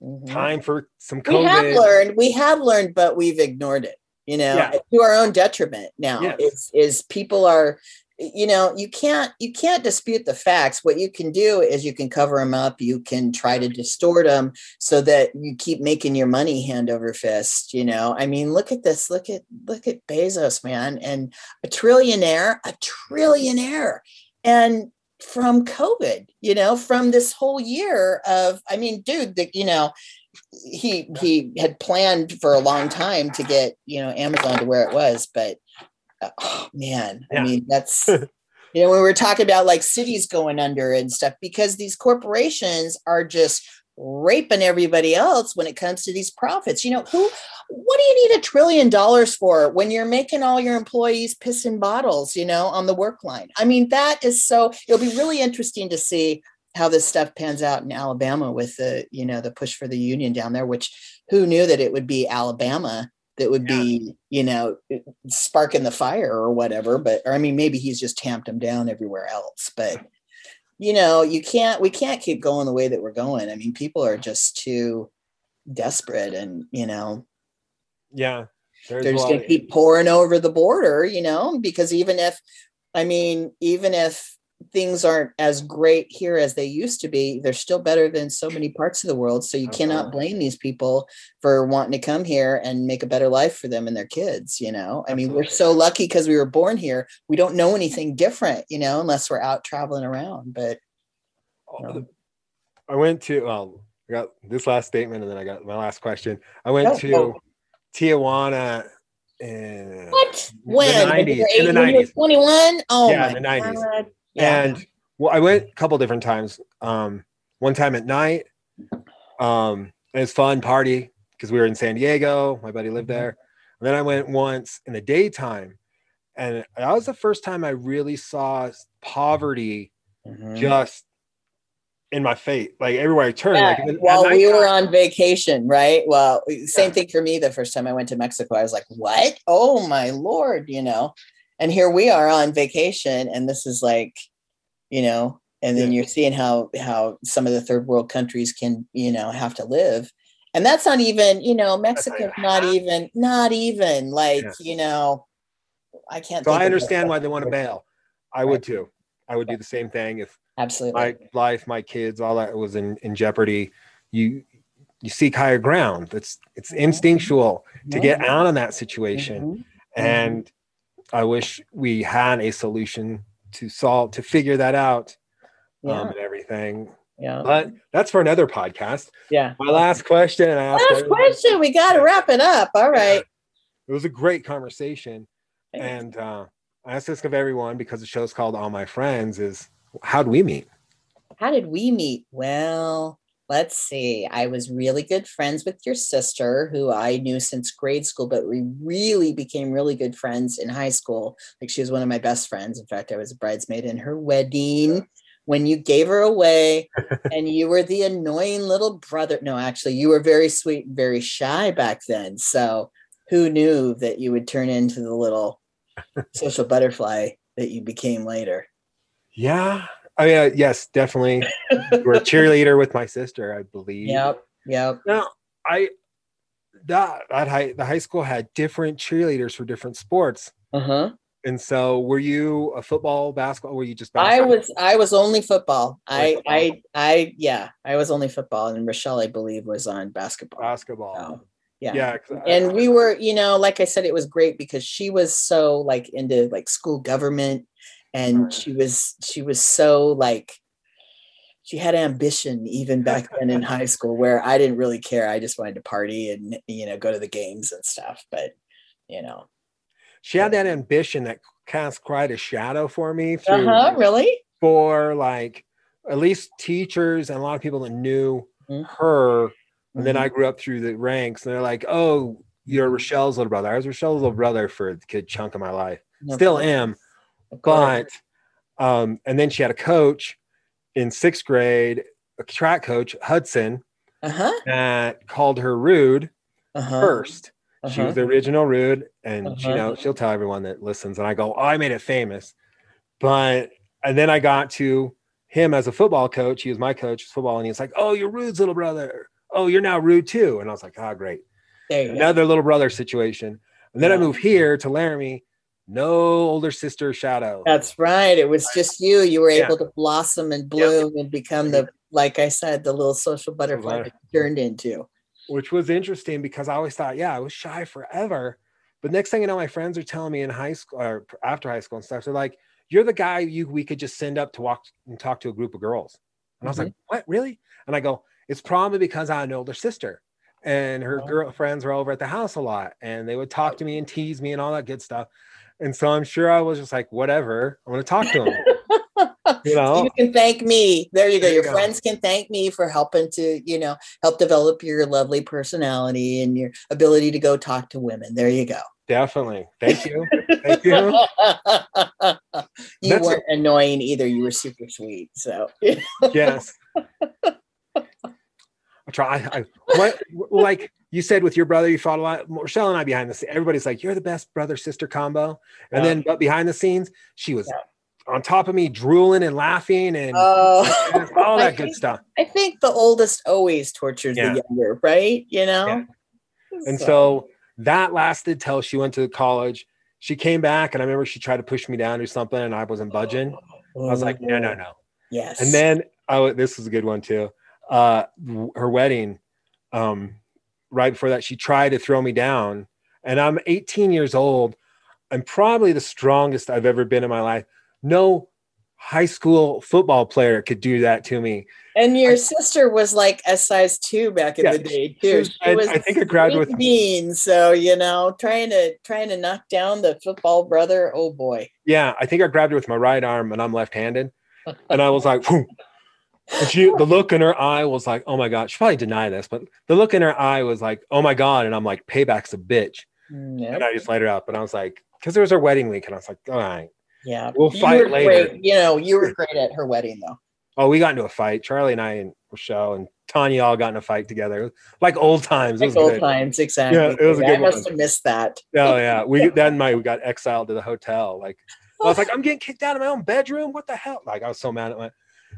[SPEAKER 2] Mhm.
[SPEAKER 1] time for some COVID.
[SPEAKER 2] we have learned we have learned but we've ignored it you know,
[SPEAKER 1] Yeah.
[SPEAKER 2] to our own detriment now.
[SPEAKER 1] Yes.
[SPEAKER 2] Is is people are you know you can't you can't dispute the facts what you can do is you can cover them up you can try to distort them so that you keep making your money hand over fist you know i mean look at this look at look at bezos man and a trillionaire a trillionaire and from covid you know from this whole year of i mean dude the, you know he he had planned for a long time to get you know amazon to where it was but uh, oh man
[SPEAKER 1] Yeah.
[SPEAKER 2] i mean that's [LAUGHS] you know when we were talking about like cities going under and stuff because these corporations are just raping everybody else when it comes to these profits. You know who what do you need a trillion dollars for when you're making all your employees piss in bottles you know on the work line? I mean that is so it'll be really interesting to see how this stuff pans out in alabama with the you know the push for the union down there which who knew that it would be alabama that would
[SPEAKER 1] Yeah.
[SPEAKER 2] be you know sparking the fire or whatever but or i mean maybe he's just tamped them down everywhere else but you know you can't we can't keep going the way that we're going i mean people are just too desperate and you know
[SPEAKER 1] Yeah. There's
[SPEAKER 2] they're just going to keep pouring over the border you know because even if i mean even if things aren't as great here as they used to be they're still better than so many parts of the world so you
[SPEAKER 1] Of
[SPEAKER 2] cannot blame these people for wanting to come here and make a better life for them and their kids you know i mean we're so lucky because we were born here we don't know anything different you know unless we're out traveling around but
[SPEAKER 1] Oh, I went to well, I got this last statement and then I got my last question. I went
[SPEAKER 2] Oh,
[SPEAKER 1] to
[SPEAKER 2] oh.
[SPEAKER 1] Tijuana in
[SPEAKER 2] what
[SPEAKER 1] the
[SPEAKER 2] when
[SPEAKER 1] 90s,
[SPEAKER 2] you were
[SPEAKER 1] in the
[SPEAKER 2] eight- when you were
[SPEAKER 1] 90s.
[SPEAKER 2] 21 oh
[SPEAKER 1] Yeah,
[SPEAKER 2] my
[SPEAKER 1] in the 90s.
[SPEAKER 2] God. Yeah.
[SPEAKER 1] and well, I went a couple different times. Um, one time at night, um, it was fun party because we were in San Diego. My buddy lived
[SPEAKER 2] Mm-hmm.
[SPEAKER 1] there. And then I went once in the daytime, and that was the first time I really saw poverty
[SPEAKER 2] Mhm.
[SPEAKER 1] just in my face, like everywhere I turned.
[SPEAKER 2] Yeah,
[SPEAKER 1] like
[SPEAKER 2] while we were on vacation, right? Well, same thing for me the first time I went to Mexico. I was like, what? Oh my lord, you know. And here we are on vacation, and this is like, you know, and then
[SPEAKER 1] Yeah.
[SPEAKER 2] you're seeing how how some of the third world countries can, you know, have to live. And that's not even, you know, Mexico's not even, not even like,
[SPEAKER 1] Yeah.
[SPEAKER 2] you know, I can't
[SPEAKER 1] So
[SPEAKER 2] think
[SPEAKER 1] I understand why they want to bail. I would too. I would do the same thing if
[SPEAKER 2] Absolutely.
[SPEAKER 1] my life, my kids, all that was in, in jeopardy. You you seek higher ground. it's it's
[SPEAKER 2] Mhm.
[SPEAKER 1] instinctual to get out of that situation.
[SPEAKER 2] Mhm.
[SPEAKER 1] And I wish we had a solution to solve to figure that out um, and everything.
[SPEAKER 2] Yeah.
[SPEAKER 1] But that's for another podcast.
[SPEAKER 2] Yeah.
[SPEAKER 1] My last question,
[SPEAKER 2] Last
[SPEAKER 1] everyone-
[SPEAKER 2] question. We got to wrap it up. All right.
[SPEAKER 1] It was a great conversation.
[SPEAKER 2] Thanks.
[SPEAKER 1] And uh, I ask this of everyone because the show's called All My Friends. Is how do we meet?
[SPEAKER 2] How did we meet? Well, let's see. I was really good friends with your sister, who I knew since grade school, but we really became really good friends in high school. Like she was one of my best friends. In fact, I was a bridesmaid in her wedding when you gave her away, [LAUGHS] and you were the annoying little brother. No, actually, you were very sweet, and very shy back then. So who knew that you would turn into the little [LAUGHS] social butterfly that you became later?
[SPEAKER 1] Yeah. I mean, uh, yes, definitely. you were a cheerleader with my sister, I believe.
[SPEAKER 2] Yep. Yep.
[SPEAKER 1] Now, I that that high the high school had different cheerleaders for different sports.
[SPEAKER 2] Uh-huh.
[SPEAKER 1] And so, were you a football, basketball? Or were you just
[SPEAKER 2] I was I was only football. I
[SPEAKER 1] football.
[SPEAKER 2] I I yeah, I was only football and Rochelle I believe was on basketball.
[SPEAKER 1] basketball.
[SPEAKER 2] So, yeah.
[SPEAKER 1] Yeah. I-
[SPEAKER 2] And we were, you know, like I said it was great because she was so like into like school government and
[SPEAKER 1] Right.
[SPEAKER 2] she was she was so like she had ambition even back then in high [LAUGHS] school where I didn't really care. I just wanted to party and you know go to the games and stuff, but you know.
[SPEAKER 1] she had that ambition that cast quite a shadow for me through
[SPEAKER 2] Uh-huh, really?
[SPEAKER 1] for like at least teachers and a lot of people that knew
[SPEAKER 2] Mhm.
[SPEAKER 1] her. And then
[SPEAKER 2] Mhm.
[SPEAKER 1] I grew up through the ranks, and they're like, "Oh, you're Rochelle's little brother." I was Rochelle's little brother for a good chunk of my life.
[SPEAKER 2] No,
[SPEAKER 1] Still am,
[SPEAKER 2] of course.
[SPEAKER 1] But um, and then she had a coach in sixth grade, a track coach Hudson,
[SPEAKER 2] uh-huh.
[SPEAKER 1] that called her rude
[SPEAKER 2] Uh-huh.
[SPEAKER 1] first. She
[SPEAKER 2] uh-huh.
[SPEAKER 1] was the original rude, and she
[SPEAKER 2] Uh-huh.
[SPEAKER 1] know she'll tell everyone that listens. And I go, "Oh, I made it famous," but and then I got to him as a football coach. He was my coach, football, and he's like, "Oh, you're Rude's little brother. Oh, you're now Rude too." And I was like, "Ah, great."
[SPEAKER 2] there you go.
[SPEAKER 1] Another little brother situation. And then I move here to Laramie. No older sister shadow.
[SPEAKER 2] That's right. It was just you. You were
[SPEAKER 1] Yeah.
[SPEAKER 2] able to blossom and bloom and become the, like I said, the little social butterfly
[SPEAKER 1] butter-
[SPEAKER 2] that you turned into.
[SPEAKER 1] which was interesting because I always thought, yeah, I was shy forever. But next thing you know, my friends are telling me in high school or after high school and stuff, they're like, "You're the guy you we could just send up to walk and talk to a group of girls." And I was like, mm-hmm. "What, really?" And I go, "It's probably because I had an older sister, and her
[SPEAKER 2] Oh.
[SPEAKER 1] girlfriends were over at the house a lot, and they would talk to me and tease me and all that good stuff." And so I'm sure I was just like, "Whatever, I want to talk to him. [LAUGHS] You
[SPEAKER 2] So
[SPEAKER 1] know?
[SPEAKER 2] you can thank me. There you go.
[SPEAKER 1] There you
[SPEAKER 2] Your
[SPEAKER 1] go.
[SPEAKER 2] friends can thank me for helping to, you know, help develop your lovely personality and your ability to go talk to women. There you go.
[SPEAKER 1] Definitely. Thank you. Thank you. [LAUGHS]
[SPEAKER 2] you
[SPEAKER 1] That's-
[SPEAKER 2] weren't annoying either. You were super sweet. So
[SPEAKER 1] yes. [LAUGHS] I try. I what like you said with your brother, you fought a lot. Rochelle and I behind the scenes, everybody's like, "You're the best brother sister combo," and
[SPEAKER 2] Yeah.
[SPEAKER 1] then but behind the scenes, she was on top of me, drooling and laughing and
[SPEAKER 2] Oh, [LAUGHS]
[SPEAKER 1] all that good
[SPEAKER 2] think-
[SPEAKER 1] stuff.
[SPEAKER 2] I think the oldest always tortures
[SPEAKER 1] Yeah.
[SPEAKER 2] the younger, right? You know?
[SPEAKER 1] Yeah. And so that lasted till she went to college. She came back, and I remember she tried to push me down or something, and I wasn't budging. I was like, "No, no, no."
[SPEAKER 2] Yes.
[SPEAKER 1] And then oh, this was a good one too. Uh, her wedding, um, right before that, she tried to throw me down, and I'm 18 years old. I'm probably the strongest I've ever been in my life. No high school football player could do that to me.
[SPEAKER 2] And your
[SPEAKER 1] I-
[SPEAKER 2] sister was like a size two back in
[SPEAKER 1] Yeah,
[SPEAKER 2] the day
[SPEAKER 1] she
[SPEAKER 2] too.
[SPEAKER 1] was-
[SPEAKER 2] She
[SPEAKER 1] I-
[SPEAKER 2] was
[SPEAKER 1] I think I grabbed with-
[SPEAKER 2] bean. So you know, trying to trying to knock down the football brother. Oh boy.
[SPEAKER 1] Yeah, I think I grabbed her with my right arm, and I'm left-handed, and I was like. [LAUGHS] and she, the look in her eye was like, "Oh my god." She probably deny this, but the look in her eye was like, "Oh my god," and I'm like, "Payback's a bitch."
[SPEAKER 2] Mm,
[SPEAKER 1] and I just let her up. And I was like, because there was her wedding week, and I was like, all right.
[SPEAKER 2] Yeah.
[SPEAKER 1] We'll fight later.
[SPEAKER 2] great. You know, you were great at her wedding though.
[SPEAKER 1] Oh, we got into a fight. Charlie and I and Rochelle and Tanya all got in a fight together, like old times. It was
[SPEAKER 2] Like old
[SPEAKER 1] good.
[SPEAKER 2] times, exactly.
[SPEAKER 1] Yeah, it was a good
[SPEAKER 2] must
[SPEAKER 1] one.
[SPEAKER 2] Must have missed that.
[SPEAKER 1] Oh yeah, we that night we got exiled to the hotel. Like I was like, I'm getting kicked out of my own bedroom. What the hell? Like I was so mad at my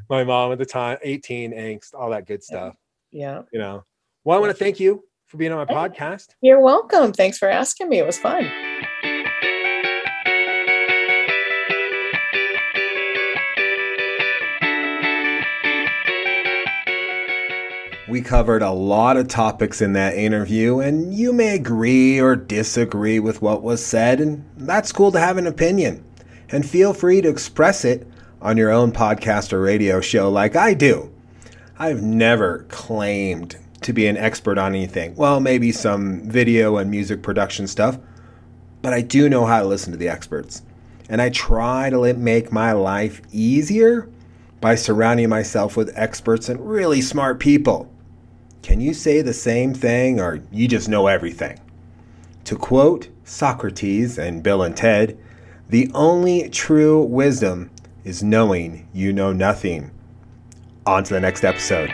[SPEAKER 1] my mom at the time, 18, angst, all that good stuff.
[SPEAKER 2] Yeah.
[SPEAKER 1] You know. Well, I want to thank you for being on my podcast.
[SPEAKER 2] You're welcome. Thanks for asking me. It was fun.
[SPEAKER 3] We covered a lot of topics in that interview, and you may agree or disagree with what was said, and that's cool to have an opinion. And feel free to express it on your own podcast or radio show like I do. I've never claimed to be an expert on anything. Well, maybe some video and music production stuff, but I do know how to listen to the experts. And I try to make my life easier by surrounding myself with experts and really smart people. Can you say the same thing or you just know everything? To quote Socrates and Bill and Ted, the only true wisdom is knowing you know nothing. On to the next episode.